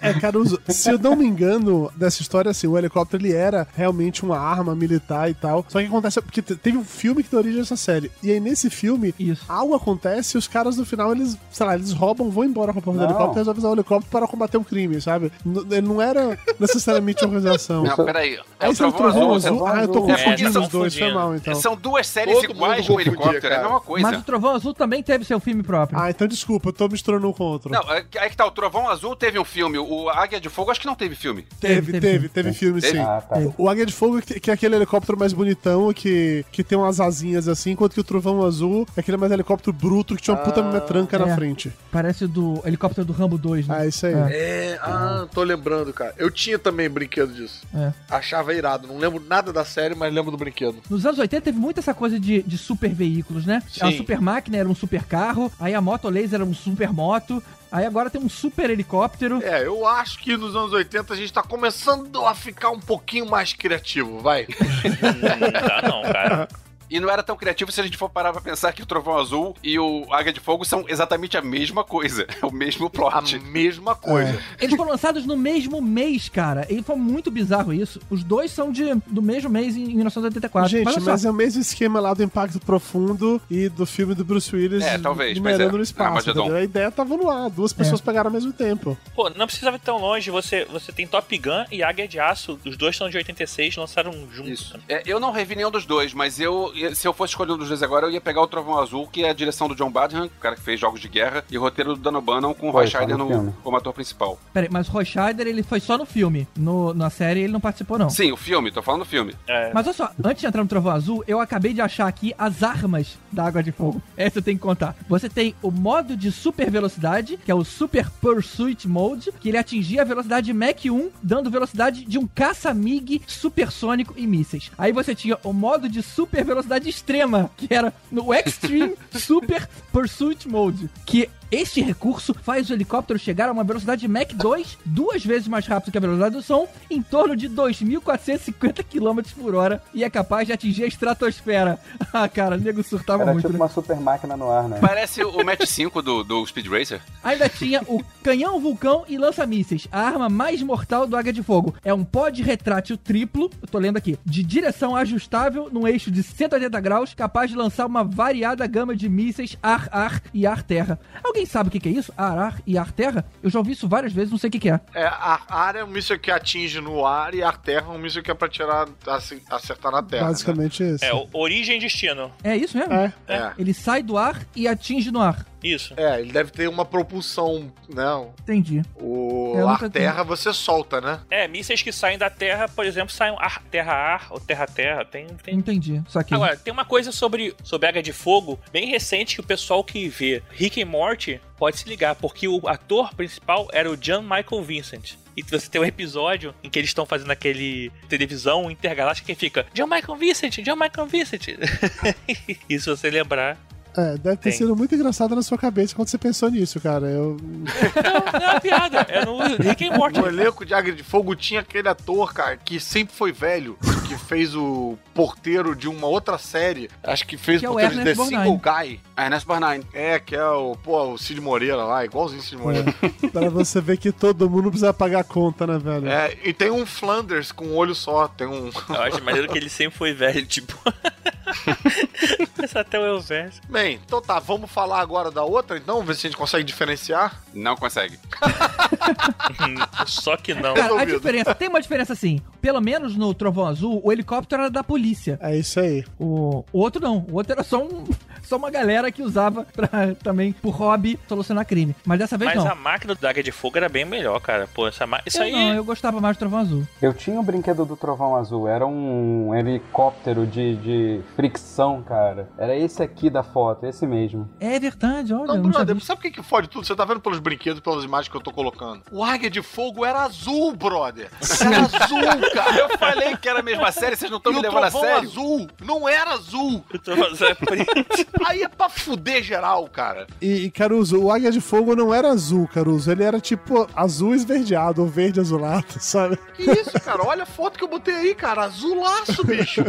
É, Caruso, se eu não me engano dessa história, assim, o helicóptero ele era realmente uma arma militar e tal. Só que acontece, porque te- teve um filme que deu origem a essa série. E aí nesse filme, algo acontece e os caras no final, eles, sei lá, eles roubam, vão embora com a porra do helicóptero e resolvem usar o helicóptero para combater o crime, sabe? Ele não era necessariamente uma organização. Não, peraí. É Aí o é Trovão Trovão Azul. Azul? Ah, eu tô É, confundindo são- os dois, foi mal então. São duas séries Todo iguais com helicóptero, é a mesma coisa. Mas o Trovão Azul também teve seu filme próprio. Ah, então desculpa, eu tô misturando um com o outro. Não, é que- aí que tá, o Trovão Azul teve um filme, o Águia de Fogo acho que não teve filme. Teve, teve, teve, filme Teve? sim. Ah, tá. O Águia de Fogo, que que é aquele helicóptero mais bonitão, que, que tem umas asinhas assim, enquanto que o Trovão Azul é aquele mais helicóptero bruto que tinha uma puta metranca na É. frente. Parece o do helicóptero do Rambo 2, né? Ah, isso aí. É, ah, tô lembrando, cara. Eu tinha também brinquedo disso. É. Achava irado. Não lembro nada da série, mas lembro do brinquedo. Nos anos 80 teve muito essa coisa de, de super veículos, né? A Sim. super máquina era um super carro, aí a moto laser era um super moto, aí agora tem um super helicóptero. É, eu acho que nos anos 80 a gente tá começando a ficar um pouquinho mais criativo, vai. Tá não, cara. E não era tão criativo se a gente for parar pra pensar que o Trovão Azul e o Águia de Fogo são exatamente a mesma coisa. É o mesmo plot. A mesma coisa. Eles foram lançados no mesmo mês, cara. E foi muito bizarro isso. Os dois são de, do mesmo mês em 1984. Gente, mas, só. é o mesmo esquema lá do Impacto Profundo e do filme do Bruce Willis É, talvez, mas numerando é. no espaço, Armagedon. entendeu? A ideia tava no ar, duas pessoas pegaram ao mesmo tempo. Pô, não precisava ir tão longe. Você, você tem Top Gun e Águia de Aço. Os dois são de 86, lançaram juntos. É, eu não revi nenhum dos dois, mas eu, se eu fosse escolher um dos dois agora, eu ia pegar o Trovão Azul, que é a direção do John Badham, o cara que fez Jogos de Guerra, e o roteiro do Dan O'Bannon com o Foi, Roy tá Scheider no no, como ator principal. Peraí, mas o Roy Scheider, ele foi só no filme. No, na série ele não participou, não. Sim, o filme, tô falando do filme. Mas olha só, antes de entrar no Trovão Azul, eu acabei de achar aqui as armas da Água de Fogo. Essa eu tenho que contar. Você tem o modo de super velocidade, que é o Super Pursuit Mode, que ele atingia a velocidade Mach 1, dando velocidade de um caça-MiG supersônico e mísseis. Aí você tinha o modo de super velocidade extrema, que era no Extreme Super Pursuit Mode, que este recurso faz o helicóptero chegar a uma velocidade Mach 2, duas vezes mais rápido que a velocidade do som, em torno de 2.450 km por hora, e é capaz de atingir a estratosfera. Ah, cara, o nego surtava Era muito. tipo né? uma super máquina no ar, né? Parece o Match 5 do, do Speed Racer. Ainda tinha o canhão vulcão e lança-mísseis, a arma mais mortal do Águia de Fogo. É um pod retrátil triplo, eu tô lendo aqui, de direção ajustável num eixo de 180 graus, capaz de lançar uma variada gama de mísseis ar-ar e ar-terra. Alguém sabe o que que é isso? Ar-ar e ar-terra? Eu já ouvi isso várias vezes, não sei o que que é. É, a ar é um míssil que atinge no ar e a terra é um míssil que é pra tirar, assim, acertar na terra. Basicamente isso. É, origem e destino. É isso mesmo? É. É. Ele sai do ar e atinge no ar. Isso. É, ele deve ter uma propulsão, né? Entendi. O Eu nunca ar-terra você solta, né? É, mísseis que saem da Terra, por exemplo, saem ar- terra-ar ou terra-terra. Tem, tem Entendi. Só que. Agora, tem uma coisa sobre, sobre Águia de Fogo bem recente que o pessoal que vê Rick and Morty pode se ligar, porque o ator principal era o John Michael Vincent. E você tem um episódio em que eles estão fazendo aquele televisão intergaláctica que fica John Michael Vincent, John Michael Vincent. e se você lembrar. É, deve ter Tem. sido muito engraçado na sua cabeça quando você pensou nisso, cara. Eu. Não, não é uma piada, é no Rick and Morty. No elenco de Águia de Fogo tinha aquele ator, cara, que sempre foi velho, que fez o porteiro de uma outra série. Acho que fez Que é o o porteiro de The Single. Guy. Ernest Borgnine. É, que é o, pô, o Cid Moreira lá, igualzinho o Cid Moreira. Pra você ver que todo mundo precisa pagar a conta, né, velho? É, e tem um Flanders com um olho só, tem um... Eu acho maneiro que ele sempre foi velho, tipo. Essa até o Elvis. Bem, então tá, vamos falar agora da outra, então, ver se a gente consegue diferenciar. Não consegue. Só que não. Cara, a diferença, tem uma diferença assim. Pelo menos no Trovão Azul, o helicóptero era da polícia. É isso aí. O, o outro não. O outro era só, um, só uma galera que usava pra, também, por hobby, solucionar crime. Mas dessa vez Mas não. a máquina da Águia de Fogo era bem melhor, cara. Pô, essa ma... Isso eu aí. não, eu gostava mais do Trovão Azul. Eu tinha o brinquedo do Trovão Azul, era um helicóptero de, de fricção, cara. Era esse aqui da foto, esse mesmo. É verdade, olha. Não, não brother, sabe o que, que fode tudo? Você tá vendo pelos brinquedos, pelas imagens que eu tô colocando. O Águia de Fogo era azul, brother. Era azul, cara. Eu falei que era a mesma série, vocês não estão me o levando a trovão sério? azul não era azul. Eu tô fazendo preto. Aí é pra fuder geral, cara. E, e, Caruso, o Águia de Fogo não era azul, Caruso. Ele era tipo azul esverdeado ou verde azulado, sabe? Que isso, cara? Olha a foto que eu botei aí, cara. Azulaço, bicho.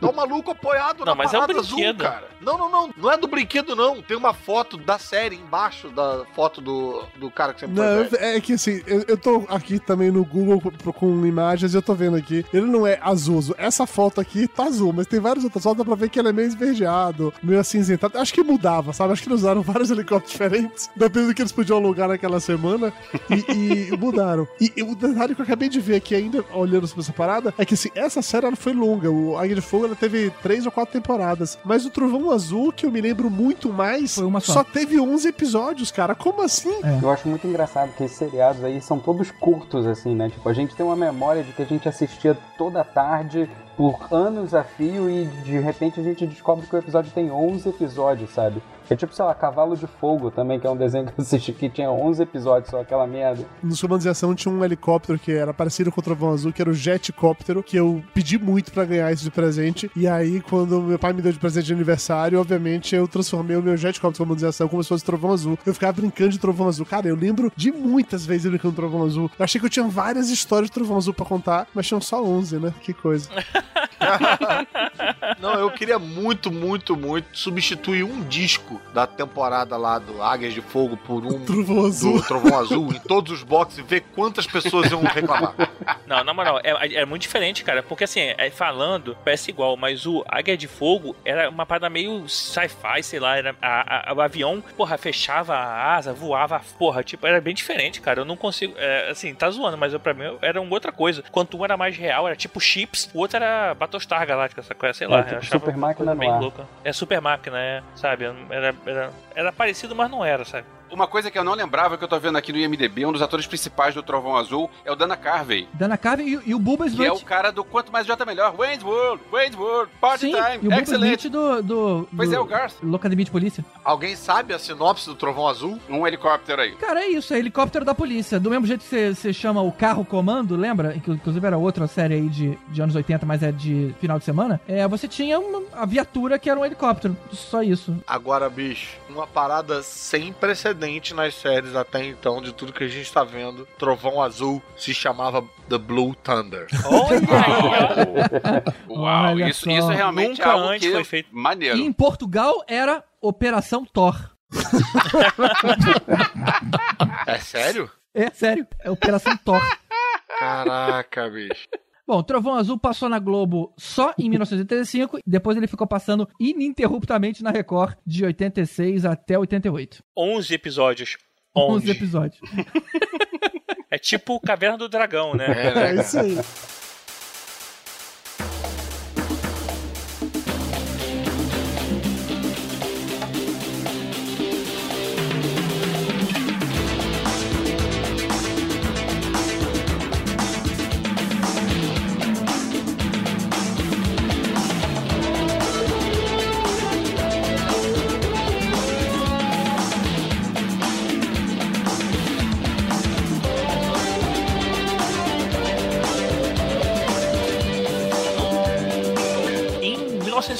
Tá o maluco apoiado Não, na mas é um parada azul, brinquedo. cara. Não, não, não. Não é do brinquedo, não. Tem uma foto da série embaixo da foto do, do cara que sempre Não, é que assim, eu, eu tô aqui também no Google com- com imagens e eu tô vendo aqui. Ele não é azul. Essa foto aqui tá azul, mas tem várias outras fotos, dá pra ver que ele é meio esverdeado, meio acinzentado. Acho que mudava, sabe? Acho que eles usaram vários helicópteros diferentes, dependendo do que eles podiam alugar naquela semana, e, e mudaram. E, e o detalhe que eu acabei de ver aqui ainda, olhando sobre essa parada, é que assim, essa série ela foi longa. O Águia de Fogo ela teve três ou quatro temporadas. Mas o Trovão Azul, que eu me lembro muito mais, só. só teve 11 episódios, cara. Como assim? Eu acho muito engraçado que esses seriados aí são todos curtos, assim, né? Tipo, a gente tem uma memória de que a gente assistia toda tarde por anos a fio e de repente a gente descobre que o episódio tem 11 episódios, sabe? É tipo, sei lá, Cavalo de Fogo também, que é um desenho que eu assisti que tinha 11 episódios, só aquela merda. Nos comandos de ação tinha um helicóptero que era parecido com o Trovão Azul, que era o Jetcóptero, que eu pedi muito pra ganhar isso de presente. E aí, quando meu pai me deu de presente de aniversário, obviamente eu transformei o meu Jetcóptero comandos de ação como se fosse Trovão Azul. Eu ficava brincando de Trovão Azul. Cara, eu lembro de muitas vezes brincando de Trovão Azul. Eu achei que eu tinha várias histórias de Trovão Azul pra contar, mas tinham só 11, né? Que coisa. Não, eu queria muito, muito, muito substituir um disco da temporada lá do Águias de Fogo por um Trovão Azul. do Trovão Azul em todos os boxes e ver quantas pessoas iam reclamar. Não, na moral, é, é muito diferente, cara. Porque assim, é, falando, parece igual, mas o Águia de Fogo era uma parada meio sci-fi, sei lá. Era, a- a- o avião, porra, fechava a asa, voava, porra, tipo, era bem diferente, cara. Eu não consigo. é, assim, tá zoando, mas eu, pra mim era uma outra coisa. Quanto um era mais real, era tipo chips, o outro era Battlestar Galáctica, essa coisa, sei lá. É, tipo Super Máquina bem louca. É super máquina, é, sabe? Era, era, era parecido, mas não era, sabe? Uma coisa que eu não lembrava, que eu tô vendo aqui no IMDB, um dos atores principais do Trovão Azul é o Dana Carvey. Dana Carvey e, e o Bubba Que é o Smith. cara do Quanto Mais Jota Melhor. Wayne's World, Wayne's World, Party Sim, e o Time, Bubba Excellent. Smith do, do, Pois do é, o Garth. Locademia de Polícia. Alguém sabe a sinopse do Trovão Azul? Um helicóptero aí. Cara, é isso, é helicóptero da polícia. Do mesmo jeito que você- chama o carro comando, lembra? Inclu- Inclusive era outra série aí de, de anos 80, mas é de final de semana. É, você tinha uma, a viatura que era um helicóptero. Só isso. Agora, bicho, uma parada sem precedente nas séries até então, de tudo que a gente tá vendo. Trovão Azul se chamava The Blue Thunder. Uau, Olha isso, só. isso realmente Nunca é algo antes que foi feito. maneiro. E em Portugal era Operação Thor. É sério? É sério, é Operação Thor. Caraca, bicho. Bom, Trovão Azul passou na Globo só em 1985, depois ele ficou passando ininterruptamente na Record de 86 até 88. 11 episódios. 11 11. episódios. É tipo Caverna do Dragão, né? É isso aí.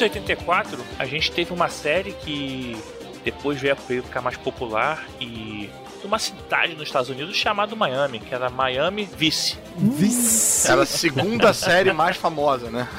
1984, a gente teve uma série que depois veio veio ficar mais popular e de uma cidade nos Estados Unidos chamada Miami, que era Miami Vice. Vice. Era a segunda série mais famosa, né?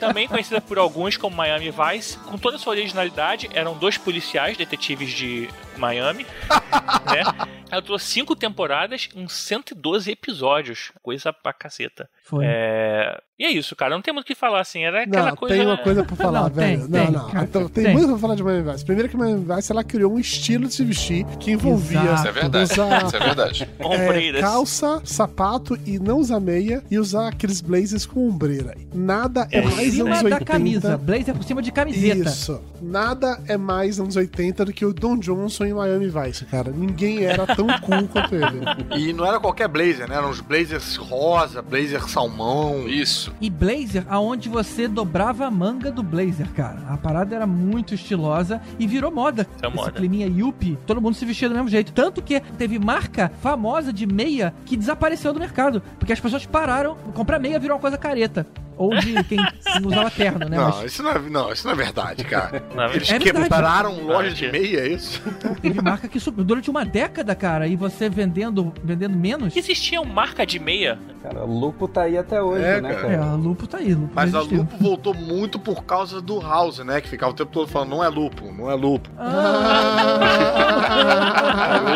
Também conhecida por alguns como Miami Vice, com toda a sua originalidade, eram dois policiais, detetives de Miami, né? Ela durou cinco temporadas em 112 episódios, coisa pra caceta. Foi. É... E é isso, cara, não tem muito o que falar, assim, era aquela Não, coisa... tem uma coisa pra falar, Não, tem, velho. tem, não, não. cara, então, tem, tem. muito pra falar de Miami Vice. Primeiro que Miami Vice, ela criou um estilo de se vestir que envolvia Exato. É verdade. usar Isso é verdade. é, Ombreiras. calça, sapato e não usar meia e usar aqueles blazers com ombreira. Nada é, É, mais Por cima anos da 80. camisa, blazer por cima de camiseta. Isso. Nada é mais anos 80 do que o Don Johnson em Miami Vice, cara. Ninguém era tão cool quanto ele. E não era qualquer blazer, né? Eram uns blazers rosa, blazer salmão. Isso. E blazer, aonde você dobrava a manga do blazer, cara. A parada era muito estilosa e virou moda. É Esse moda. climinha yuppie, todo mundo se vestia do mesmo jeito. Tanto que teve marca famosa de meia que desapareceu do mercado. Porque as pessoas pararam, comprar meia virou uma coisa careta. Ou de quem usava terno, né? Não, Mas isso não, é, não, isso não é verdade, cara. Não, Eles é verdade. quebraram Não, loja é de meia, é isso? teve marca que subiu durante uma década, cara, e você vendendo, vendendo menos. Existia uma marca de meia? Cara, o Lupo tá aí até hoje, É, né, cara. É, a Lupo tá aí, Lupo Mas a. Lupo voltou muito por causa do House, né? Que ficava o tempo todo falando, não é Lupo, não é Lupo. A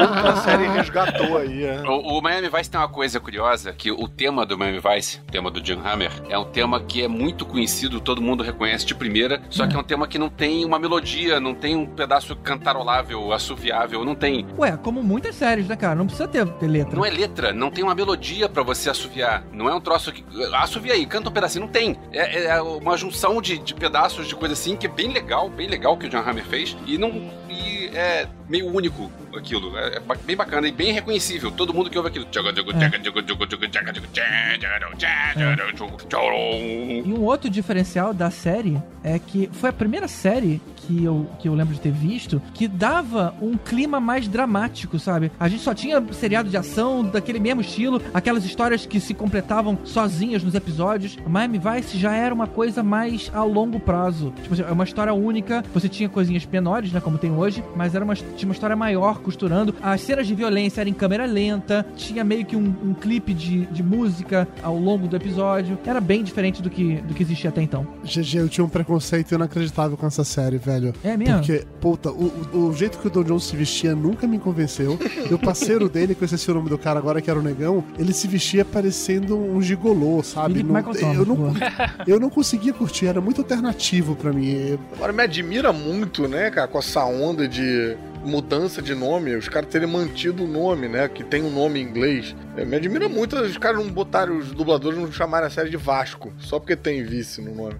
Lupo a série resgatou aí, é. O, o Miami Vice tem uma coisa curiosa, que o tema do Miami Vice, o tema do Jim Hammer, é um tema que é muito conhecido, todo mundo reconhece de primeira, só que é um tema que não tem uma melodia, não tem um pedaço cantarolável, assoviável, não tem. Ué, como muitas séries, né, cara? Não precisa ter, ter letra. Não é letra, não tem uma melodia pra você assoviar. Não é um troço que. Assovia aí, canta um pedacinho. Não tem. É, é uma junção de, de pedaços de coisa assim que é bem legal, bem legal que o John Hammer fez. E não. E é meio único aquilo. É, é bem bacana e bem reconhecível. Todo mundo que ouve aquilo. E um outro diferencial da série é que foi a primeira série que eu, que eu lembro de ter visto que dava um clima mais dramático, sabe? A gente só tinha seriado de ação daquele mesmo estilo, aquelas histórias que se completavam sozinhas nos episódios. Miami Vice já era uma coisa mais a longo prazo. Tipo assim, é uma história única. Você tinha coisinhas menores, né? Como tem hoje, mas era uma, tinha uma história maior costurando. As cenas de violência eram em câmera lenta, tinha meio que um, um clipe de, de música ao longo do episódio. Era bem diferente do que, do que existia até então. GG, eu tinha um preconceito inacreditável com essa série, velho. É mesmo? Porque, puta, o, o, jeito que o Don Jones se vestia nunca me convenceu. E o parceiro dele, que eu esqueci o nome do cara agora, que era o Negão, ele se vestia parecendo um gigolô, sabe? Não- eu, não, eu não conseguia curtir, era muito alternativo pra mim. Agora me admira muito, né, cara, com essa onda de mudança de nome, os caras terem mantido o nome, né, que tem um nome em inglês. É, me admira muito os caras não botarem, os dubladores não chamarem a série de Vasco, só porque tem vice no nome.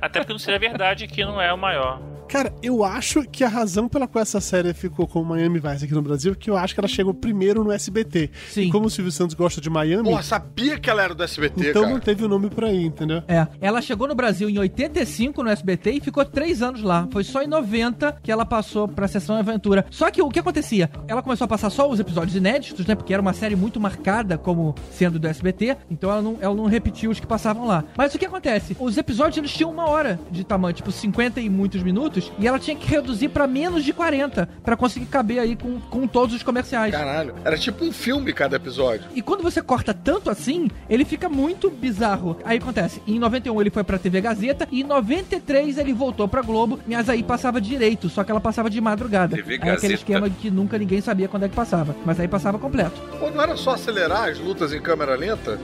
Até porque não seria verdade que não é o maior. Cara, eu acho que a razão pela qual essa série ficou com Miami Vice aqui no Brasil é que eu acho que ela chegou primeiro no SBT. Sim. E como o Silvio Santos gosta de Miami, Porra, sabia que ela era do SBT, então cara. não teve o nome pra ir, entendeu? É, ela chegou no Brasil em 85 no SBT e ficou três anos lá. Foi só em 90 que ela passou pra Sessão Aventura. Só que o que acontecia? Ela começou a passar só os episódios inéditos, né? Porque era uma série muito marcada como sendo do SBT, então ela não, ela não repetiu os que passavam lá. Mas o que acontece? Os episódios eles tinham uma hora de tamanho, tipo 50 e muitos minutos, e ela tinha que reduzir pra menos de 40 pra conseguir caber aí com, com todos os comerciais. Caralho, era tipo um filme cada episódio. E quando você corta tanto assim, ele fica muito bizarro. Aí acontece, em 91 ele foi pra TV Gazeta e em 93 ele voltou pra Globo, mas aí passava direito, só que ela passava de madrugada. TV Aí aquele Gazeta. esquema que nunca ninguém sabia quando é que passava, mas aí passava completo. Pô, não era só acelerar as lutas em câmera lenta?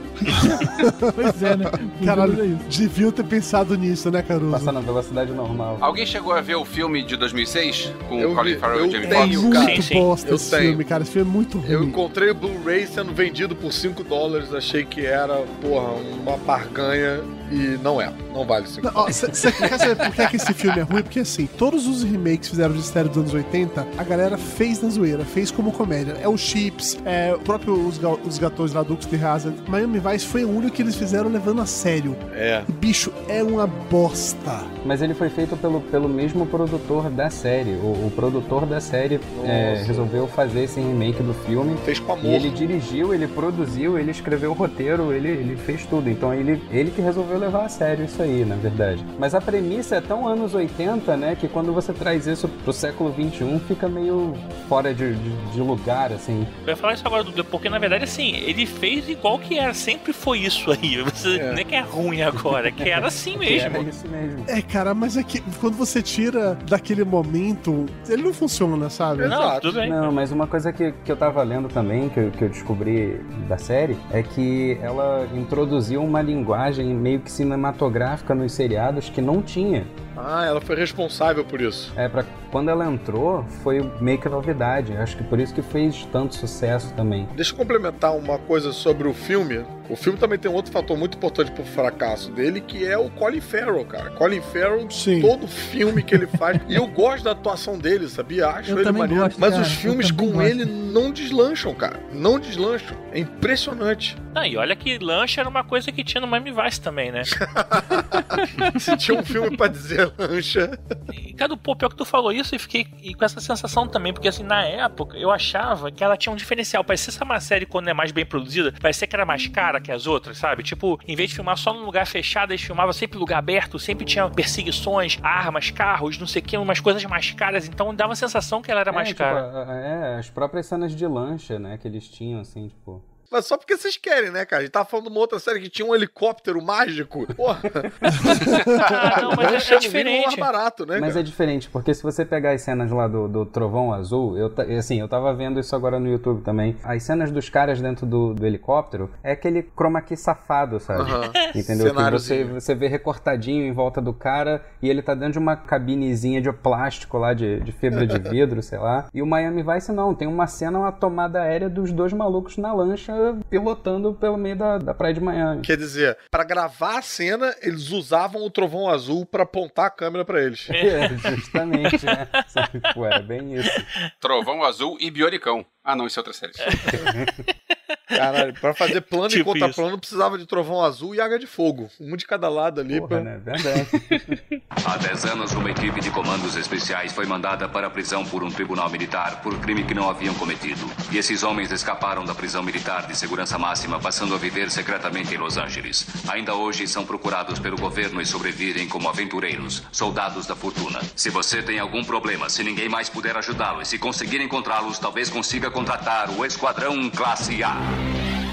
Pois é, né? Caralho, deviam ter pensado nisso, né, Caruso? Passar na velocidade normal. Alguém chegou a ver o filme de 2006 com Eu o Colin Farrell eu e Jamie tenho, Foxx? cara. Muito Sim, sim. bosta Eu esse tenho. filme, cara. Esse filme é muito ruim. Eu encontrei o Blu-ray sendo vendido por 5 dólares, achei que era, porra, uma barganha e não é. Não vale 5 Não, ó, cê- cê quer saber por que, que esse filme é ruim? Porque assim, todos os remakes que fizeram de série dos anos 80, a galera fez na zoeira, fez como comédia. É o Chips, é o próprio Os, Ga os Gatões lá, Dukes de Hazard. Miami Vice foi o único que eles fizeram levando a sério. É. E, bicho, é uma bosta. Mas ele foi feito pelo, pelo mesmo produtor da série. O, o produtor da série é, resolveu fazer esse remake do filme. Fez com E amor. ele dirigiu, ele produziu, ele escreveu o roteiro, ele, ele fez tudo. Então ele, ele que resolveu levar a sério isso aí, na verdade. Mas a premissa é tão anos 80, né, que quando você traz isso pro século 21, fica meio fora de, de, de lugar, assim. Eu ia falar isso agora, Dudu, porque na verdade, assim, ele fez igual que era. Sempre foi isso aí. Você, É. Não é que é ruim agora, é que era assim Que mesmo. Era isso mesmo. É, cara, mas é que quando você tira daquele momento, ele não funciona, sabe? Não, Exato. tudo bem. Não, mas uma coisa que, que eu tava lendo também, que, eu- que eu descobri da série, é que ela introduziu uma linguagem meio que cinematográfica nos seriados que não tinha. Ah, ela foi responsável por isso. É, pra, quando ela entrou, foi meio que novidade. Acho que por isso que fez tanto sucesso também. Deixa eu complementar uma coisa sobre o filme. O filme também tem um outro fator muito importante pro fracasso dele, que é o Colin Farrell, cara. Colin Farrell, Sim. todo filme que ele faz. e eu gosto da atuação dele, sabia? Acho Eu ele também maneiro. gosto, Mas cara. os Eu filmes com gosto. ele não deslancham, cara. Não deslancham. É impressionante. Não, e olha que lanche era uma coisa que tinha no Miami Vice também, né? Se tinha um filme pra dizer lancha. E, cara, pô, pior que tu falou isso e fiquei e com essa sensação também, porque assim, na época eu achava que ela tinha um diferencial. Parecia ser uma série quando é mais bem produzida, parecia que era mais cara que as outras, sabe? Tipo, em vez de filmar só num lugar fechado, eles filmavam sempre em lugar aberto, sempre tinha perseguições, armas, carros, não sei o que, umas coisas mais caras, então dava a sensação que ela era mais tipo, cara. É, as próprias cenas de lancha, né, que eles tinham, assim, tipo... Mas só porque vocês querem, né, cara? A gente tava falando de uma outra série que tinha um helicóptero mágico. Porra. Ah, não, mas é no mínimo diferente. mais barato, né, Mas cara? é diferente, porque se você pegar as cenas lá do, do Trovão Azul, eu, assim, eu tava vendo isso agora no YouTube também. As cenas dos caras dentro do, do helicóptero é aquele chroma key safado, sabe? Aham. Entendeu? Que você, você vê recortadinho em volta do cara e ele tá dentro de uma cabinezinha de plástico lá, de, de fibra de vidro, sei lá. E o Miami Vice não, tem uma cena, uma tomada aérea dos dois malucos na lancha pilotando pelo meio da, da praia de Miami. Quer dizer, pra gravar a cena, eles usavam o trovão azul pra apontar a câmera pra eles. É, justamente, né? Sabe? Pô, era bem isso. Trovão Azul e Bioricão. Ah, não, isso é outra série. Caralho, pra fazer plano e Tipo contraplano precisava de trovão azul e água de fogo. Um de cada lado ali. pra... né? Verdade. Há 10 anos, uma equipe de comandos especiais foi mandada para a prisão por um tribunal militar por crime que não haviam cometido. E esses homens escaparam da prisão militar de segurança máxima, passando a viver secretamente em Los Angeles. Ainda hoje são procurados pelo governo e sobrevivem como aventureiros, soldados da fortuna. Se você tem algum problema, se ninguém mais puder ajudá-lo e se conseguir encontrá-los, talvez consiga contratar o Esquadrão Classe A. Yeah.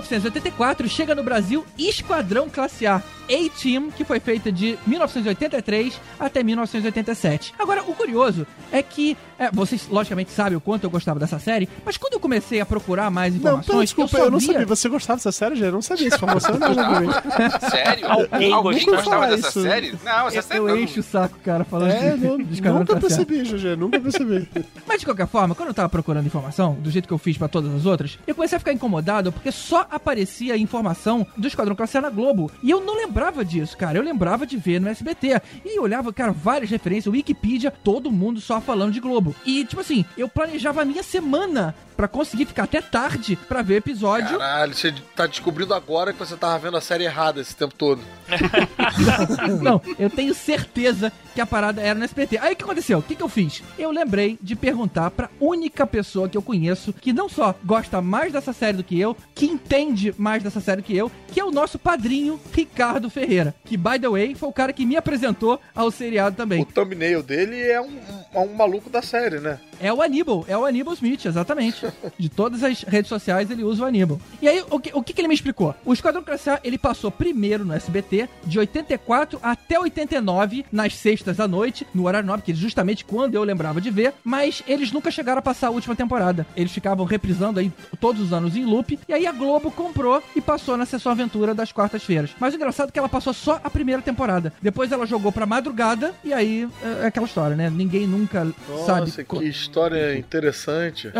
1984 chega no Brasil Esquadrão Classe A, A-Team, que foi feita de 1983 até 1987. Agora, o curioso é que é, vocês logicamente sabem o quanto eu gostava dessa série, mas quando eu comecei a procurar mais Não, informações, pera, desculpa, eu, eu, não sabia... sabia. Você gostava dessa série, já? Eu não sabia essa informação. não, não, não. Sério? Alguém Alguém gostava gostava dessa disso. série? Não, essa série Eu não. encho o saco, cara, falando É, de, não, de Esquadrão nunca Classe A. percebi, GG, nunca percebi. Mas de qualquer forma, quando eu tava procurando informação, do jeito que eu fiz pra todas as outras, eu comecei a ficar incomodado porque só aparecia informação do Esquadrão Classe A na Globo. E eu não lembrava disso, cara. Eu lembrava de ver no SBT. E olhava, cara, várias referências, Wikipedia, todo mundo só falando de Globo. E, tipo assim, eu planejava a minha semana pra conseguir ficar até tarde pra ver episódio. Caralho, você tá descobrindo agora que você tava vendo a série errada esse tempo todo. Não, eu tenho certeza que a parada era no SBT. Aí o que aconteceu? O que, que eu fiz? Eu lembrei de perguntar pra única pessoa que eu conheço que não só gosta mais dessa série do que eu, que entende mais dessa série que eu, que é o nosso padrinho Ricardo Ferreira. Que, by the way, foi o cara que me apresentou ao seriado também. O thumbnail dele é um, é um maluco da série, né? É o Aníbal, é o Aníbal Smith, exatamente. De todas as redes sociais ele usa o Aníbal. E aí, o que, o que, ele me explicou? O Esquadrão Classe A, ele passou primeiro no SBT, de 84 até 89, nas sextas à noite, no horário 9, que é justamente quando eu lembrava de ver, mas eles nunca chegaram a passar a última temporada. Eles ficavam reprisando aí todos os anos em loop, e aí a Globo comprou e passou na sessão aventura das quartas-feiras. Mas o engraçado é que ela passou só a primeira temporada. Depois ela jogou pra madrugada, e aí é aquela história, né? Ninguém nunca sabe. Nossa, que história interessante.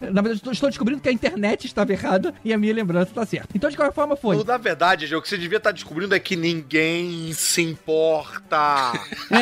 Na verdade, estou- descobrindo que a internet estava errada e a minha lembrança está certa. Então, de qualquer forma, foi. Na verdade, Gê, o que você devia estar descobrindo é que ninguém se importa.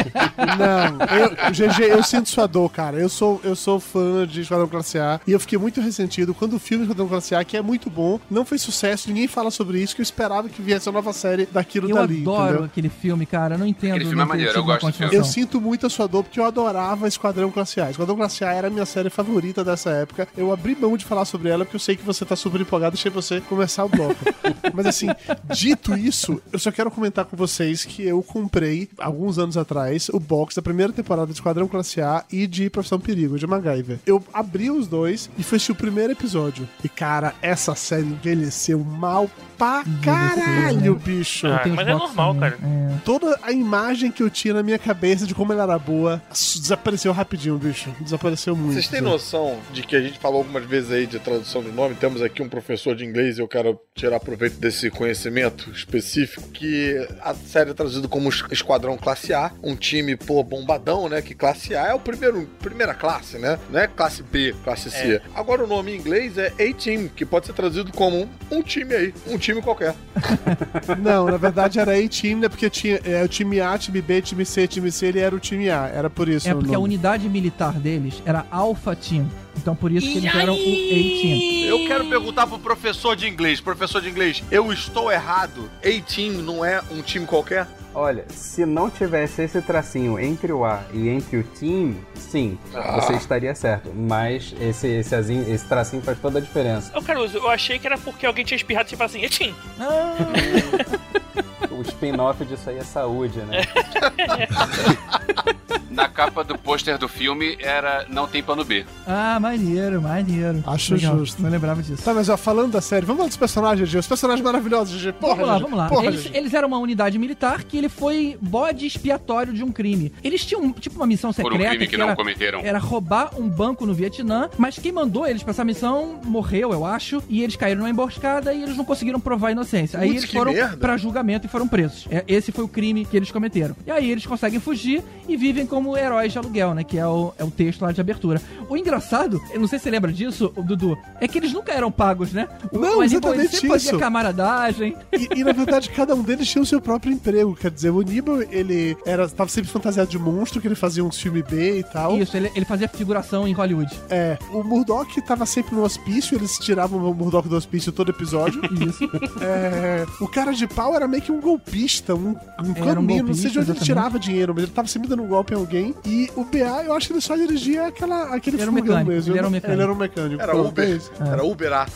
Não, eu, GG, eu sinto sua dor, cara. Eu sou, eu sou fã de Esquadrão Classe A e eu fiquei muito ressentido quando o filme Esquadrão Classe A, que é muito bom, não fez sucesso, ninguém fala sobre isso, que eu esperava que viesse a nova série daquilo Eu dali. adoro entendeu? aquele filme, cara. Eu não entendo. Aquele filme é maneiro, eu gosto do. Eu sinto muito a sua dor porque eu adorava Esquadrão Classe A. Esquadrão Classe A era a minha série favorita dessa época. Eu abri mão de falar sobre ela porque eu sei que você tá super empolgado. Deixei você começar o bloco. Mas assim, dito isso, eu só quero comentar com vocês que eu comprei, alguns anos atrás, o box da primeira temporada de Esquadrão Classe A e de Profissão Perigo, de MacGyver. Eu abri os dois e fui assistir o primeiro episódio. E cara, essa série envelheceu mal pra caralho, bicho. Ah, mas é normal, cara. Toda a imagem que eu tinha na minha cabeça de como ela era boa desapareceu rapidinho, bicho. Desapareceu muito. Vocês têm noção de que a gente falou algumas vezes aí de tradução de nome. Temos aqui um professor de inglês e eu quero tirar proveito desse conhecimento específico, que a série é traduzida como Es- Esquadrão Classe A, um time, pô, bombadão, né? Que classe A é o primeiro, primeira classe, né? Não é classe B, classe C. É. Agora o nome em inglês é A-Team, que pode ser traduzido como um, um time aí, um time qualquer. Não, na verdade era A-Team, né? Porque tinha é, o time A, time B, time C, time C, ele era o time A. Era por isso É porque a nome. unidade militar deles era Alpha Team. Então por isso que eles eram o A-Team. Eu quero perguntar pro professor de inglês. Professor de inglês, eu estou errado? A-Team não é um time qualquer? Olha, se não tivesse esse tracinho entre o A e entre o team, sim, Ah. você estaria certo. Mas esse, esse, azinho- esse tracinho faz toda a diferença. Ô, Caruso, eu achei que era porque alguém tinha espirrado e você fala assim, Etim! O spin-off disso aí é saúde, né? Na capa do pôster do filme era Não Tem Plano B. Ah, maneiro, maneiro. Acho Legal, justo. Não lembrava disso. Tá, mas ó, falando da série, vamos falar dos personagens, GG. Os personagens maravilhosos, GG. Porra, vamos lá, vamos lá. Porra, eles, eles eram uma unidade militar que ele foi bode expiatório de um crime. Eles tinham, tipo, uma missão Por um secreta. crime que não era, cometeram. Era roubar um banco no Vietnã, mas quem mandou eles pra essa missão morreu, eu acho, e eles caíram numa emboscada e eles não conseguiram provar a inocência. Aí Putz, eles que foram merda. pra julgamento e foram presos. É, esse foi o crime que eles cometeram. E aí eles conseguem fugir e vivem como heróis de aluguel, né? Que é o, é o texto lá de abertura. O engraçado, eu não sei se você lembra disso, Dudu, é que eles nunca eram pagos, né? O, Não, o Aníbal, ele exatamente sempre fazia isso. camaradagem. E, e, na verdade, cada um deles tinha o seu próprio emprego. Quer dizer, o Aníbal, ele era, tava sempre fantasiado de monstro, que ele fazia uns filmes B e tal. Isso, ele, ele fazia figuração em Hollywood. É, o Murdoch tava sempre no hospício, eles tiravam o Murdoch do hospício todo episódio. Isso. É, o cara de pau era meio que um golpista, um, um Era um caminho, não sei de onde ele exatamente. tirava dinheiro, mas ele tava sempre dando um golpe em alguém. E o BA, eu acho que ele só dirigia aquela, aquele Ele era um furgão mecânico, mesmo. ele era um Ele mecânico. era um mecânico. Era Uber. é isso. Era Uber A.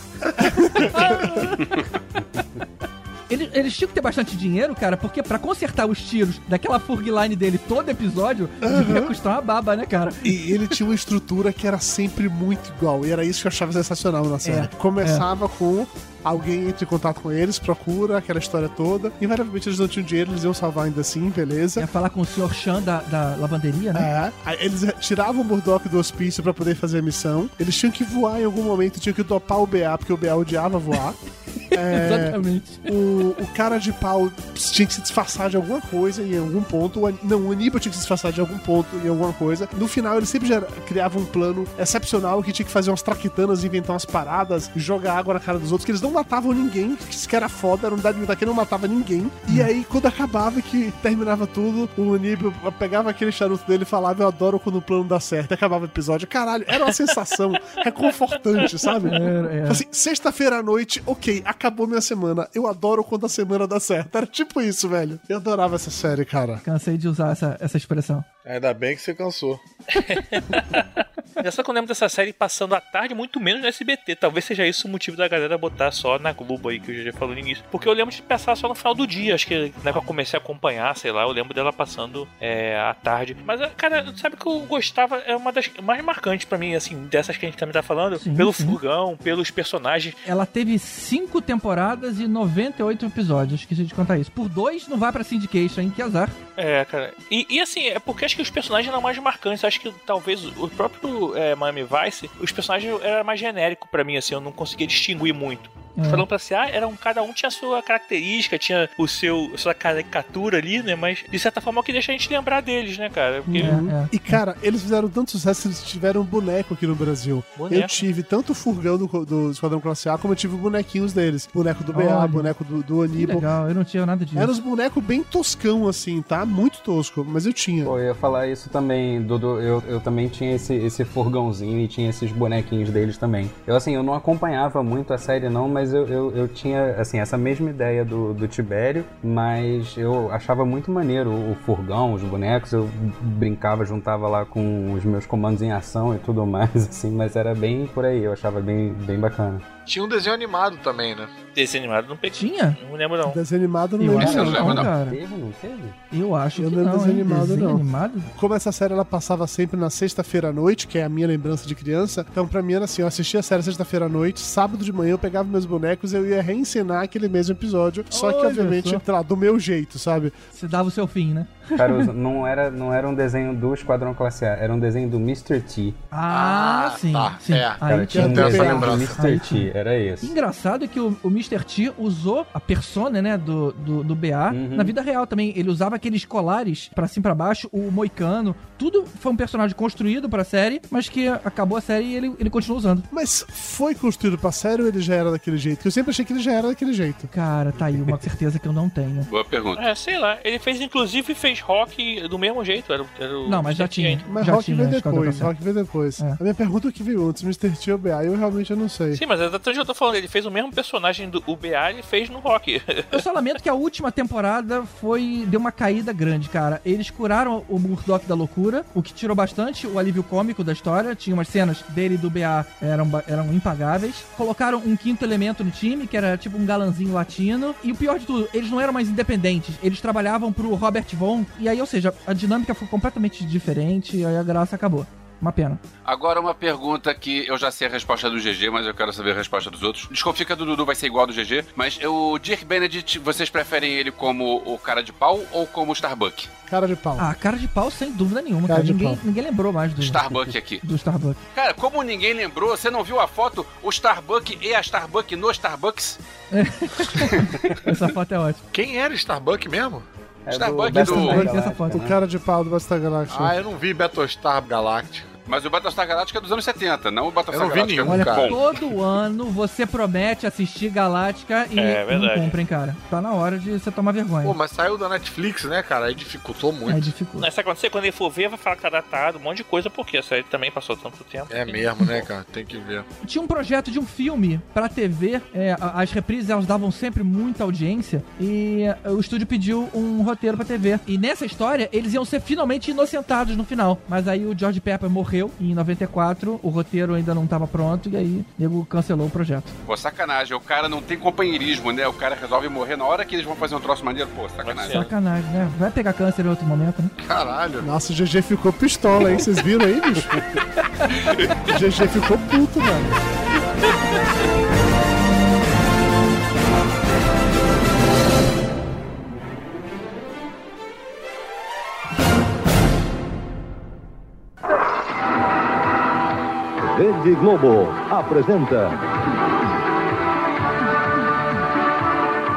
Eles, eles tinham que ter bastante dinheiro, cara, porque pra consertar os tiros daquela furgline dele todo episódio, devia custar uma baba, né, cara? E ele tinha uma estrutura que era sempre muito igual. E era isso que eu achava sensacional na série. É, Começava com alguém entra em contato com eles, procura aquela história toda. Invariavelmente eles não tinham dinheiro, eles iam salvar ainda assim, beleza. Ia falar com o Sr. Chan da, da lavanderia, né? É. Aí eles tiravam o Murdoch do hospício pra poder fazer a missão. Eles tinham que voar em algum momento, tinham que dopar o BA, porque o BA odiava voar. É, Exatamente. o, o cara de pau tinha que se disfarçar de alguma coisa em algum ponto. O não, o Aníbal tinha que se disfarçar de algum ponto em alguma coisa. No final, ele sempre já criava um plano excepcional que tinha que fazer umas traquitanas, inventar umas paradas, jogar água na cara dos outros, que eles não matavam ninguém, que isso que era foda, era unidade militar que não matava ninguém. E aí, quando acabava, que terminava tudo, o Aníbal pegava aquele charuto dele e falava: Eu adoro quando o plano dá certo. E acabava o episódio. Caralho, era uma sensação reconfortante, sabe? Era, era. Assim, sexta-feira à noite, ok, acabou minha semana. Eu adoro quando a semana dá certo. Era tipo isso, velho. Eu adorava essa série, cara. Cansei de usar essa, essa expressão. Ainda bem que você cansou. É só que eu lembro dessa série passando à tarde, muito menos no SBT. Talvez seja isso o motivo da galera botar só na Globo aí, que o GG falou no início. Porque eu lembro de passar só no final do dia. Acho que né, que eu comecei a acompanhar, sei lá, eu lembro dela passando é, à tarde. Mas, cara, sabe que eu gostava, é uma das mais marcantes pra mim, assim, dessas que a gente também tá falando. Sim, pelo sim. furgão, pelos personagens. Ela teve cinco temporadas e 98 episódios. Esqueci de contar isso. Por dois, não vai pra Syndication, hein? Que azar. É, cara. E, e, assim, é porque acho que os personagens eram mais marcantes. Acho que talvez o próprio é, Miami Vice, os personagens eram mais genérico pra mim, assim, eu não conseguia distinguir muito. É. Falando pra si, ah, eram, cada um tinha a sua característica, tinha o seu a sua caricatura ali, né? Mas de certa forma é o que deixa a gente lembrar deles, né, cara? Porque É, E, cara, eles fizeram tanto sucesso que eles tiveram um boneco aqui no Brasil. Boneco. Eu tive tanto o furgão do, do Esquadrão Classe A, como eu tive bonequinhos deles. Boneco do BA, boneco do, do Que Aníbal. legal, eu não tinha nada disso. Eram uns bonecos bem toscão, assim, tá? Muito tosco, mas eu tinha. Pô, eu ia falar isso também, Dudu. Eu, eu também tinha esse, esse furgãozinho e tinha esses bonequinhos deles também. Eu, assim, eu não acompanhava muito a série, não, mas eu, eu, eu tinha, assim, essa mesma ideia do, do Tibério, mas eu achava muito maneiro o, o furgão, os bonecos. Eu brincava, juntava lá com os meus comandos em ação e tudo mais, assim, mas era bem por aí. Eu achava bem, bem bacana. Tinha um desenho animado também, né? Desenho animado não peguei. Tinha? Não lembro não. Desenho animado não Eu lembro acho não. que não, cara. Teve, não teve? Eu acho Eu que não não, lembro desenho hein? animado, Desenho não. animado? Como essa série ela passava sempre na sexta-feira à noite, que é a minha lembrança de criança, então pra mim era assim, eu assistia a série sexta-feira à noite, sábado de manhã eu pegava meus bonecos e eu ia reencenar aquele mesmo episódio, só que Olha obviamente, lá, do meu jeito, sabe? Você dava o seu fim, né? Caruso, não era, não era um desenho do Esquadrão Classe A, era um desenho do Mr. T. Ah, sim. tá, sim. é. Cara, tinha um desenho do. Mr. T, era esse. Engraçado é que o, o Mr. T usou a persona, né, do, do, do BA Uhum. na vida real também. Ele usava aqueles colares pra cima e pra baixo, o moicano. Tudo foi um personagem construído pra série, mas que acabou a série e ele, ele continua usando. Mas foi construído pra série ou ele já era daquele jeito? Eu sempre achei que ele já era daquele jeito. Cara, tá aí uma certeza que eu não tenho. Boa pergunta. É, sei lá. Ele fez, inclusive, fez rock do mesmo jeito. Era, era o Não, mas já tinha. ainda. Mas Já Rock tinha veio depois. Rock veio depois. É. A minha pergunta é o que veio antes, Mr. T ou BA? Eu realmente eu não sei. Sim, mas é que eu tô falando. Ele fez o mesmo personagem do UBA, ele fez no rock. Eu só lamento que a última temporada foi. deu uma caída grande, cara. Eles curaram o Murdoch da loucura, o que tirou bastante o alívio cômico da história. Tinha umas cenas dele e do BA eram, eram impagáveis. Colocaram um quinto elemento no time, que era tipo um galanzinho latino. E o pior de tudo, eles não eram mais independentes. Eles trabalhavam pro Robert Vaughn. E aí, ou seja, a dinâmica foi completamente diferente. E aí a graça acabou. Uma pena. Agora uma pergunta que eu já sei a resposta do GG, mas eu quero saber a resposta dos outros. Desconfia que a do Dudu vai ser igual a do GG, mas o Dirk Benedict, vocês preferem ele como o cara de pau ou como o Starbuck? Cara de pau. Ah, cara de pau, sem dúvida nenhuma, Cara cara. de Ninguém, pau. ninguém lembrou mais do. Starbuck aqui. Do Starbuck. Cara, como ninguém lembrou, você não viu a foto, o Starbuck e a Starbuck no Starbucks? Essa foto é ótima. Quem era Starbuck mesmo? É Starbuck do- essa foto. O cara de pau do Battlestar Galactica. Ah, eu não vi Battlestar Galactica. Mas o Battlestar Galactica é dos anos 70, não o Battlestar não Galactica. nenhum, Olha, cara. todo ano você promete assistir Galáctica e É, não verdade. comprem, cara. Tá na hora de você tomar vergonha. Pô, mas saiu da Netflix, né, cara? Aí dificultou muito. É dificulto. Mas sabe acontecer? Quando ele for ver, vai falar que tá datado, um monte de coisa, porque a série também passou tanto tempo. É mesmo, né, cara? Tem que ver. Tinha um projeto de um filme pra TV, é, a- as reprises elas davam sempre muita audiência e é, o estúdio pediu um roteiro pra TV. E nessa história, eles iam ser finalmente inocentados no final. Mas aí o George Pepper morreu em 94, o roteiro ainda não tava pronto e aí o nego cancelou o projeto. Pô, sacanagem, o cara não tem companheirismo, né? O cara resolve morrer na hora que eles vão fazer um troço maneiro. Pô, sacanagem. Sacanagem, né? Vai pegar câncer em outro momento, né? Caralho. Nossa, o GG ficou pistola, hein? Vocês viram aí, bicho? o GG ficou puto, velho. Rede Globo apresenta.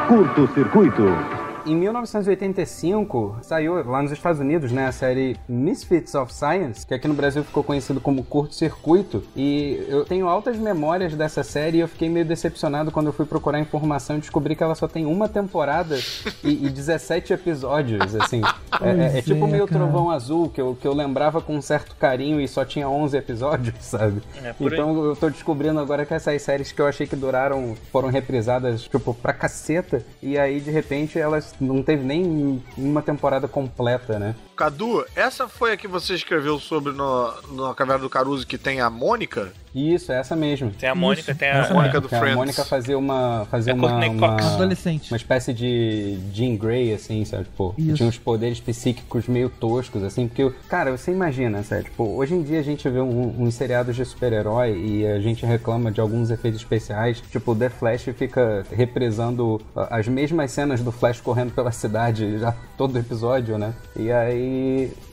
Curto Circuito. Em 1985, saiu lá nos Estados Unidos, né, a série Misfits of Science, que aqui no Brasil ficou conhecido como Curto Circuito. E eu tenho altas memórias dessa série e eu fiquei meio decepcionado quando eu fui procurar informação e descobri que ela só tem uma temporada e, e 17 episódios, assim. É, é- é tipo é, meio cara. Trovão Azul, que eu, que eu lembrava com um certo carinho e só tinha 11 episódios, sabe? É, então eu tô descobrindo agora que essas séries que eu achei que duraram foram reprisadas, tipo, pra caceta. E aí, de repente, elas não teve nem uma temporada completa, né? Cadu, essa foi a que você escreveu sobre no, no Caverna do Caruso que tem a Mônica? Isso, é essa mesmo. Tem a Mônica, Isso, tem a. essa Mônica do Que a Friends. Mônica fazia uma. Fazia É uma, uma. Adolescente. uma espécie de Jean Grey, assim, sabe? Tipo, Isso. tinha uns poderes psíquicos meio toscos, assim, porque, cara, você imagina, sabe? Tipo, hoje em dia a gente vê um- uns seriados de super-herói e a gente reclama de alguns efeitos especiais, tipo, The Flash fica reprisando a- as mesmas cenas do Flash correndo pela cidade já todo episódio, né? E aí,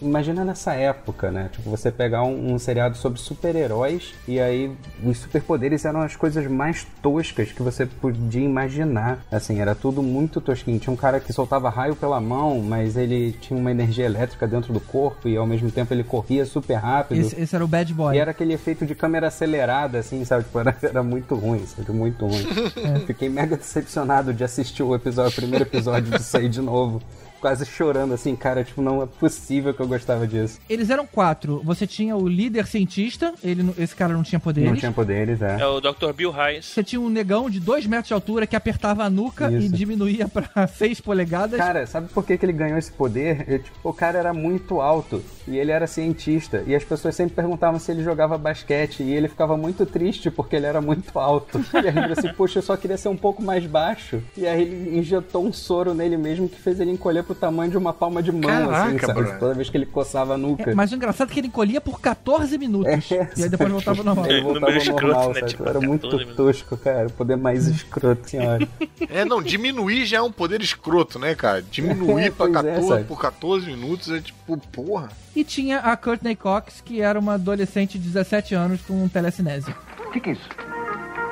imagina nessa época, né? Tipo, você pegar um, um seriado sobre super-heróis e aí os superpoderes eram as coisas mais toscas que você podia imaginar. Assim, era tudo muito tosquinho. Tinha um cara que soltava raio pela mão, mas ele tinha uma energia elétrica dentro do corpo e ao mesmo tempo ele corria super rápido. Esse, esse era o Bad Boy. E era aquele efeito de câmera acelerada, assim, sabe? Tipo, era, era muito ruim, sabe? Muito ruim. Fiquei mega decepcionado de assistir o episódio, o primeiro episódio disso aí de novo. Quase chorando assim, cara, tipo, não é possível que eu gostava disso. Eles eram quatro. Você tinha o líder cientista, ele, não- esse cara não tinha poderes. Não tinha poderes, é. É o Dr. Bill Hayes. Você tinha um negão de dois metros de altura que apertava a nuca e Isso. diminuía pra seis polegadas. Cara, sabe por que, que ele ganhou esse poder? Ele, tipo, o cara era muito alto e ele era cientista. E as pessoas sempre perguntavam se ele jogava basquete. E ele ficava muito triste porque ele era muito alto. E aí ele falou assim: Poxa, eu só queria ser um pouco mais baixo. E aí ele injetou um soro nele mesmo que fez ele encolher pro tamanho de uma palma de mão, assim, Caraca, sabe? brother. Toda vez que ele coçava a nuca. É, mas o engraçado é que ele encolhia por 14 minutos. e aí depois voltava ao normal. Ele voltava ao normal, né? sabe? Tipo, era muito 14 minutos. tosco, cara. O poder mais escroto, senhora. É, não, diminuir já é um poder escroto, né, cara? Diminuir É, pra pois é, 14, sabe? por 14 minutos é tipo, porra. E tinha a Courtney Cox, que era uma adolescente de 17 anos com telecinese. O que, que é isso?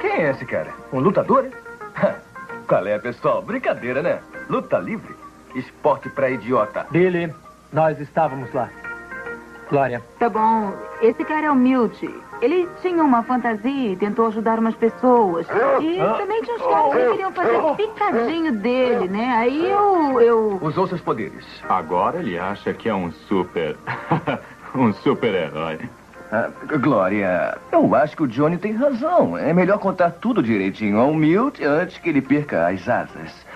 Quem é esse cara? Um lutador? Qual é, pessoal? Brincadeira, né? Luta livre? Esporte pra idiota. Billy, nós estávamos lá. Glória. Tá bom, esse cara é o Milt. Ele tinha uma fantasia e tentou ajudar umas pessoas. E também tinha uns caras que queriam fazer picadinho dele, né? Aí eu. eu... Usou seus poderes. Agora ele acha que é um super. um super-herói. Ah, Glória, eu acho que o Johnny tem razão. É melhor contar tudo direitinho ao Milt antes que ele perca as asas.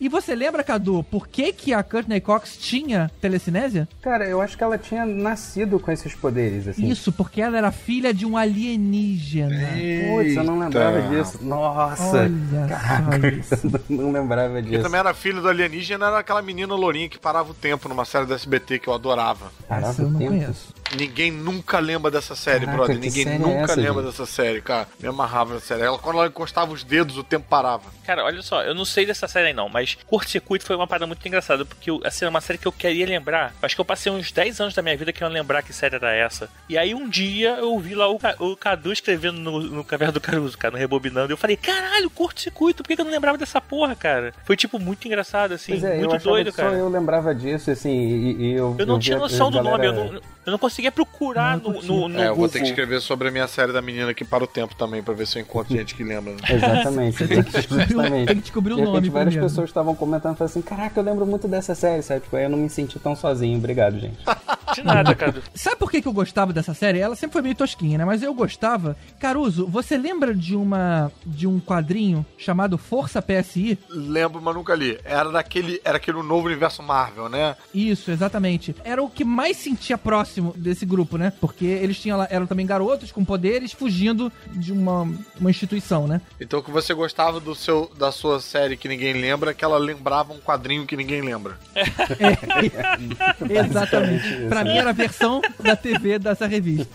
E você lembra, Cadu, por que, que a Courtney Cox tinha telecinésia? Cara, eu acho que ela tinha nascido com esses poderes, assim. Isso, porque ela era filha de um alienígena. Putz, eu não lembrava Eita. disso. Nossa! Olha Caraca, só isso. eu não lembrava disso. também era filho do alienígena, era aquela menina lourinha que parava o tempo numa série do SBT que eu adorava. Parava Essa eu não o tempo. conheço. Ninguém nunca lembra dessa série, Caraca, brother. Ninguém série é nunca essa, lembra gente? dessa série, cara. Me amarrava na série. Ela, quando ela encostava os dedos, o tempo parava. Cara, olha só, eu não sei dessa série aí não, mas Curto Circuito foi uma parada muito engraçada, porque assim, é uma série que eu queria lembrar. Acho que eu passei uns 10 anos da minha vida querendo lembrar que série era essa. E aí um dia eu vi lá o, o Cadu escrevendo no, no Caverna do Caruso, cara, no Rebobinando, e eu falei, caralho, Curto Circuito, por que eu não lembrava dessa porra, cara? Foi tipo muito engraçado, assim, é, eu muito doido, que só cara. eu lembrava disso, assim, e, e eu... Eu não eu tinha noção do nome, galera- eu não, eu não conseguia procurar no, no, no é, eu vou Google. ter que escrever sobre a minha série da menina que para o tempo também, pra ver se eu encontro gente que lembra. né? Exatamente. Você tem que descobrir tem que descobrir o nome várias pessoas estavam comentando, falaram assim, caraca, eu lembro muito dessa série, sabe? Tipo, aí eu não me senti tão sozinho, obrigado, gente. De nada, Cadu. Sabe por que, que eu gostava dessa série? Ela sempre foi meio tosquinha, né? Mas eu gostava. Caruso, você lembra de uma de um quadrinho chamado Força PSI? Lembro, mas nunca li. Era daquele, era aquele novo universo Marvel, né? Isso, exatamente. Era o que mais sentia próximo desse grupo, né? Porque eles tinham lá, eram também garotos com poderes fugindo de uma, uma instituição, né? Então o que você gostava do seu, da sua série que ninguém lembra é que ela lembrava um quadrinho que ninguém lembra. Exatamente. Pra mim era a versão da TV dessa revista.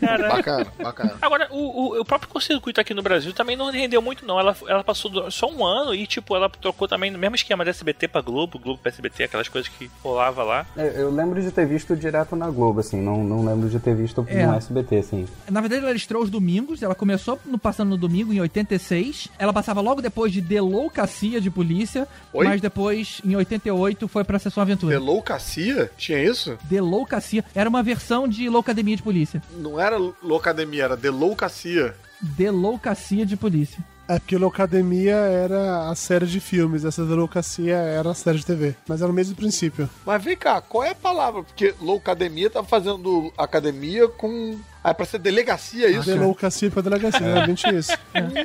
Caralho. Bacana, bacana. Agora, o, o, o próprio curto-circuito aqui no Brasil também não rendeu muito, não. Ela, ela passou só um ano e, tipo, ela trocou também no mesmo esquema da SBT pra Globo, Globo pra SBT, aquelas coisas que rolava lá. É, Eu lembro de ter visto direto na Globo, assim, não, não lembro de ter visto É. no SBT, assim. Na verdade, ela estreou os domingos. Ela começou no Passando no Domingo, em 86. Ela passava logo depois de Deloucacia de Polícia. Oi? Mas depois, em 88, foi pra Sessão Aventura. Deloucacia? Tinha isso? Deloucacia. Era uma versão de Loucademia de Polícia. Não era Loucademia, era Deloucacia. Deloucacia de Polícia. É porque Loucademia era a série de filmes, essa da Loucacia era a série de TV. Mas era o mesmo princípio. Mas vem cá, qual é a palavra? Porque Loucademia tá fazendo academia com. Ah, é pra ser delegacia isso? Deloucacia pra delegacia, É. realmente isso.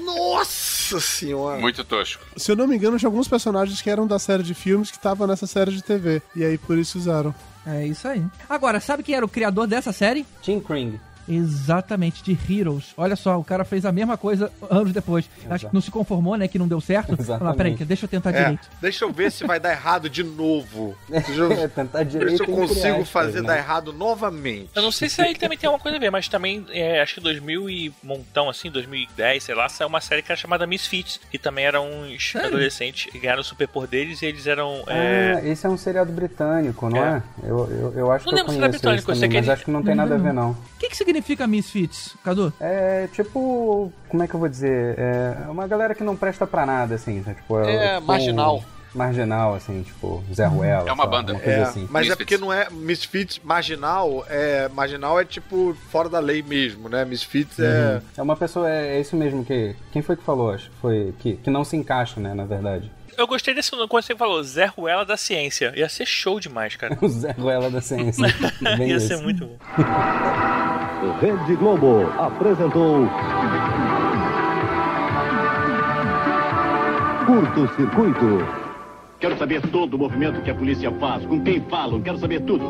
Nossa senhora! Muito tosco. Se eu não me engano, tinha alguns personagens que eram da série de filmes que estavam nessa série de TV. E aí por isso usaram. É isso aí. Agora, sabe quem era o criador dessa série? Tim Kring. Exatamente, de Heroes. Olha só, o cara fez a mesma coisa anos depois. Acho que não se conformou, né? Que não deu certo. Fala, peraí, que deixa eu tentar É, direito. deixa eu ver se vai dar errado de novo. Deixa eu, É, tentar ver direito se eu entre consigo aspas, fazer né? dar errado novamente. Eu não sei se aí também tem alguma coisa a ver, mas também, é, acho que 2000 e montão, assim, 2010, sei lá, saiu uma série que era chamada Misfits, que também eram uns adolescentes que ganharam superpoderes e eles eram... é, Ah, esse é um seriado britânico, não É. é? Eu, eu, eu acho Não que eu lembro se era conheço britânico, eu esse sei também, que mas ele- acho que não tem nada a ver, não. O que, que significa Misfits, Cadu? É tipo, como é que eu vou dizer? É uma galera que não presta pra nada, assim, né? tipo, É, tipo, marginal. marginal, assim, tipo, Zé Ruela. É uma banda. Uma coisa É, assim. mas é porque não é Misfits marginal, é marginal é tipo fora da lei mesmo, né? Misfits é Uhum. É uma pessoa, é, é isso mesmo que. Quem foi que falou? Acho que foi. Que, que não se encaixa, né, na verdade. Eu gostei desse nome, quando você falou, Zé Ruela da Ciência. Ia ser show demais, cara. O Zé Ruela da ciência. Bem Ia ser muito bom. Rede Globo apresentou. Curto Circuito. Quero saber todo o movimento que a polícia faz, com quem falam, quero saber tudo.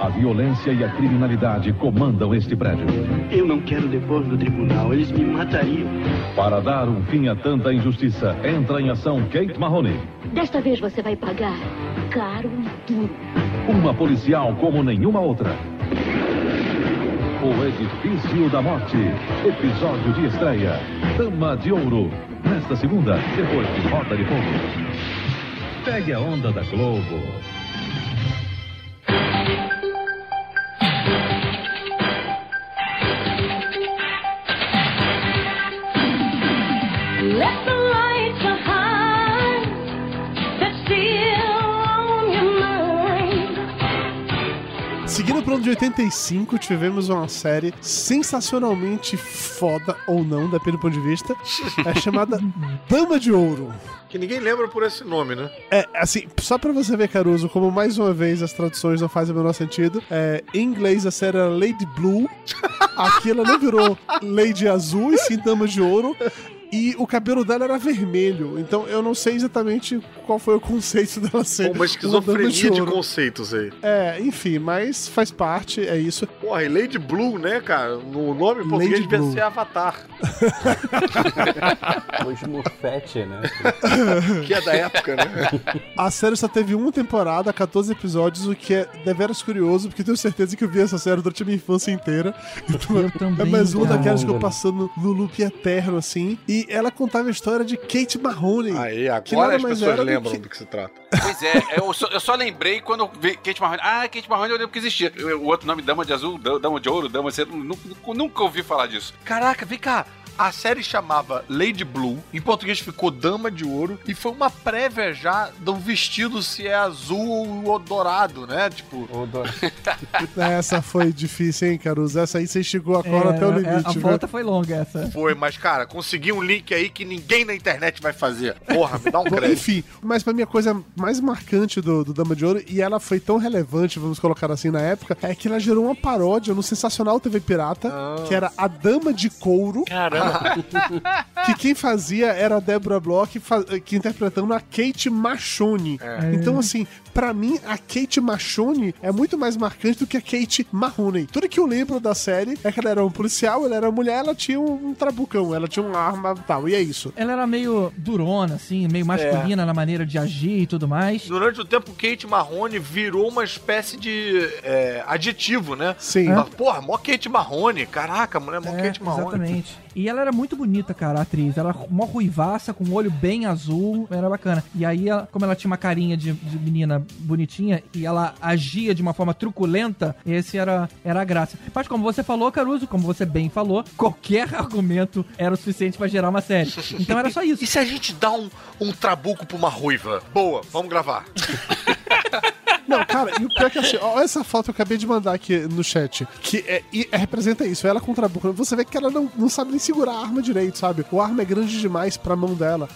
A violência e a criminalidade comandam este prédio. Eu não quero depor no tribunal, eles me matariam. Para dar um fim a tanta injustiça, entra em ação Kate Mahoney. Desta vez você vai pagar caro e duro. Uma policial como nenhuma outra. O Edifício da Morte. Episódio de estreia. Dama de Ouro. Nesta segunda, depois de Rota de Fogo. Pegue a onda da Globo. Seguindo pro ano de 85, tivemos uma série sensacionalmente foda, ou não, depende do ponto de vista. É chamada Dama de Ouro. que ninguém lembra por esse nome, né? É, assim, só pra você ver, Caruso, como mais uma vez as traduções não fazem o menor sentido. É, em inglês a série era Lady Blue. Aqui ela não virou Lady Azul, e sim Dama de Ouro. E o cabelo dela era vermelho. Então eu não sei exatamente qual foi o conceito dela ser. Uma esquizofrenia de ouro. conceitos aí. É, enfim, mas faz parte, é isso. Porra, e Lady Blue, né, cara? No nome em português Lady devia Blue. ser Avatar. O Smurfette, né? que é da época, né? A série só teve uma temporada, 14 episódios, o que é deveras curioso, porque tenho certeza que eu vi essa série durante a minha infância inteira. Então, Eu também. é mais uma cara. daquelas que eu passando no loop eterno, assim. E ela contava a história de Kate Mahoney. Aí, agora as pessoas era do lembram que- do que se trata. Pois é, eu só, eu só lembrei quando eu vi Kate Marrone. Ah, Kate Marrone eu lembro que existia. O outro nome, Dama de Azul, Da- Dama de Ouro, Dama de nunca, nunca ouvi falar disso. Caraca, vem cá. A série chamava Lady Blue, em português ficou Dama de Ouro, e foi uma prévia já do vestido se é azul ou dourado, né? Tipo. Essa foi difícil, hein, Caruso? Essa aí você esticou a corda É, até o é, limite. a viu? volta foi longa essa. Foi, mas cara, consegui um link aí que ninguém na internet vai fazer. Porra, me dá um crédito. Enfim, mas pra mim a coisa mais marcante do, do Dama de Ouro, e ela foi tão relevante, vamos colocar assim, na época, é que ela gerou uma paródia no Sensacional TV Pirata, que era A Dama de Couro. Caramba. que quem fazia era a Deborah Bloch, que interpretando a Kate Machone. É. Então, assim, pra mim, a Kate Machone é muito mais marcante do que a Kate Mahoney. Tudo que eu lembro da série é que ela era um policial, ela era mulher, ela tinha um, um trabucão, ela tinha uma arma e tal, e é isso. Ela era meio durona, assim, meio masculina na maneira de agir e tudo mais. Durante o tempo, Kate Marrone virou uma espécie de é, adjetivo, né? Sim. Fala, Porra, mó Kate Marrone. Caraca, mulher, mó É, Kate Marrone. exatamente. E ela era muito bonita, cara, a atriz. Ela era mó ruivaça, com um olho bem azul, era bacana. E aí, ela- como ela tinha uma carinha de, de menina bonitinha e ela agia de uma forma truculenta, esse era, era a graça. Mas como você falou, Caruso, como você bem falou, qualquer argumento era o suficiente pra gerar uma série. Então era só isso. E se a gente dá um, um trabuco pra uma ruiva? Boa, vamos gravar. Não, cara, e o pior é que assim, olha essa foto que eu acabei de mandar aqui no chat, que é, é- representa isso, ela com trabuco. Você vê que ela não, não sabe nem segurar a arma direito, sabe? O arma é grande demais pra mão dela.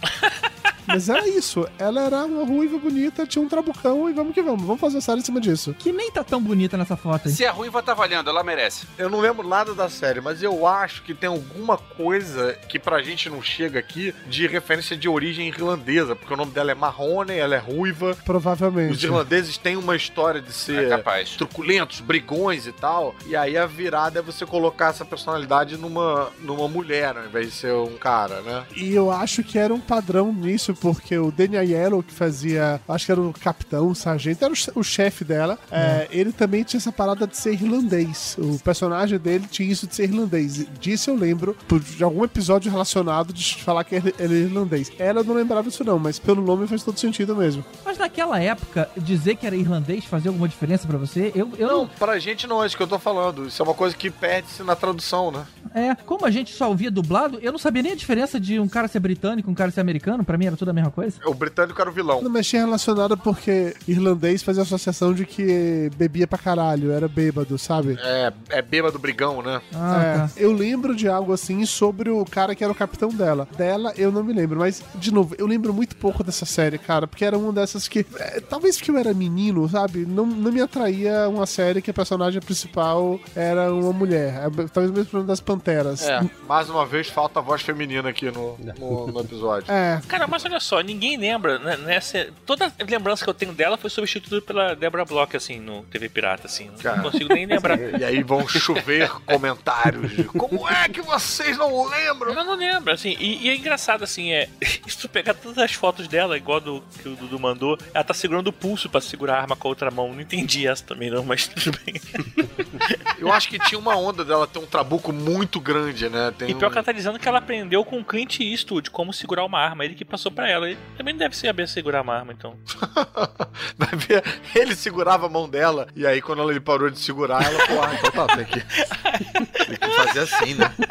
Mas era isso, ela era uma ruiva bonita, tinha um trabucão e vamos que vamos, vamos fazer a série em cima disso. Que nem tá tão bonita nessa foto aí. Se a ruiva tá valendo, ela merece. Eu não lembro nada da série, mas eu acho que tem alguma coisa que pra gente não chega aqui de referência de origem irlandesa, porque o nome dela é Marrone, ela é ruiva. Provavelmente. Os irlandeses têm uma história de ser É capaz. truculentos, brigões e tal. E aí a virada é você colocar essa personalidade numa, numa mulher, ao invés de ser um cara, né? E eu acho que era um padrão nisso, porque o Danny Aiello, que fazia, acho que era o capitão, o sargento, era o, che- o chefe dela, é, ele também tinha essa parada de ser irlandês. O personagem dele tinha isso de ser irlandês. Disso eu lembro de algum episódio relacionado de falar que ele, é irlandês. Ela eu não lembrava isso não, mas pelo nome faz todo sentido mesmo. Mas naquela época, dizer que era irlandês fazia alguma diferença pra você? Eu, eu Não, pra gente não é isso que eu tô falando. Isso é uma coisa que perde-se na tradução, né? É, como a gente só ouvia dublado, eu não sabia nem a diferença de um cara ser britânico e um cara ser americano. Pra mim era tudo a mesma coisa. O britânico era o vilão. Não, mas tinha relacionado porque irlandês fazia associação de que bebia pra caralho, era bêbado, sabe? É, é bêbado brigão, né? Ah, É, tá. eu lembro de algo assim sobre o cara que era o capitão dela. Dela, eu não me lembro, mas, de novo, eu lembro muito pouco dessa série, cara, porque era uma dessas que. é, talvez porque eu era menino, sabe? Não, não me atraía uma série que a personagem principal era uma mulher. É, Talvez mesmo problema das panteras. É, mais uma vez falta a voz feminina aqui no, no, no episódio. É. Cara, mas olha só, ninguém lembra, né? Nessa, toda lembrança que eu tenho dela foi substituída pela Deborah Bloch, assim, no TV Pirata, assim. Não Cara. consigo nem lembrar. E aí vão chover comentários de como é que vocês não lembram? Eu não lembro, assim, e, e é engraçado, assim, é. Se tu pegar todas as fotos dela, igual do que o Dudu mandou, ela tá segurando o pulso pra segurar a arma com a outra mão. Não entendi essa também, não, mas tudo bem. Eu acho que tinha uma onda dela ter um trabuco muito grande, né? Tem E pior um- que ela tá dizendo que ela aprendeu com o Clint Eastwood como segurar uma arma. Ele que passou pra ela. Ele também deve saber segurar uma arma, então. Ele segurava a mão dela, e aí quando ele parou de segurar, ela falou, ah, então tá, tem que, tem que fazer assim, né?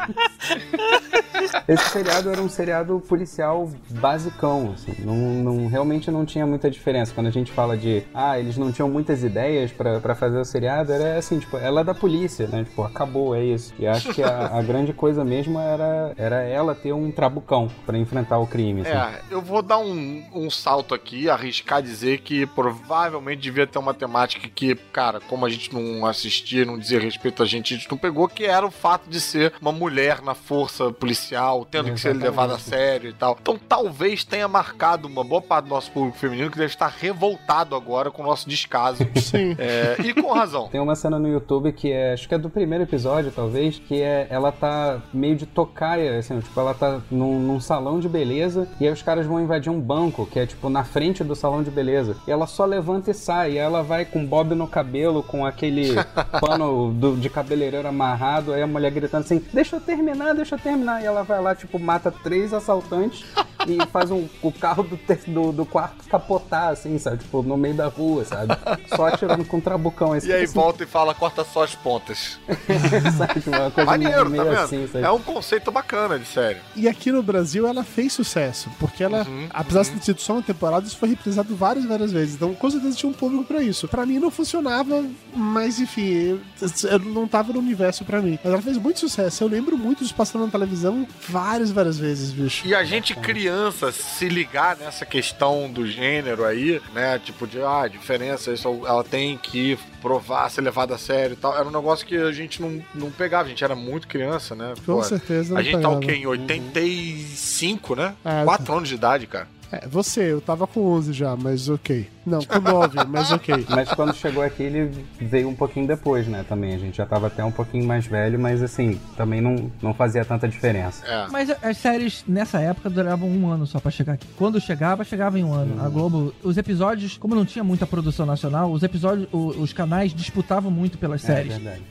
Esse seriado era um seriado policial basicão, assim. Não, não- realmente não tinha muita diferença. Quando a gente fala de, ah, eles não tinham muitas ideias pra pra fazer o seriado, era assim, tipo, ela é da polícia, né? Tipo, acabou, é isso. E acho que a, a grande coisa mesmo era, era ela ter um trabucão pra enfrentar o crime, assim. É, eu vou dar um, um salto aqui, arriscar dizer que provavelmente devia ter uma temática que, cara, como a gente não assistia, não dizia respeito a gente, a gente não pegou, que era o fato de ser uma mulher na força policial, tendo que ser levada a sério e tal. Então talvez tenha marcado uma boa parte do nosso público feminino que deve estar revoltado agora com o nosso descaso. Sim. É, e com razão. Tem uma cena no YouTube que é, acho que é do primeiro episódio, talvez, que é ela tá meio de tocaia, assim, tipo, ela tá num, num salão de beleza e aí os caras vão invadir um banco, que é tipo na frente do salão de beleza. E ela só levanta e sai, e ela vai com bob no cabelo, com aquele pano do- de cabeleireiro amarrado, aí a mulher gritando assim: Deixa eu terminar, deixa eu terminar. E ela vai lá, tipo, mata três assaltantes e faz um, o carro do, do, do quarto capotar, assim, sabe? Tipo, no meio da rua, sabe? Só atirando com um trabucão. Assim, E aí assim, volta e fala, corta só as pontas. sabe? Uma coisa Maneiro, meio tá vendo? assim, sabe? é um conceito bacana de série. E aqui no Brasil ela fez sucesso, porque ela, Uhum, apesar de ter sido só uma temporada, isso foi reprisado várias, várias vezes. Então, com certeza tinha um público pra isso. Pra mim não funcionava, mas enfim, eu, não tava no universo pra mim. Mas ela fez muito sucesso. Eu lembro muito de passando na televisão várias, várias vezes, bicho. E a gente, criança, se ligar nessa questão do gênero aí, né? Tipo, de, ah, diferença, isso, ela tem que provar, ser levada a sério e tal. Era um negócio que a gente não, não pegava, a gente era muito criança, né? Com Pô, certeza A gente tá o pegava. quê? Em 85, né? É, 4 anos de idade, cara. É, você, eu tava com 11 já, mas ok. Não, com 9, mas ok. Mas quando chegou aqui, ele veio um pouquinho depois, né? Também. A gente já tava até um pouquinho mais velho, mas assim, também não, não fazia tanta diferença. É. Mas as séries nessa época duravam um ano só pra chegar aqui. Quando chegava, chegava em um ano. A Globo, os episódios, como não tinha muita produção nacional, os episódios, o- os canais disputavam muito pelas É séries. verdade.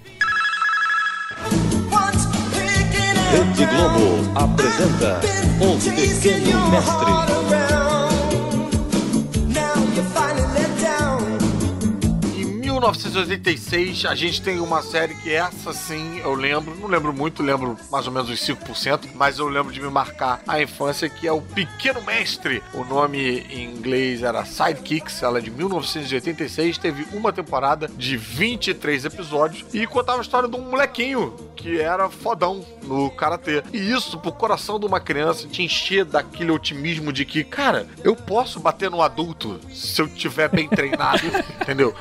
Rede Globo apresenta O Pequeno Mestre. 1986, a gente tem uma série que essa sim eu lembro, não lembro muito, lembro mais ou menos uns 5%, mas eu lembro de me marcar a infância, que é o Pequeno Mestre. O nome em inglês era Sidekicks, ela é de 1986, teve uma temporada de 23 episódios e contava a história de um molequinho que era fodão no karatê. E isso, pro coração de uma criança, te encher daquele otimismo de que, cara, eu posso bater no adulto se eu tiver bem treinado, entendeu?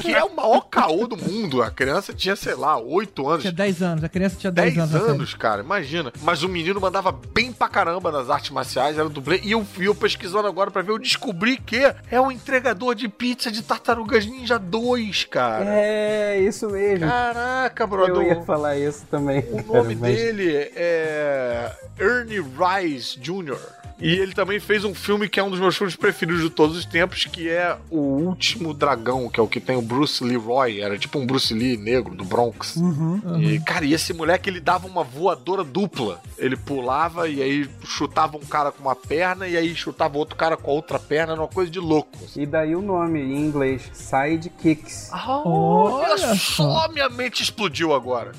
Que é o maior caô do mundo. A criança tinha, sei lá, 8 anos. Tinha 10 anos, a criança tinha 10, 10 anos. na série. anos, cara, imagina. Mas o menino mandava bem pra caramba nas artes marciais, era dublê. E eu, e eu pesquisando agora pra ver, eu descobri que é um entregador de pizza de Tartarugas Ninja 2, cara. É, isso mesmo. Caraca, brother. Eu ia falar isso também. O nome dele é Ernie Rice Jr. E ele também fez um filme que é um dos meus filmes preferidos de todos os tempos, que é O Último dragão, que é o que tem o Bruce Leroy, era tipo um Bruce Lee negro do Bronx. Uhum. E, cara, e esse moleque ele dava uma voadora dupla. Ele pulava e aí chutava um cara com uma perna e aí chutava outro cara com a outra perna, era uma coisa de louco. E daí o nome em inglês, Sidekicks. Olha só, minha mente explodiu agora.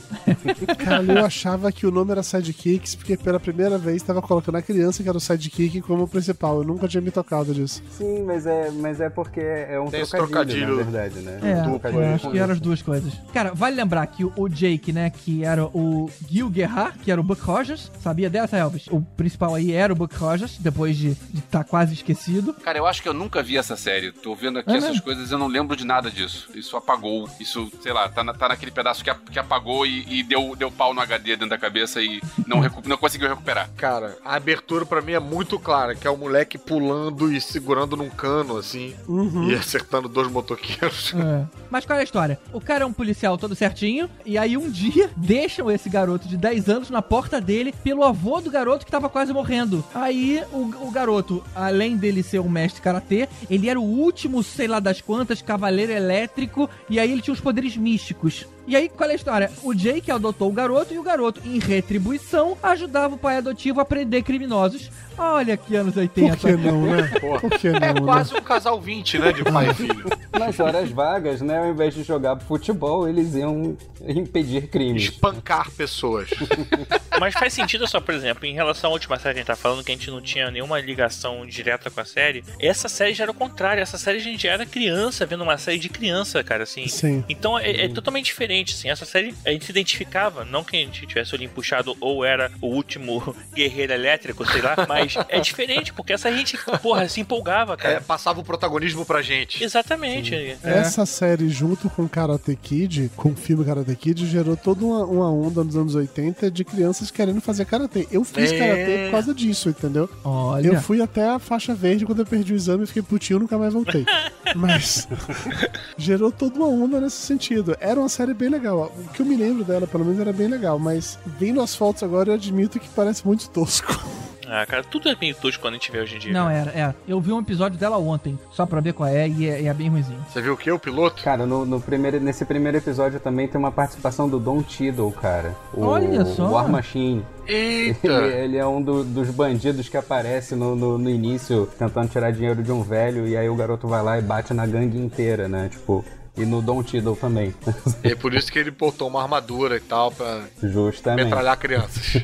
Cara, eu achava que o nome era Sidekicks porque pela primeira vez tava colocando a criança que era o Sidekick como principal. Eu nunca tinha me tocado disso. Sim, mas é, mas é porque é um Tem trocadilho, trocadilho. na verdade, né? É, Um eu trocadilho acho que eram as duas coisas. Cara, vale lembrar que o- Jake, né, que era o Gil Gerard, que era o Buck Rogers, sabia dessa, Elvis? O principal aí era o Buck Rogers, depois de estar quase esquecido. Cara, eu acho que eu nunca vi essa série. Tô vendo aqui É essas mesmo? coisas eu não lembro de nada disso. Isso apagou. Isso, sei lá, tá, na- tá naquele pedaço que, a- que apagou e, e deu, deu pau no HD dentro da cabeça e não, recu- não conseguiu recuperar. Cara, a abertura pra mim é muito clara, que é o moleque pulando e segurando num cano, assim, Uhum. e acertando dois motoqueiros. É. Mas qual é a história? O cara é um policial todo certinho, e aí um dia deixam esse garoto de 10 anos na porta dele pelo avô do garoto que tava quase morrendo. Aí o, o garoto, além dele ser um mestre karatê, ele era o último, sei lá das quantas, cavaleiro elétrico, e aí ele tinha os poderes místicos. E aí, qual é a história? O Jake adotou o garoto e o garoto, em retribuição, ajudava o pai adotivo a prender criminosos. Olha que anos 80. Por que não, né? Por que não, É né? quase um casal 20, né, de pai e filho. Nas horas vagas, né, ao invés de jogar futebol, eles iam impedir crimes. Espancar pessoas. Mas faz sentido só, por exemplo, em relação à última série que a gente tá falando, que a gente não tinha nenhuma ligação direta com a série. Essa série já era o contrário. Essa série a gente já era criança, vendo uma série de criança, cara, assim. Sim. Então é, é totalmente diferente, assim. Essa série a gente se identificava, não que a gente tivesse o olhinho puxado ou era o último guerreiro elétrico, sei lá, mas é diferente, porque essa gente, porra, se empolgava, cara. É, passava o protagonismo pra gente. Exatamente. É. Essa série, junto com Karate Kid, com o filme Karate Kid, gerou toda uma, uma onda nos anos 80 de crianças querendo fazer karatê. Eu fiz É. karatê por causa disso, entendeu? Olha. Eu fui até a faixa verde quando eu perdi o exame e fiquei putinho, nunca mais voltei. Mas gerou toda uma onda nesse sentido. Era uma série bem legal. O que eu me lembro dela, pelo menos, era bem legal. Mas vendo as fotos agora, eu admito que parece muito tosco. Ah, cara, tudo é meio tosco quando a gente vê hoje em dia. Não, era, é. Eu vi um episódio dela ontem, só pra ver qual é, e é, e é bem ruimzinho. Você viu o que? O piloto? Cara, no, no primeiro, nesse primeiro episódio também tem uma participação do Don Tiddle, cara. O, Olha só. O War Machine. Eita! Ele, ele é um do- dos bandidos que aparece no, no, no início tentando tirar dinheiro de um velho e aí o garoto vai lá e bate na gangue inteira, né? Tipo, e no Don Tiddle também. É por isso que ele botou uma armadura e tal pra Justamente. metralhar crianças.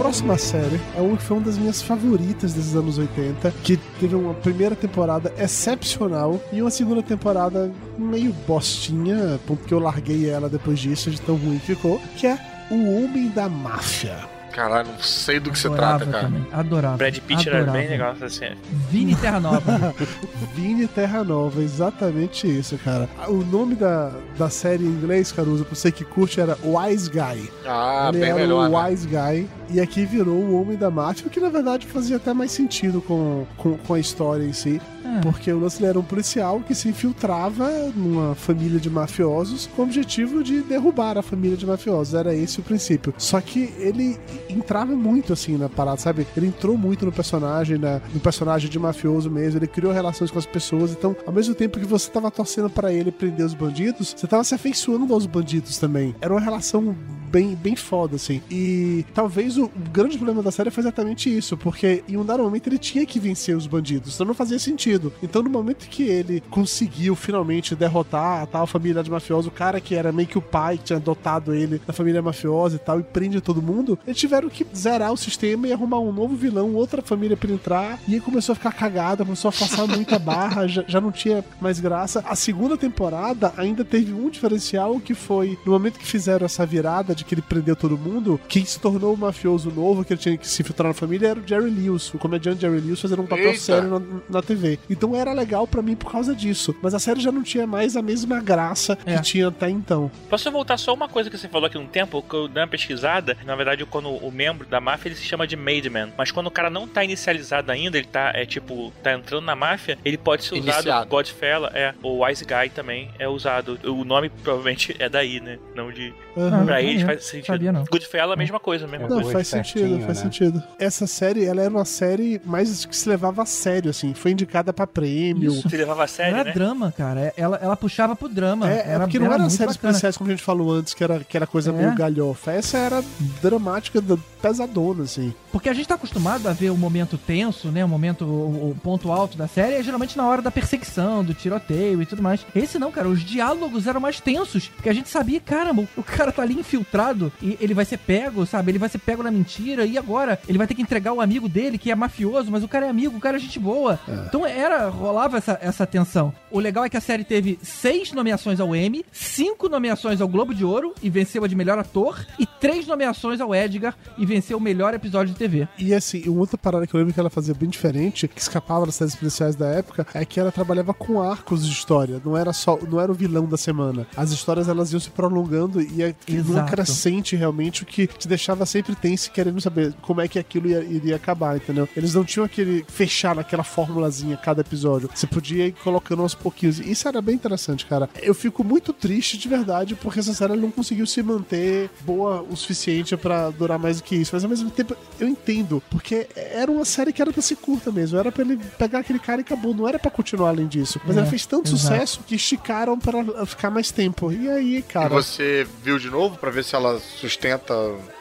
próxima série é uma que foi uma das minhas favoritas desses anos 80, que teve uma primeira temporada excepcional e uma segunda temporada meio bostinha, porque eu larguei ela depois disso, de tão ruim que ficou, que é O Homem da Máfia. Caralho, não sei do que Adorava trata, cara. também. Adorava. Brad Pitt era Adorava. bem legal essa série. Vini Terra Nova. Vini Terra Nova, exatamente isso, cara. O nome da, da série em inglês, Caruso, pra você que curte, era Wise Guy. Ah, Ele bem era melhor, o né? Wise Guy e aqui virou o Homem da Máfia, o que na verdade fazia até mais sentido com, com, com a história em si. É. Porque o lance era um policial que se infiltrava numa família de mafiosos com o objetivo de derrubar a família de mafiosos. Era esse o princípio. Só que ele entrava muito assim na parada, sabe? Ele entrou muito no personagem, na, no personagem de mafioso mesmo. Ele criou relações com as pessoas. Então, ao mesmo tempo que você tava torcendo pra ele prender os bandidos, você tava se afeiçoando aos bandidos também. Era uma relação bem, bem foda, assim. E talvez o, grande problema da série foi exatamente isso, porque em um dado momento ele tinha que vencer os bandidos, então não fazia sentido. Então, no momento que ele conseguiu finalmente derrotar a tal família de mafiosos, o cara que era meio que o pai que tinha adotado ele da família mafiosa e tal, e prende todo mundo, eles tiveram que zerar o sistema e arrumar um novo vilão, outra família pra entrar, e aí começou a ficar cagada, começou a passar muita barra, já, já não tinha mais graça. A segunda temporada ainda teve um diferencial que foi no momento que fizeram essa virada de que ele prendeu todo mundo, quem se tornou o mafioso novo, que ele tinha que se infiltrar na família, era o Jerry Lewis, o comediante Jerry Lewis, fazendo um papel Eita. sério na, na TV. Então era legal pra mim por causa disso. Mas a série já não tinha mais a mesma graça É. que tinha até então. Posso voltar só uma coisa que você falou aqui um tempo, que eu dei uma pesquisada. Na verdade, quando o membro da máfia ele se chama de Maidman. Mas quando o cara não tá inicializado ainda, ele tá, é tipo, tá entrando na máfia, ele pode ser usado. Iniciado. Godfella, é. O Wise Guy também é usado. O nome provavelmente é daí, né? Não de. Aham. pra eles é. Faz sentido. Sabia não. Goodfella, a mesma coisa, a mesma Não, coisa. faz sentido, faz sentido. Essa série, ela era uma série mais que se levava a sério, assim. Foi indicada pra prêmio. Isso. Se levava a sério, Era né? drama, cara. Ela, ela puxava pro drama. É, é era, porque não eram muito séries policiais como a gente falou antes, que era, que era coisa É. meio galhofa. Essa era dramática, pesadona, assim. Porque a gente tá acostumado a ver o momento tenso, né? O momento, o, o ponto alto da série é geralmente na hora da perseguição, do tiroteio e tudo mais. Esse não, cara. Os diálogos eram mais tensos. Porque a gente sabia, caramba, o cara tá ali infiltrado e ele vai ser pego, sabe? Ele vai ser pego na mentira. E agora? Ele vai ter que entregar o amigo dele, que é mafioso, mas o cara é amigo, o cara é gente boa. Então era, rolava essa, essa tensão. O legal é que a série teve seis nomeações ao Emmy, cinco nomeações ao Globo de Ouro e venceu a de melhor ator, e três nomeações ao Edgar e venceu o melhor episódio de TV. E assim, uma outra parada que eu lembro que ela fazia bem diferente, que escapava das séries policiais da época, é que ela trabalhava com arcos de história. Não era só, não era o vilão da semana. As histórias elas iam se prolongando e é numa Exato. Crescente realmente o que te deixava sempre tenso e querendo saber como é que aquilo ia- iria acabar, entendeu? Eles não tinham aquele fechar naquela formulazinha cada episódio. Você podia ir colocando aos pouquinhos. Isso era bem interessante, cara. Eu fico muito triste de verdade porque essa série não conseguiu se manter boa o suficiente pra durar mais do que isso. Mas ao mesmo tempo eu entendo, porque era uma série que era pra ser curta mesmo. Era pra ele pegar aquele cara e acabou. Não era pra continuar além disso. Mas É, ela fez tanto exato. sucesso que esticaram pra ficar mais tempo. E aí, E cara. você viu de novo pra ver se ela sustenta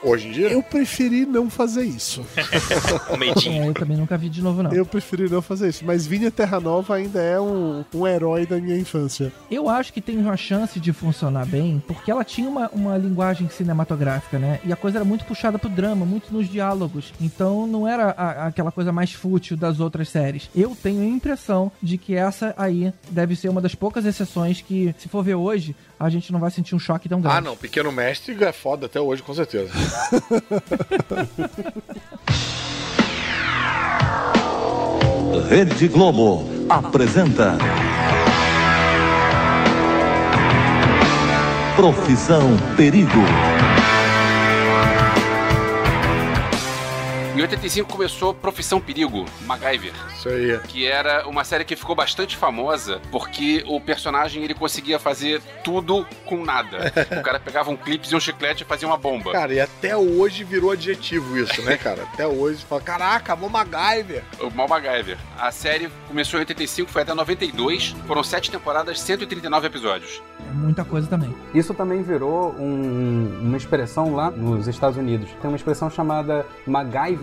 hoje em dia? Eu preferi não fazer isso. o medinho. É, eu também nunca vi de novo, não. Eu preferi não fazer isso. Mas Vinha Terra Nova ainda é um, um herói da minha infância. Eu acho que tem uma chance de funcionar bem, porque ela tinha uma, uma linguagem cinematográfica, né? E a coisa era muito puxada pro drama, muito nos diálogos. Então não era a- aquela coisa mais fútil das outras séries. Eu tenho a impressão de que essa aí deve ser uma das poucas exceções que, se for ver hoje, a gente não vai sentir um choque tão grande. Ah, não. Pequeno Mestre é foda até hoje, com certeza. Rede Globo apresenta. Profissão Perigo. Em 85 começou Profissão Perigo, MacGyver. Isso aí. Que era uma série que ficou bastante famosa porque o personagem ele conseguia fazer tudo com nada. o cara pegava um clipe e um chiclete e fazia uma bomba. Cara, e até hoje virou adjetivo isso, né, cara? Até hoje, fala, caraca, bom MacGyver. O Mal MacGyver. A série começou em 85, foi até 92. Foram sete temporadas, 139 episódios. É muita coisa também. Isso também virou um- uma expressão lá nos Estados Unidos. Tem uma expressão chamada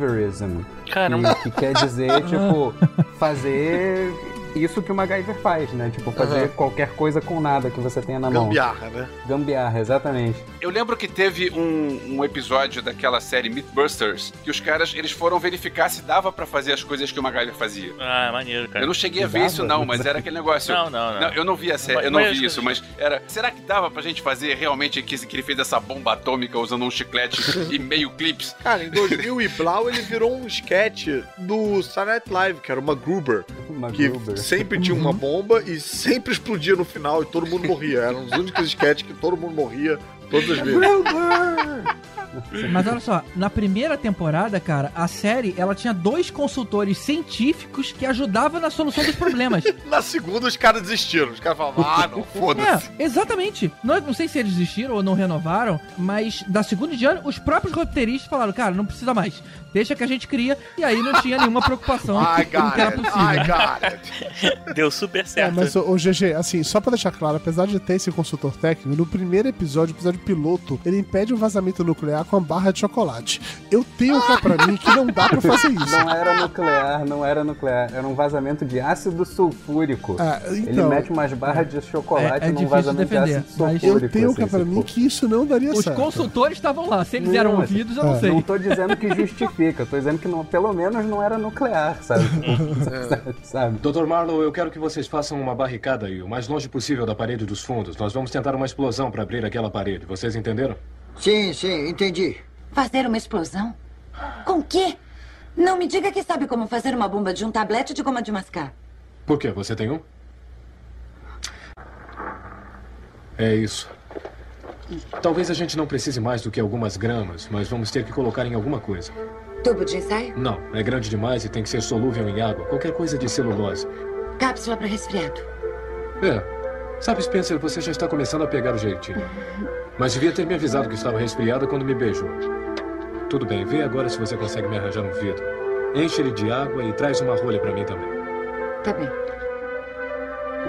MacGyverism. Caramba. Que, que quer dizer, tipo, fazer isso que o MacGyver faz, né? Tipo, fazer Aham. qualquer coisa com nada que você tenha na mão. Gambiarra, né? Gambiarra, exatamente. Eu lembro que teve um, um episódio daquela série Mythbusters que os caras eles foram verificar se dava pra fazer as coisas que o MacGyver fazia. Ah, maneiro, cara. Eu não cheguei a ver Dava? isso não, mas era aquele negócio. Não, não, não. eu não vi a série, eu não mas- vi isso, mas era. Será que dava pra gente fazer realmente que, que ele fez essa bomba atômica usando um chiclete e meio clips? Cara, em 2000 e Blau ele virou um sketch do Saturday Night Live, que era uma Gruber. Que Gruber. Sempre tinha uma bomba e sempre explodia no final e todo mundo morria. Eram os únicos sketches que todo mundo morria todas as vezes. Mas olha só, na primeira temporada, cara, a série ela tinha dois consultores científicos que ajudavam na solução dos problemas. Na segunda os caras desistiram. Os caras falavam, ah, não, foda-se. É, exatamente. Não, não sei se eles desistiram ou não renovaram, mas da segunda em diante, os próprios roteiristas falaram, cara, não precisa mais. Deixa que a gente cria. E aí não tinha nenhuma preocupação com o que era possível. I got it. Deu super É, certo. mas o, GG, assim, só pra deixar claro, apesar de ter esse consultor técnico, no primeiro episódio, episódio piloto, ele impede um vazamento nuclear com a barra de chocolate. Eu tenho cá pra mim que não dá pra fazer isso. Não era nuclear, não era nuclear. Era um vazamento de ácido sulfúrico. Ah, Ele então- mete umas barras de chocolate É- é num vazamento defender, de ácido sulfúrico. Eu tenho assim, cá pra se mim for. que isso não daria Os certo. consultores estavam lá. Se eles eram Não, ouvidos, eu não é, sei. Não tô dizendo que justifica, tô dizendo que não, pelo menos não era nuclear, sabe? sabe? Dr. Marlowe, eu quero que vocês façam uma barricada aí, o mais longe possível da parede dos fundos. Nós vamos tentar uma explosão para abrir aquela parede. Vocês entenderam? Sim, sim, entendi. Fazer uma explosão? Com o quê? Não me diga que sabe como fazer uma bomba de um tablete de goma de mascar. Por quê? Você tem um? É isso. Talvez a gente não precise mais do que algumas gramas, mas vamos ter que colocar em alguma coisa. Tubo de ensaio? Não, é grande demais e tem que ser solúvel em água. Qualquer coisa de celulose. Cápsula para resfriado. É. Sabe, Spencer, você já está começando a pegar o jeitinho. Mas devia ter me avisado que estava resfriada quando me beijou. Tudo bem, vê agora se você consegue me arranjar um vidro. Enche ele de água e traz uma rolha para mim também. Tá bem.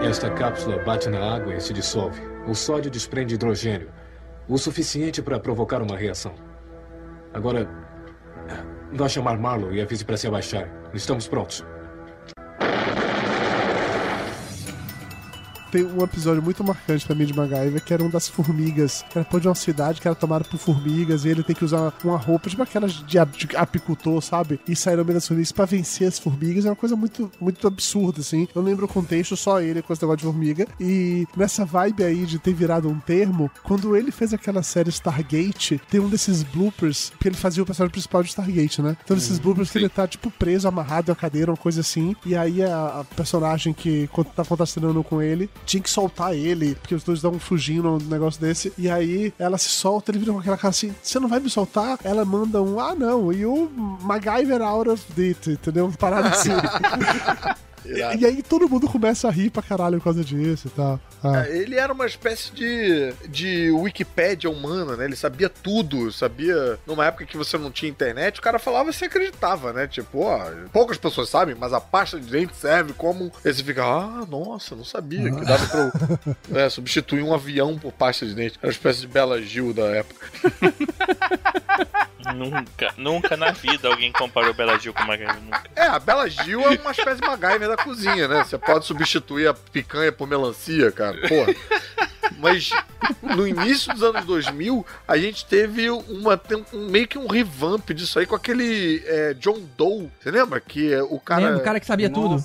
Esta cápsula bate na água e se dissolve. O sódio desprende hidrogênio, o suficiente para provocar uma reação. Agora, vá chamar Marlowe e avise para se abaixar. Estamos prontos. Tem um episódio muito marcante pra mim de MacGyver, que era um das formigas, que era pôr de uma cidade que era tomada por formigas, e ele tem que usar uma roupa, tipo aquelas de, ap- de apicultor, sabe? E sair no meio das formigas pra vencer as formigas. É uma coisa muito, muito absurda, assim. Eu lembro o contexto, só ele com esse negócio de formiga. E nessa vibe aí de ter virado um termo, quando ele fez aquela série Stargate, tem um desses bloopers, porque ele fazia o personagem principal de Stargate, né? Então, esses bloopers que ele tá, tipo, preso, amarrado a cadeira, uma coisa assim. E aí a, personagem que tá contracenando com ele tinha que soltar ele, porque os dois dão fugindo num negócio desse. E aí ela se solta, ele vira com aquela cara assim: Você não vai me soltar? Ela manda um: Ah, não. E o MacGyver out of it, entendeu? Parada assim. e, e aí todo mundo começa a rir pra caralho por causa disso e tal. Ah. É, Ele era uma espécie de, de Wikipédia humana, né? Ele sabia tudo, sabia. Numa época que você não tinha internet, o cara falava e você acreditava, né? Tipo, ó, poucas pessoas sabem, mas a pasta de dente serve como. Aí você fica, ah, nossa, não sabia que dava pra eu, é, substituir um avião por pasta de dente. Era uma espécie de Bela Gil da época. Nunca, nunca na vida alguém comparou Bela Gil com MacGyver. Nunca. É, a Bela Gil é uma espécie de MacGyver da cozinha, né? Você pode substituir a picanha por melancia, cara. Porra. Mas no início dos anos 2000, a gente teve uma, um- meio que um revamp disso aí com aquele é, John Doe. Você lembra? Que é o cara. Lembra, o cara que sabia tudo.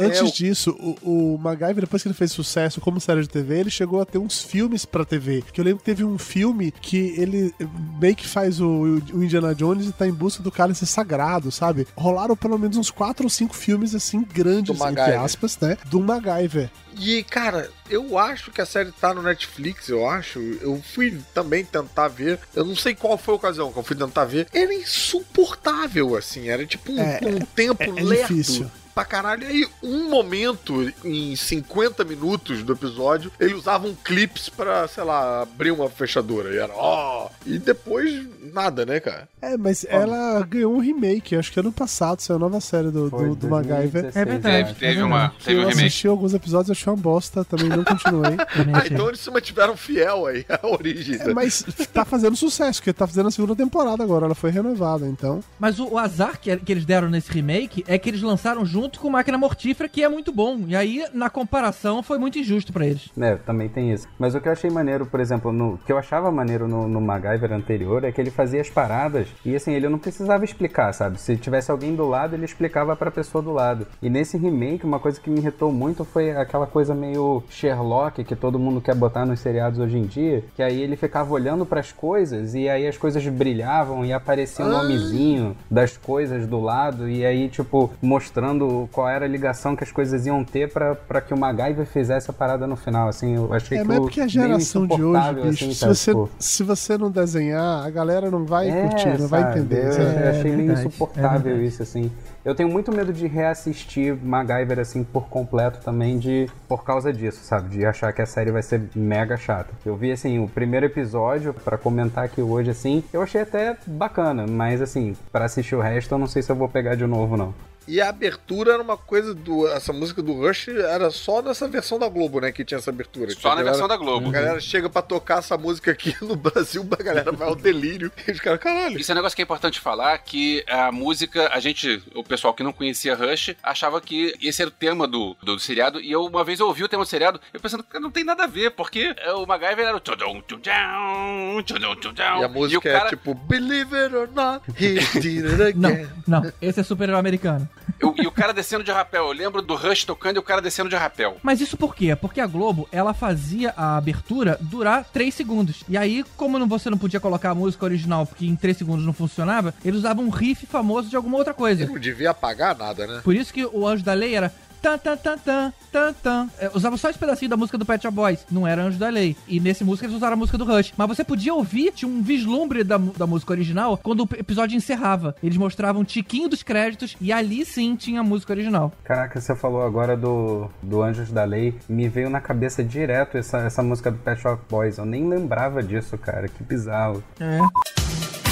Antes É, o- disso, o, o MacGyver, depois que ele fez sucesso como série de TV, ele chegou a ter uns filmes pra TV. Que eu lembro que teve um filme que ele meio que faz o, o Indiana Jones e tá em busca do cálice sagrado, sabe? Rolaram pelo menos uns quatro ou cinco filmes assim grandes, Do entre aspas, né? Do MacGyver. E, cara, eu acho que a série tá no Netflix, eu acho. Eu fui também tentar ver. Eu não sei qual foi a ocasião que eu fui tentar ver. Era insuportável, assim. Era tipo um, É, um tempo é- é lerdo difícil. Pra caralho. E aí, um momento, em 50 minutos do episódio, ele usava um clips pra, sei lá, abrir uma fechadura. E era, ó. E depois, nada, né, cara? É, mas ela ganhou um remake, acho que ano passado, saiu a nova série do, Foi, do, do MacGyver. 2016, É verdade, Teve- teve é uma- teve um eu remake. assisti alguns episódios, achei uma bosta, também não continuei. Ah, então eles se mantiveram fiel aí à origem. É, mas tá fazendo sucesso, porque tá fazendo a segunda temporada agora, ela foi renovada, então. Mas o, o azar que, que eles deram nesse remake é que eles lançaram junto com Máquina Mortífera, que é muito bom. E aí, na comparação, foi muito injusto pra eles. É, também tem isso. Mas o que eu achei maneiro, por exemplo, no que eu achava maneiro no, no MacGyver anterior é que ele fazia as paradas e assim, ele não precisava explicar, sabe? Se tivesse alguém do lado, ele explicava pra pessoa do lado. E nesse remake, uma coisa que me irritou muito foi aquela coisa meio Sherlock que todo mundo quer botar nos seriados hoje em dia, que aí ele ficava olhando pras coisas e aí as coisas brilhavam e aparecia o Ah. nomezinho das coisas do lado e aí, tipo, mostrando qual era a ligação que as coisas iam ter pra pra que o MacGyver fizesse a parada no final, assim, eu achei É, que mas é porque a geração de hoje, insuportável, bicho, assim, se, sabe? você, Tipo, se você não desenhar, a galera não vai é, curtir, não vai sabe? entender. Eu, sabe? eu achei meio insuportável é isso, assim. Eu tenho muito medo de reassistir MacGyver, assim, por completo também, de por causa disso, sabe? De achar que a série vai ser mega chata. Eu vi, assim, o primeiro episódio, pra comentar aqui hoje, assim, eu achei até bacana, mas, assim, pra assistir o resto, eu não sei se eu vou pegar de novo, não. E a abertura era uma coisa do. Essa música do Rush era só nessa versão da Globo, né? Que tinha essa abertura. Só Tinha na a galera- versão da Globo. A galera chega pra tocar essa música aqui no Brasil, a galera vai ao delírio. E os caras, caralho. Isso é um negócio que é importante falar, que a música, a gente, o pessoal que não conhecia Rush, achava que esse era o tema do, do seriado, e eu uma vez eu ouvi o tema do seriado, eu pensando que não tem nada a ver, porque o MacGyver era o tudum, tudum, tudum, tudum, E a música o cara- é tipo, Believe it or not, he did it again. Não, não, esse é super-herói americano. Eu- e o cara descendo de rapel. Eu lembro do Rush tocando e o cara descendo de rapel. Mas isso por quê? Porque a Globo, ela fazia a abertura durar 3 segundos. E aí, como não- você não podia colocar a música original porque em 3 segundos não funcionava, eles usavam um riff famoso de alguma outra coisa. Não devia apagar nada, né? Por isso que o Anjo da Lei era tan tan tan tan tan tan. É, usava só esse pedacinho da música do Pet Shop Boys. Não era Anjo da Lei. E nesse música eles usaram a música do Rush. Mas você podia ouvir, tinha um vislumbre da, da música original quando o episódio encerrava. Eles mostravam um tiquinho dos créditos e ali sim tinha a música original. Caraca, você falou agora do, do Anjos da Lei. Me veio na cabeça direto essa, essa música do Pet Shop Boys. Eu nem lembrava disso, cara. Que bizarro. É.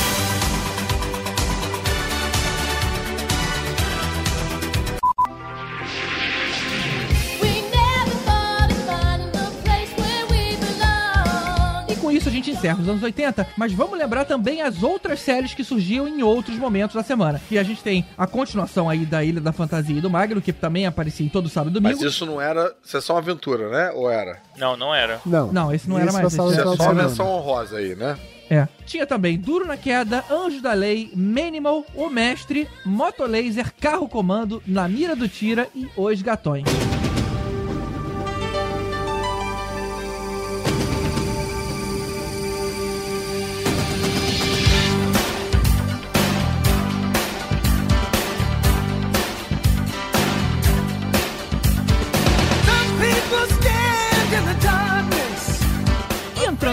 encerra os anos 80, mas vamos lembrar também as outras séries que surgiam em outros momentos da semana. E a gente tem a continuação aí da Ilha da Fantasia e do Magno, que também aparecia em todo sábado e domingo. Mas isso não era sessão aventura, né? Ou era? Não, não era. Não. Não, esse não era mais. Isso é só a menção honrosa aí, né? É. Tinha também Duro na Queda, Anjo da Lei, Manimal, O Mestre, Motolaser, Carro Comando, Na Mira do Tira e Os Gatões.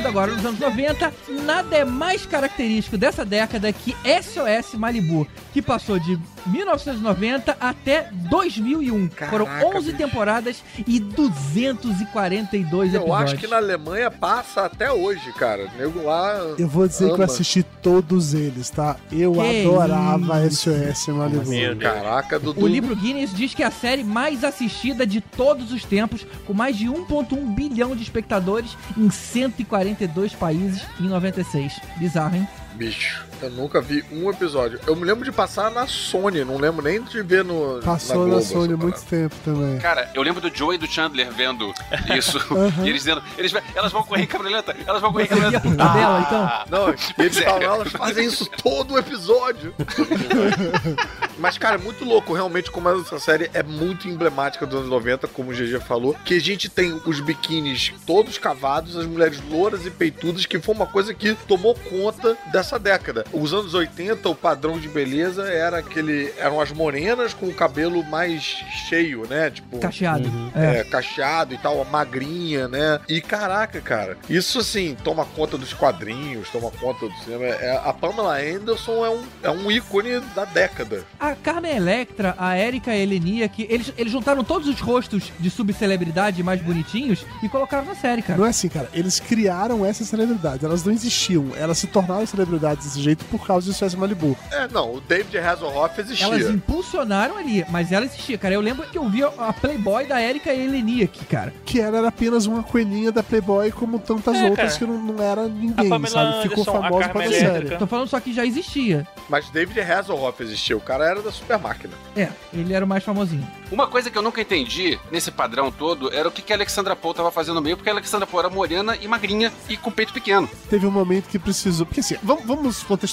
Agora nos anos 90, nada é mais característico dessa década que SOS Malibu, que passou de 1990 até 2001. Foram 11 temporadas e 242 Eu episódios. acho que na Alemanha passa até hoje, cara. O nego lá. Eu vou dizer que eu ama. assisti todos eles, tá? Eu Que adorava isso. SOS Malibu. Caraca, Dudu. O livro Guinness diz que é a série mais assistida de todos os tempos, com mais de 1,1 bilhão de espectadores em 142 países em 96. Bizarro, hein? Bicho, eu nunca vi um episódio. Eu me lembro de passar na Sony, não lembro nem de ver no. Passou Globo na Sony há muito tempo também. Cara, eu lembro do Joe e do Chandler vendo isso. Aham. E eles dizendo, eles, elas vão correr em câmera lenta, elas vão correr em câmera lenta. por tabela, então? Ah, Não, eles falam, elas fazem isso todo o episódio. Mas, cara, é muito louco, realmente, como essa série é muito emblemática dos anos 90, como o GG falou, que a gente tem os biquínis todos cavados, as mulheres louras e peitudas, que foi uma coisa que tomou conta dessa década. Os anos 80, o padrão de beleza era aquele. eram as morenas com o cabelo mais cheio, né? Tipo. Cacheado. É, É. cacheado e tal, magrinha, né? E caraca, cara, isso assim, toma conta dos quadrinhos, toma conta do cinema. É, a Pamela Anderson é um, é um ícone da década. A Carmen Electra, a Erika Elenia, que eles, eles juntaram todos os rostos de subcelebridade mais bonitinhos e colocaram na série, cara. Não é assim, cara. Eles criaram essas celebridades. Elas não existiam. Elas se tornaram celebridades desse jeito por causa de SOS Malibu. É, não, o David Hasselhoff existia. Elas impulsionaram ali, mas ela existia, cara. Eu lembro que eu via a Playboy da Erika Eleniak, cara. Que ela era apenas uma coelhinha da Playboy, como tantas É, outras cara. que não, não era ninguém, sabe? Ficou Anderson, a famosa pra série. Tô falando só que já existia. Mas David Hasselhoff existia, o cara era da super máquina. É, ele era o mais famosinho. Uma coisa que eu nunca entendi nesse padrão todo era o que, que a Alexandra Paul tava fazendo no meio, porque a Alexandra Paul era morena e magrinha e com peito pequeno. Teve um momento que precisou. Porque assim, vamos, vamos contextualizar.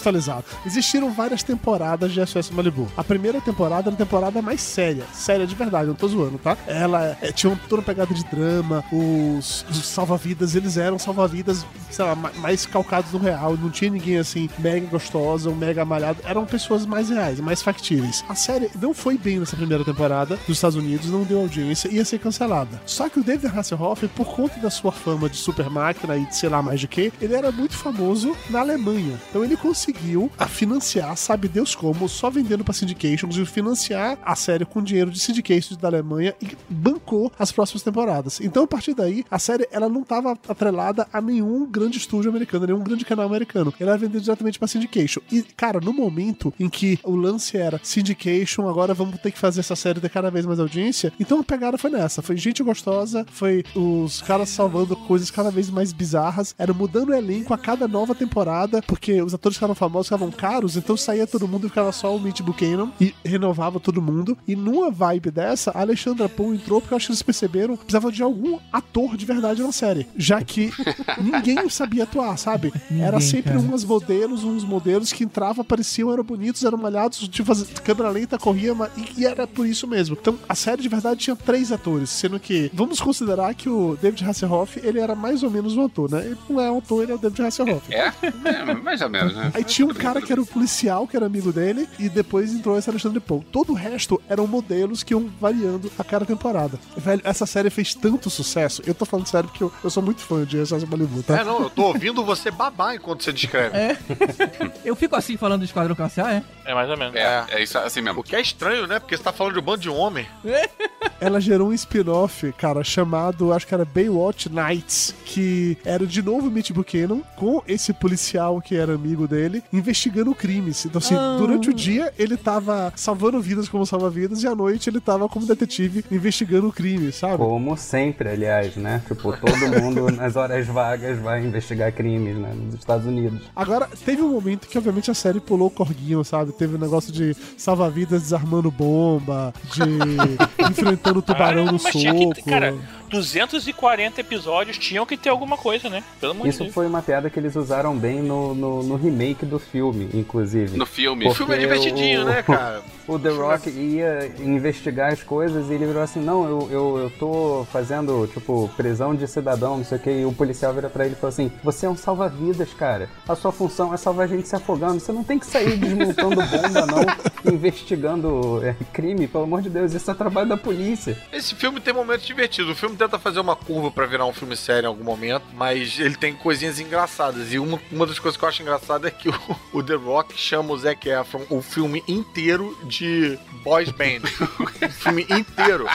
Existiram várias temporadas de SOS Malibu. A primeira temporada era a temporada mais séria. Séria de verdade, não tô zoando, tá? Ela é, tinha toda uma pegada de drama. Os, os salva-vidas, eles eram salva-vidas, sei lá, ma- mais calcados no real. Não tinha ninguém assim, mega gostosa ou mega malhado. Eram pessoas mais reais, mais factíveis. A série não foi bem nessa primeira temporada dos Estados Unidos, não deu audiência, ia ser cancelada. Só que o David Hasselhoff, por conta da sua fama de super máquina e de sei lá mais de que, ele era muito famoso na Alemanha. Então ele conseguiu a financiar, sabe Deus como, só vendendo pra syndication, conseguiu financiar a série com dinheiro de syndications da Alemanha e bancou as próximas temporadas. Então a partir daí, a série ela não estava atrelada a nenhum grande estúdio americano, nenhum grande canal americano. Ela era vendida diretamente pra syndication. E, cara, no momento em que o lance era syndication, agora vamos ter que fazer essa série ter cada vez mais audiência, então a pegada foi nessa. Foi gente gostosa, foi os caras salvando coisas cada vez mais bizarras, era mudando o elenco a cada nova temporada, porque os atores ficavam famosos, ficavam caros, então saía todo mundo e ficava só o Mitch Buchanan e renovava todo mundo. E numa vibe dessa, a Alexandra Paul entrou porque eu acho que eles perceberam que precisava de algum ator de verdade na série, já que ninguém sabia atuar, sabe? Era sempre cara. umas modelos, uns modelos que entravam, apareciam, eram bonitos, eram malhados, tipo, câmera lenta corria, mas- e, e era por isso mesmo. Então, a série de verdade tinha três atores, sendo que vamos considerar que o David Hasselhoff, ele era mais ou menos um ator, né? Ele não é um ator, ele é o David Hasselhoff. É? É, mais ou menos, né? Aí tinha um cara que era o policial, que era amigo dele, e depois entrou esse Alexandre Paul. Todo o resto eram modelos que iam variando a cada temporada. Velho, essa série fez tanto sucesso. Eu tô falando sério porque eu, eu sou muito fã de Excesso Malibu, tá? É, não, eu tô ouvindo você babar enquanto você descreve. É. Eu fico assim falando do Esquadrão Classe A, é? É mais ou menos. É, é isso assim mesmo. O que é estranho, né? Porque você tá falando de um bando de homem. Ela gerou um spin-off, cara, chamado, acho que era Baywatch Nights, que era de novo Mitch Buchanan, com esse policial que era amigo dele, investigando crimes. Então, assim, Ah. durante o dia ele tava salvando vidas como salva-vidas, e à noite ele tava como detetive investigando o crime, sabe? Como sempre, aliás, né? Tipo, todo mundo nas horas vagas vai investigar crimes, né? Nos Estados Unidos. Agora, teve um momento que, obviamente, a série pulou o corguinho, sabe? Teve um negócio de salva-vidas desarmando bomba, de enfrentando o tubarão no mas tinha que, soco. cara, 240 episódios tinham que ter alguma coisa, né? Pelo amor de Isso Deus. foi uma piada que eles usaram bem no, no, no remake do filme, inclusive. No filme. Porque O filme é divertidinho, o- né, cara? O The Rock ia investigar as coisas e ele virou assim, não, eu, eu, eu tô fazendo, tipo, prisão de cidadão, não sei o que, e o policial vira pra ele e falou assim, você é um salva-vidas, cara. A sua função é salvar a gente se afogando. Você não tem que sair desmontando bomba, não, investigando é, crime, pelo amor de Deus, isso é trabalho da polícia. Esse filme tem momentos divertidos. O filme tenta fazer uma curva pra virar um filme sério em algum momento, mas ele tem coisinhas engraçadas. E uma, uma das coisas que eu acho engraçada é que o, o The Rock chama o Zac Efron o filme inteiro de boys band. o filme inteiro.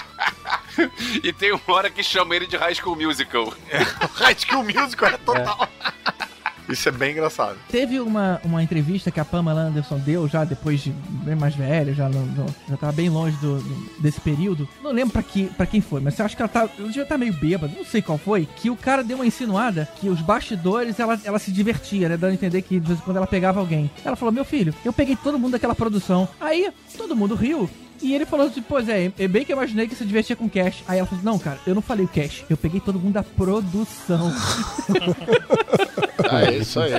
E tem uma hora que chama ele de High School Musical. High School Musical é total. Isso é bem engraçado. Teve uma, uma entrevista que a Pamela Anderson deu já depois de bem mais velha, já, já tava bem longe do, do- desse período. Não lembro pra, que, pra quem foi, mas eu acho que ela tá. Já tá meio bêbada, não sei qual foi. Que o cara deu uma insinuada que os bastidores ela, ela se divertia, né? Dando a entender que de vez em quando ela pegava alguém. Ela falou: Meu filho, eu peguei todo mundo daquela produção. Aí todo mundo riu. E ele falou assim, pois é, é bem que eu imaginei que você divertia com cash. Aí ela falou, não, cara, eu não falei o cash, eu peguei todo mundo da produção. Ah, é isso aí.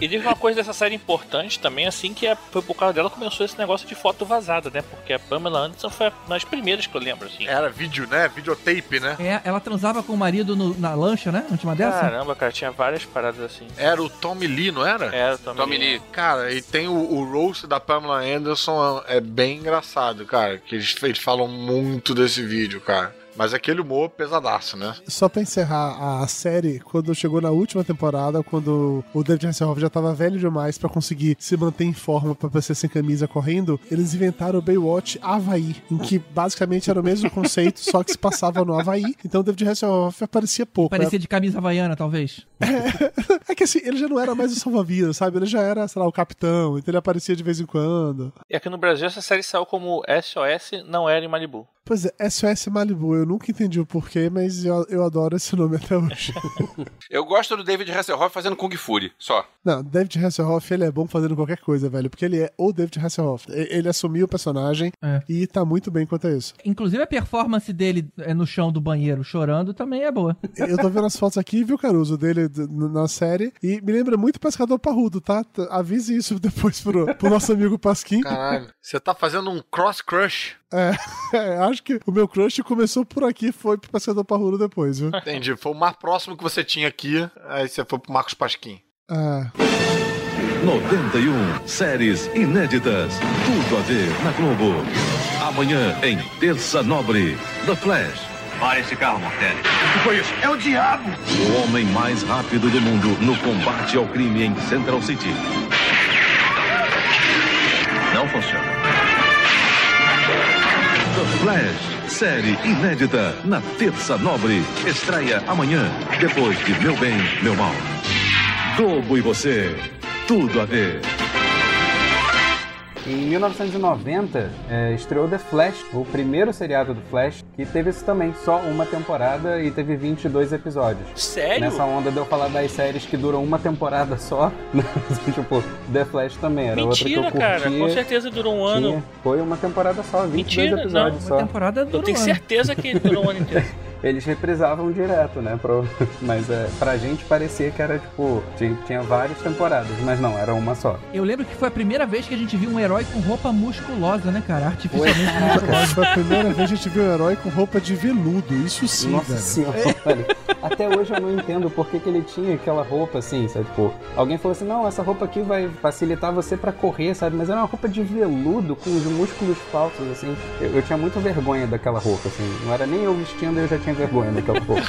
E teve uma coisa dessa série importante também, assim, que é, foi por causa dela que começou esse negócio de foto vazada, né? Porque a Pamela Anderson foi uma das primeiras que eu lembro, assim. Era vídeo, né? Videotape, né? É, ela transava com o marido no- na lancha, né? Última dessa? Caramba, cara, tinha várias paradas assim. Era o Tommy Lee, não era? Era o Tommy, Tommy Lee. Lee. Cara, e tem o, o roast da Pamela Anderson, é bem engraçado, cara. Que eles, eles falam muito desse vídeo, cara. Mas aquele humor pesadaço, né? Só pra encerrar a série, quando chegou na última temporada, quando o David Hasselhoff já tava velho demais pra conseguir se manter em forma pra ser sem camisa correndo, eles inventaram o Baywatch Havaí, em que basicamente era o mesmo conceito, só que se passava no Havaí. Então o David Hasselhoff aparecia pouco. Parecia de camisa havaiana, talvez. É que assim, ele já não era mais o salva-vidas, sabe? Ele já era, sei lá, o capitão, então ele aparecia de vez em quando. E aqui no Brasil essa série saiu como SOS Não Era em Malibu. Pois é, SOS Malibu, eu nunca entendi o porquê, mas eu, eu adoro esse nome até hoje. Eu gosto do David Hasselhoff fazendo Kung Fury, só. Não, David Hasselhoff, ele é bom fazendo qualquer coisa, velho, porque ele é o David Hasselhoff. Ele assumiu o personagem É. e tá muito bem quanto a isso. Inclusive a performance dele é, no chão do banheiro chorando também é boa. Eu tô vendo as fotos aqui, viu, Caruso, dele na série, e me lembra muito Pescador Parrudo, tá? Avise isso depois pro, pro nosso amigo Pasquim. Caralho. Você tá fazendo um cross-crush. É, é, acho que o meu crush começou por aqui e foi pro Pescador Parrudo depois, viu? Entendi. Foi o mais próximo que você tinha aqui, aí você foi pro Marcos Pasquim. Ah. 91 séries inéditas. Tudo a ver na Globo. Amanhã em Terça Nobre, The Flash. Pare esse carro, Mortelli. O que foi isso? É o diabo! O homem mais rápido do mundo no combate ao crime em Central City. Não funciona. Flash, série inédita na Terça Nobre. Estreia amanhã, depois de Meu Bem, Meu Mal. Globo e você. Tudo a ver. Em 1990, é, estreou The Flash, o primeiro seriado do Flash, que teve isso também, só uma temporada e teve 22 episódios. Sério? Nessa onda de eu falar das séries que duram uma temporada só, tipo, The Flash também era outra que Mentira, eu curtia. cara. Com certeza durou um ano. Tinha. Foi uma temporada só, 22 Mentira, episódios não. só. Temporada Eu tenho certeza que durou um ano inteiro. eles reprisavam direto, né? Pro... Mas é, pra gente parecia que era tipo, tinha, tinha várias temporadas, mas não, era uma só. Eu lembro que foi a primeira vez que a gente viu um herói com roupa musculosa, né, cara? Artificialmente musculosa. foi a primeira vez que a gente viu um herói com roupa de veludo. Isso sim, Nossa velho. senhora, velho. Até hoje eu não entendo por que, que ele tinha aquela roupa assim, sabe? Tipo, alguém falou assim: não, essa roupa aqui vai facilitar você pra correr, sabe? Mas era uma roupa de veludo com os músculos falsos, assim. Eu, eu tinha muito vergonha daquela roupa, assim. Não era nem eu vestindo, eu já tinha vergonha daquela roupa.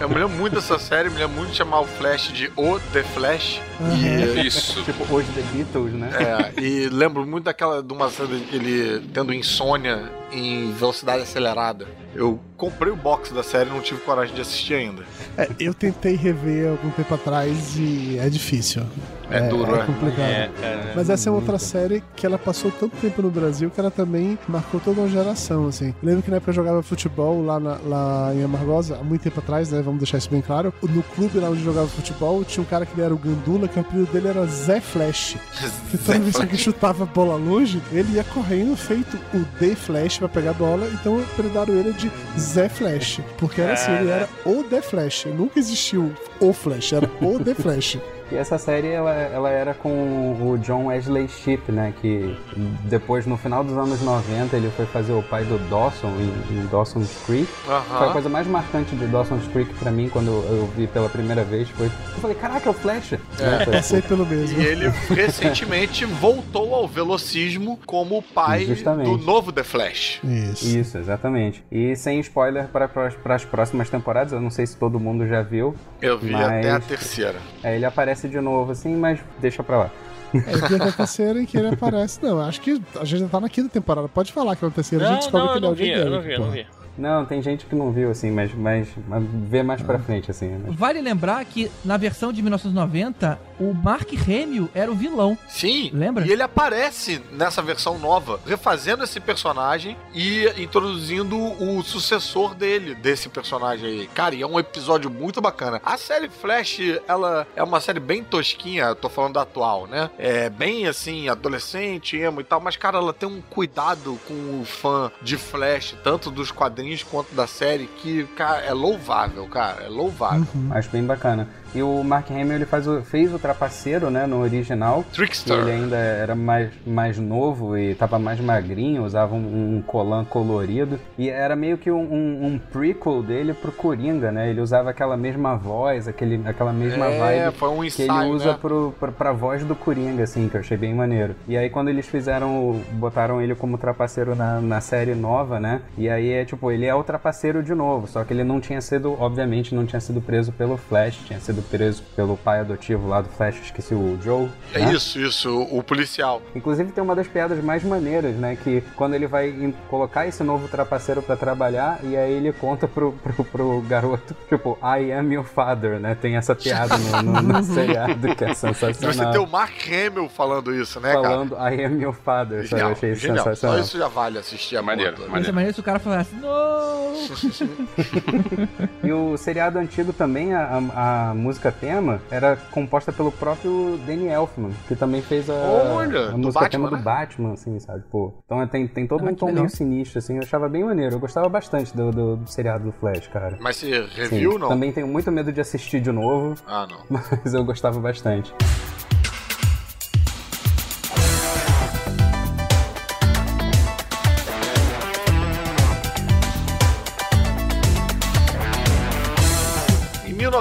Eu me lembro muito dessa série, me lembro muito de chamar o Flash de O The Flash. Uhum. E, Isso. tipo, hoje The Beatles, né? É, e lembro muito daquela de uma cena dele tendo insônia em velocidade acelerada. Eu comprei o box da série e não tive coragem de assistir ainda. É, eu tentei rever algum tempo atrás e é difícil. É duro, é é. complicado. É, é, Mas essa é outra série que ela passou tanto tempo no Brasil que ela também marcou toda uma geração, assim. Eu lembro que na época eu jogava futebol lá, na- lá em Amargosa, há muito tempo atrás, né? Vamos deixar isso bem claro. No clube lá onde eu jogava futebol, tinha um cara que ele era o Gandula, que o apelido dele era Zé Flash. Que toda vez que chutava a bola longe, ele ia correndo feito o D Flash pra pegar a bola, então apelidaram ele de Zé Flash. Porque era assim, ele era o The Flash. Nunca existiu o Flash, era o The Flash. E essa série, ela, ela era com o John Wesley Shipp, né? Que depois, no final dos anos 90, ele foi fazer o pai do Dawson em, em Dawson's Creek. Aham. Foi a coisa mais marcante de Dawson's Creek pra mim, quando eu, eu vi pela primeira vez. Foi, eu falei, caraca, é o Flash! Né, foi- Passei pelo mesmo. E ele recentemente voltou ao velocismo como o pai Justamente. do novo The Flash. Isso. Isso, exatamente. E sem spoiler para as próximas temporadas, eu não sei se todo mundo já viu. Eu vi mas- até a terceira. É, ele aparece de novo, assim, mas deixa pra lá. É que a terceira em que ele aparece. Não, acho que a gente já tá na quinta temporada. Pode falar que é a terceira, a gente descobre que ele é o Jay Garrick, pô. Não, tem gente que não viu, assim, mas, mas, mas vê mais pra frente, assim. Né? Vale lembrar que na versão de 1990, o Mark Hamill era o vilão. Sim. Lembra? E ele aparece nessa versão nova, refazendo esse personagem e introduzindo o sucessor dele, desse personagem aí. Cara, e é um episódio muito bacana. A série Flash, ela é uma série bem tosquinha, tô falando da atual, né? É bem assim, adolescente, emo e tal, mas, cara, ela tem um cuidado com o fã de Flash, tanto dos quadrinhos quanto da série, que, cara, é louvável, cara. É louvável. Acho bem bacana. E o Mark Hamill ele faz o- fez o Trapaceiro, né, no original. Trickster. Ele ainda era mais, mais novo e tava mais magrinho, usava um, um colã colorido. E era meio que um, um, um prequel dele pro Coringa, né? Ele usava aquela mesma voz, aquele, aquela mesma É, vibe foi um que ensaio, ele usa né? pro, pra, pra voz do Coringa, assim, que eu achei bem maneiro. E aí quando eles fizeram, botaram ele como trapaceiro na, na série nova, né? E aí é tipo, ele é o trapaceiro de novo, só que ele não tinha sido, obviamente, não tinha sido preso pelo Flash, tinha sido preso pelo pai adotivo lá do Flash, esqueci o Joe. É né? isso, isso, o policial. Inclusive tem uma das piadas mais maneiras, né? Que quando ele vai colocar esse novo trapaceiro pra trabalhar, e aí ele conta pro, pro, pro garoto, tipo, I am your father, né? Tem essa piada no, no, no seriado que é E você sensacional. tem o Mark Hamill falando isso, né, Falando cara? I am your father, sabe? Eu Genial, achei genial. Só sensacional. isso já vale assistir a Maneiro, porra toda. Mas é maneiro se o cara falasse, não! E o seriado antigo também, a, a, a música tema, era composta pelo próprio Danny Elfman, que também fez a, Olha, a do música Batman, tema do né? Batman, assim, sabe? Pô, então tem, tem todo Ah, um tom meio sinistro, assim, eu achava bem maneiro. Eu gostava bastante do, do, do seriado do Flash, cara. Mas você reviu Sim, não? Também tenho muito medo de assistir de novo, Ah, não. mas eu gostava bastante.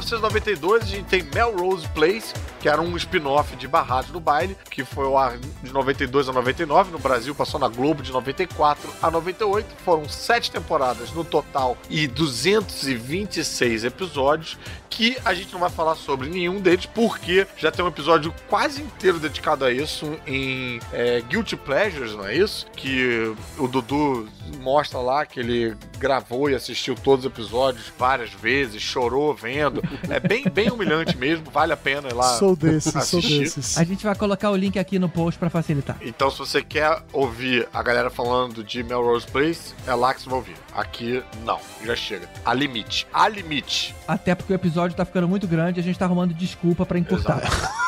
1992 a gente tem Melrose Place, que era um spin-off de Barrados no Baile, que foi ao ar de 92 a 99 no Brasil, passou na Globo de 94 a 98. Foram sete temporadas no total e 226 episódios, que a gente não vai falar sobre nenhum deles, porque já tem um episódio quase inteiro dedicado a isso em é, Guilty Pleasures, não é isso? Que o Dudu mostra lá que ele gravou e assistiu todos os episódios várias vezes, chorou vendo. É bem, bem humilhante mesmo, vale a pena ir lá. Sou desses, sou desses. A gente vai colocar o link aqui no post pra facilitar. Então, se você quer ouvir a galera falando de Melrose Place, é lá que você vai ouvir. Aqui, não. Já chega. A limite. A limite. Até porque o episódio tá ficando muito grande e a gente tá arrumando desculpa pra encurtar.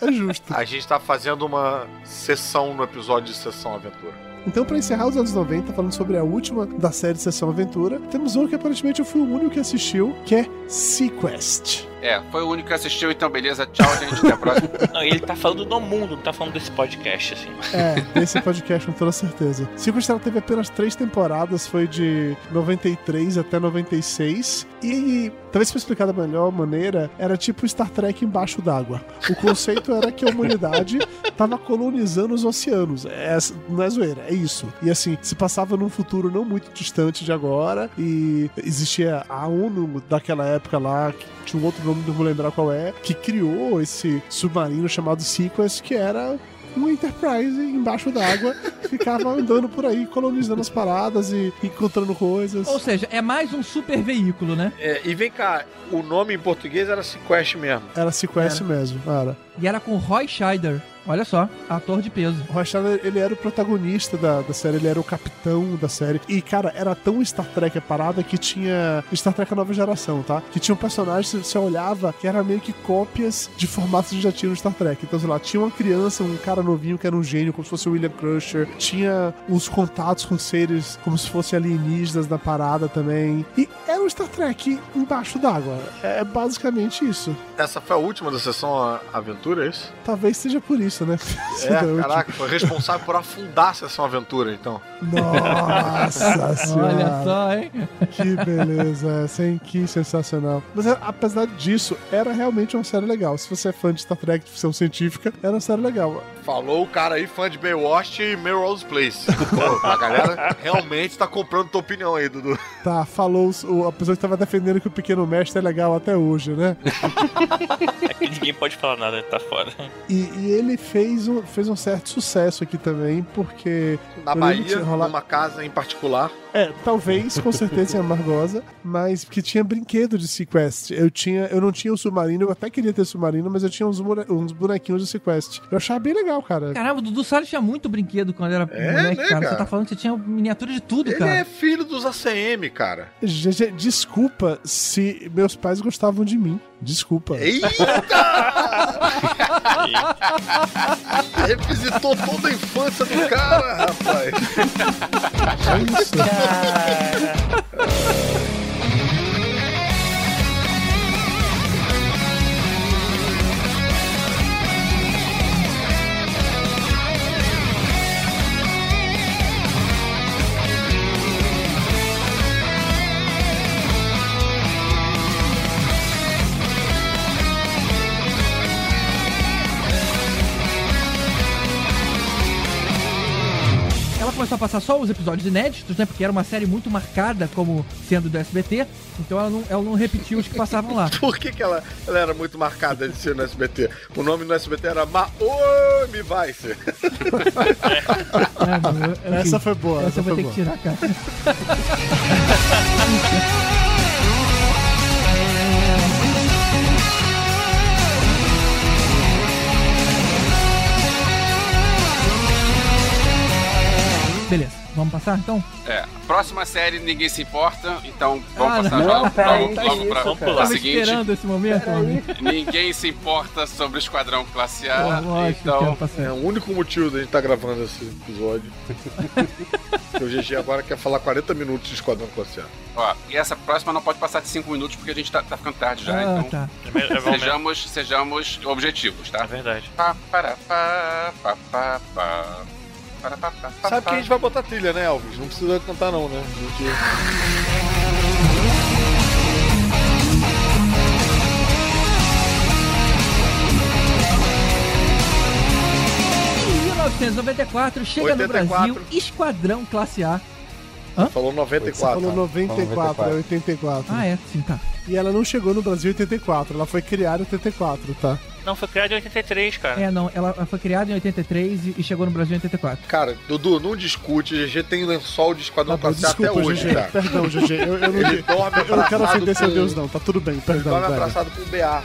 É justo. A gente tá fazendo uma sessão no episódio de Sessão Aventura. Então, pra encerrar os anos 90, falando sobre a última da série Sessão Aventura, temos um que aparentemente eu fui o único que assistiu, que é Sequest. É, foi o único que assistiu, então beleza. Tchau, gente. Até a próxima. Não, ele tá falando no mundo, não tá falando desse podcast, assim. É, desse podcast com toda certeza. Sequest ela teve apenas três temporadas, foi de 93 até 96. E talvez pra explicar da melhor maneira, era tipo Star Trek embaixo d'água. O conceito era que a humanidade tava colonizando os oceanos. É, não é zoeira, é isso. E assim, se passava num futuro não muito distante de agora, e existia a ONU daquela época lá, que tinha um outro nome, não vou lembrar qual é, que criou esse submarino chamado Sequest, que era um Enterprise embaixo d'água, ficava andando por aí, colonizando as paradas e encontrando coisas. Ou seja, é mais um super veículo, né? É, e vem cá, o nome em português era Sequest mesmo. Era Sequest mesmo, cara. E era com Roy Scheider. Olha só, ator de peso. O Scheider, ele era o protagonista da, da série, ele era o capitão da série. E, cara, era tão Star Trek a parada que tinha Star Trek a nova geração, tá? Que tinha um personagem, você olhava, que era meio que cópias de formatos que já tinha no Star Trek. Então, sei lá, tinha uma criança, um cara novinho que era um gênio, como se fosse o William Crusher. Tinha os contatos com seres como se fossem alienígenas na parada também. E era um Star Trek embaixo d'água. É basicamente isso. Essa foi a última da sessão Aventura, é isso? Talvez seja por isso, né? É, caraca, foi responsável por afundar a sessão Aventura, então. Nossa senhora. Olha só, hein? Que beleza essa, hein? Que sensacional. Mas é, apesar disso, era realmente uma série legal. Se você é fã de Star Trek de ficção científica, era uma série legal. Falou o cara aí, fã de Baywatch e Melrose Place. Pô, a galera realmente tá comprando tua opinião aí, Dudu. Tá, falou o- a pessoa que tava defendendo que o Pequeno Mestre é legal até hoje, né? É que ninguém pode falar nada, ele tá fora. E, e ele fez um, fez um certo sucesso aqui também, porque. Na Bahia, tinha rolado- numa casa em particular. É, talvez, com certeza em Amargosa, mas que tinha brinquedo de Sequest. Eu tinha, eu não tinha o submarino, eu até queria ter submarino, mas eu tinha uns, uns bonequinhos de Sequest. Eu achava bem legal, cara. Caramba, o Dudu Salles tinha muito brinquedo quando era É, moleque, né, cara. Você cara? tá falando que você tinha miniatura de tudo, Ele cara. é filho dos ACM, cara. GG, desculpa se meus pais gostavam de mim. Desculpa. Revisitou toda a infância do cara, rapaz. Isso. Ela começou a passar só os episódios inéditos, né? Porque era uma série muito marcada como sendo do SBT. Então ela não, ela não repetiu os que passavam lá. Por que, que ela, ela era muito marcada de ser no SBT? O nome no SBT era Maomi Vice. É, Essa foi boa, Essa, essa eu vou foi ter que boa. tirar, cara. Beleza, vamos passar então? É, próxima série ninguém se importa, então vamos Ah, passar não. logo, Não, peraí, logo, que logo isso, pra, pra Tava seguinte. esperando esse momento. Ninguém se importa sobre o Esquadrão Classe A, Pô, então. É o único motivo da gente estar gravando esse episódio. o GG agora quer falar 40 minutos de Esquadrão Classe A. Ó, e essa próxima não pode passar de 5 minutos porque a gente tá, tá ficando tarde já, Ah, então tá. É é sejamos, sejamos objetivos, tá? É verdade. Pá, para, pá, pá, pá, pá. Sabe que a gente vai botar trilha, né, Elvis? Não precisa cantar, não, né? Em 1994 chega no 84. Brasil Esquadrão Classe A. Falou Você 94. falou 94, é 84. Ah, é, sim, tá. E ela não chegou no Brasil em 84, ela foi criada em 84, tá? Não, foi criado em 83, cara. É, não, ela foi criada em 83 e- e chegou no Brasil em 84. Cara, Dudu, não discute. GG tem lençol de Esquadrão Tá Classe até hoje, GG. cara. Perdão, GG. Eu, eu não, Ele dorme eu não quero ofender seu com- Deus, não. Tá tudo bem, Ele perdão, dorme velho. abraçado com o BA.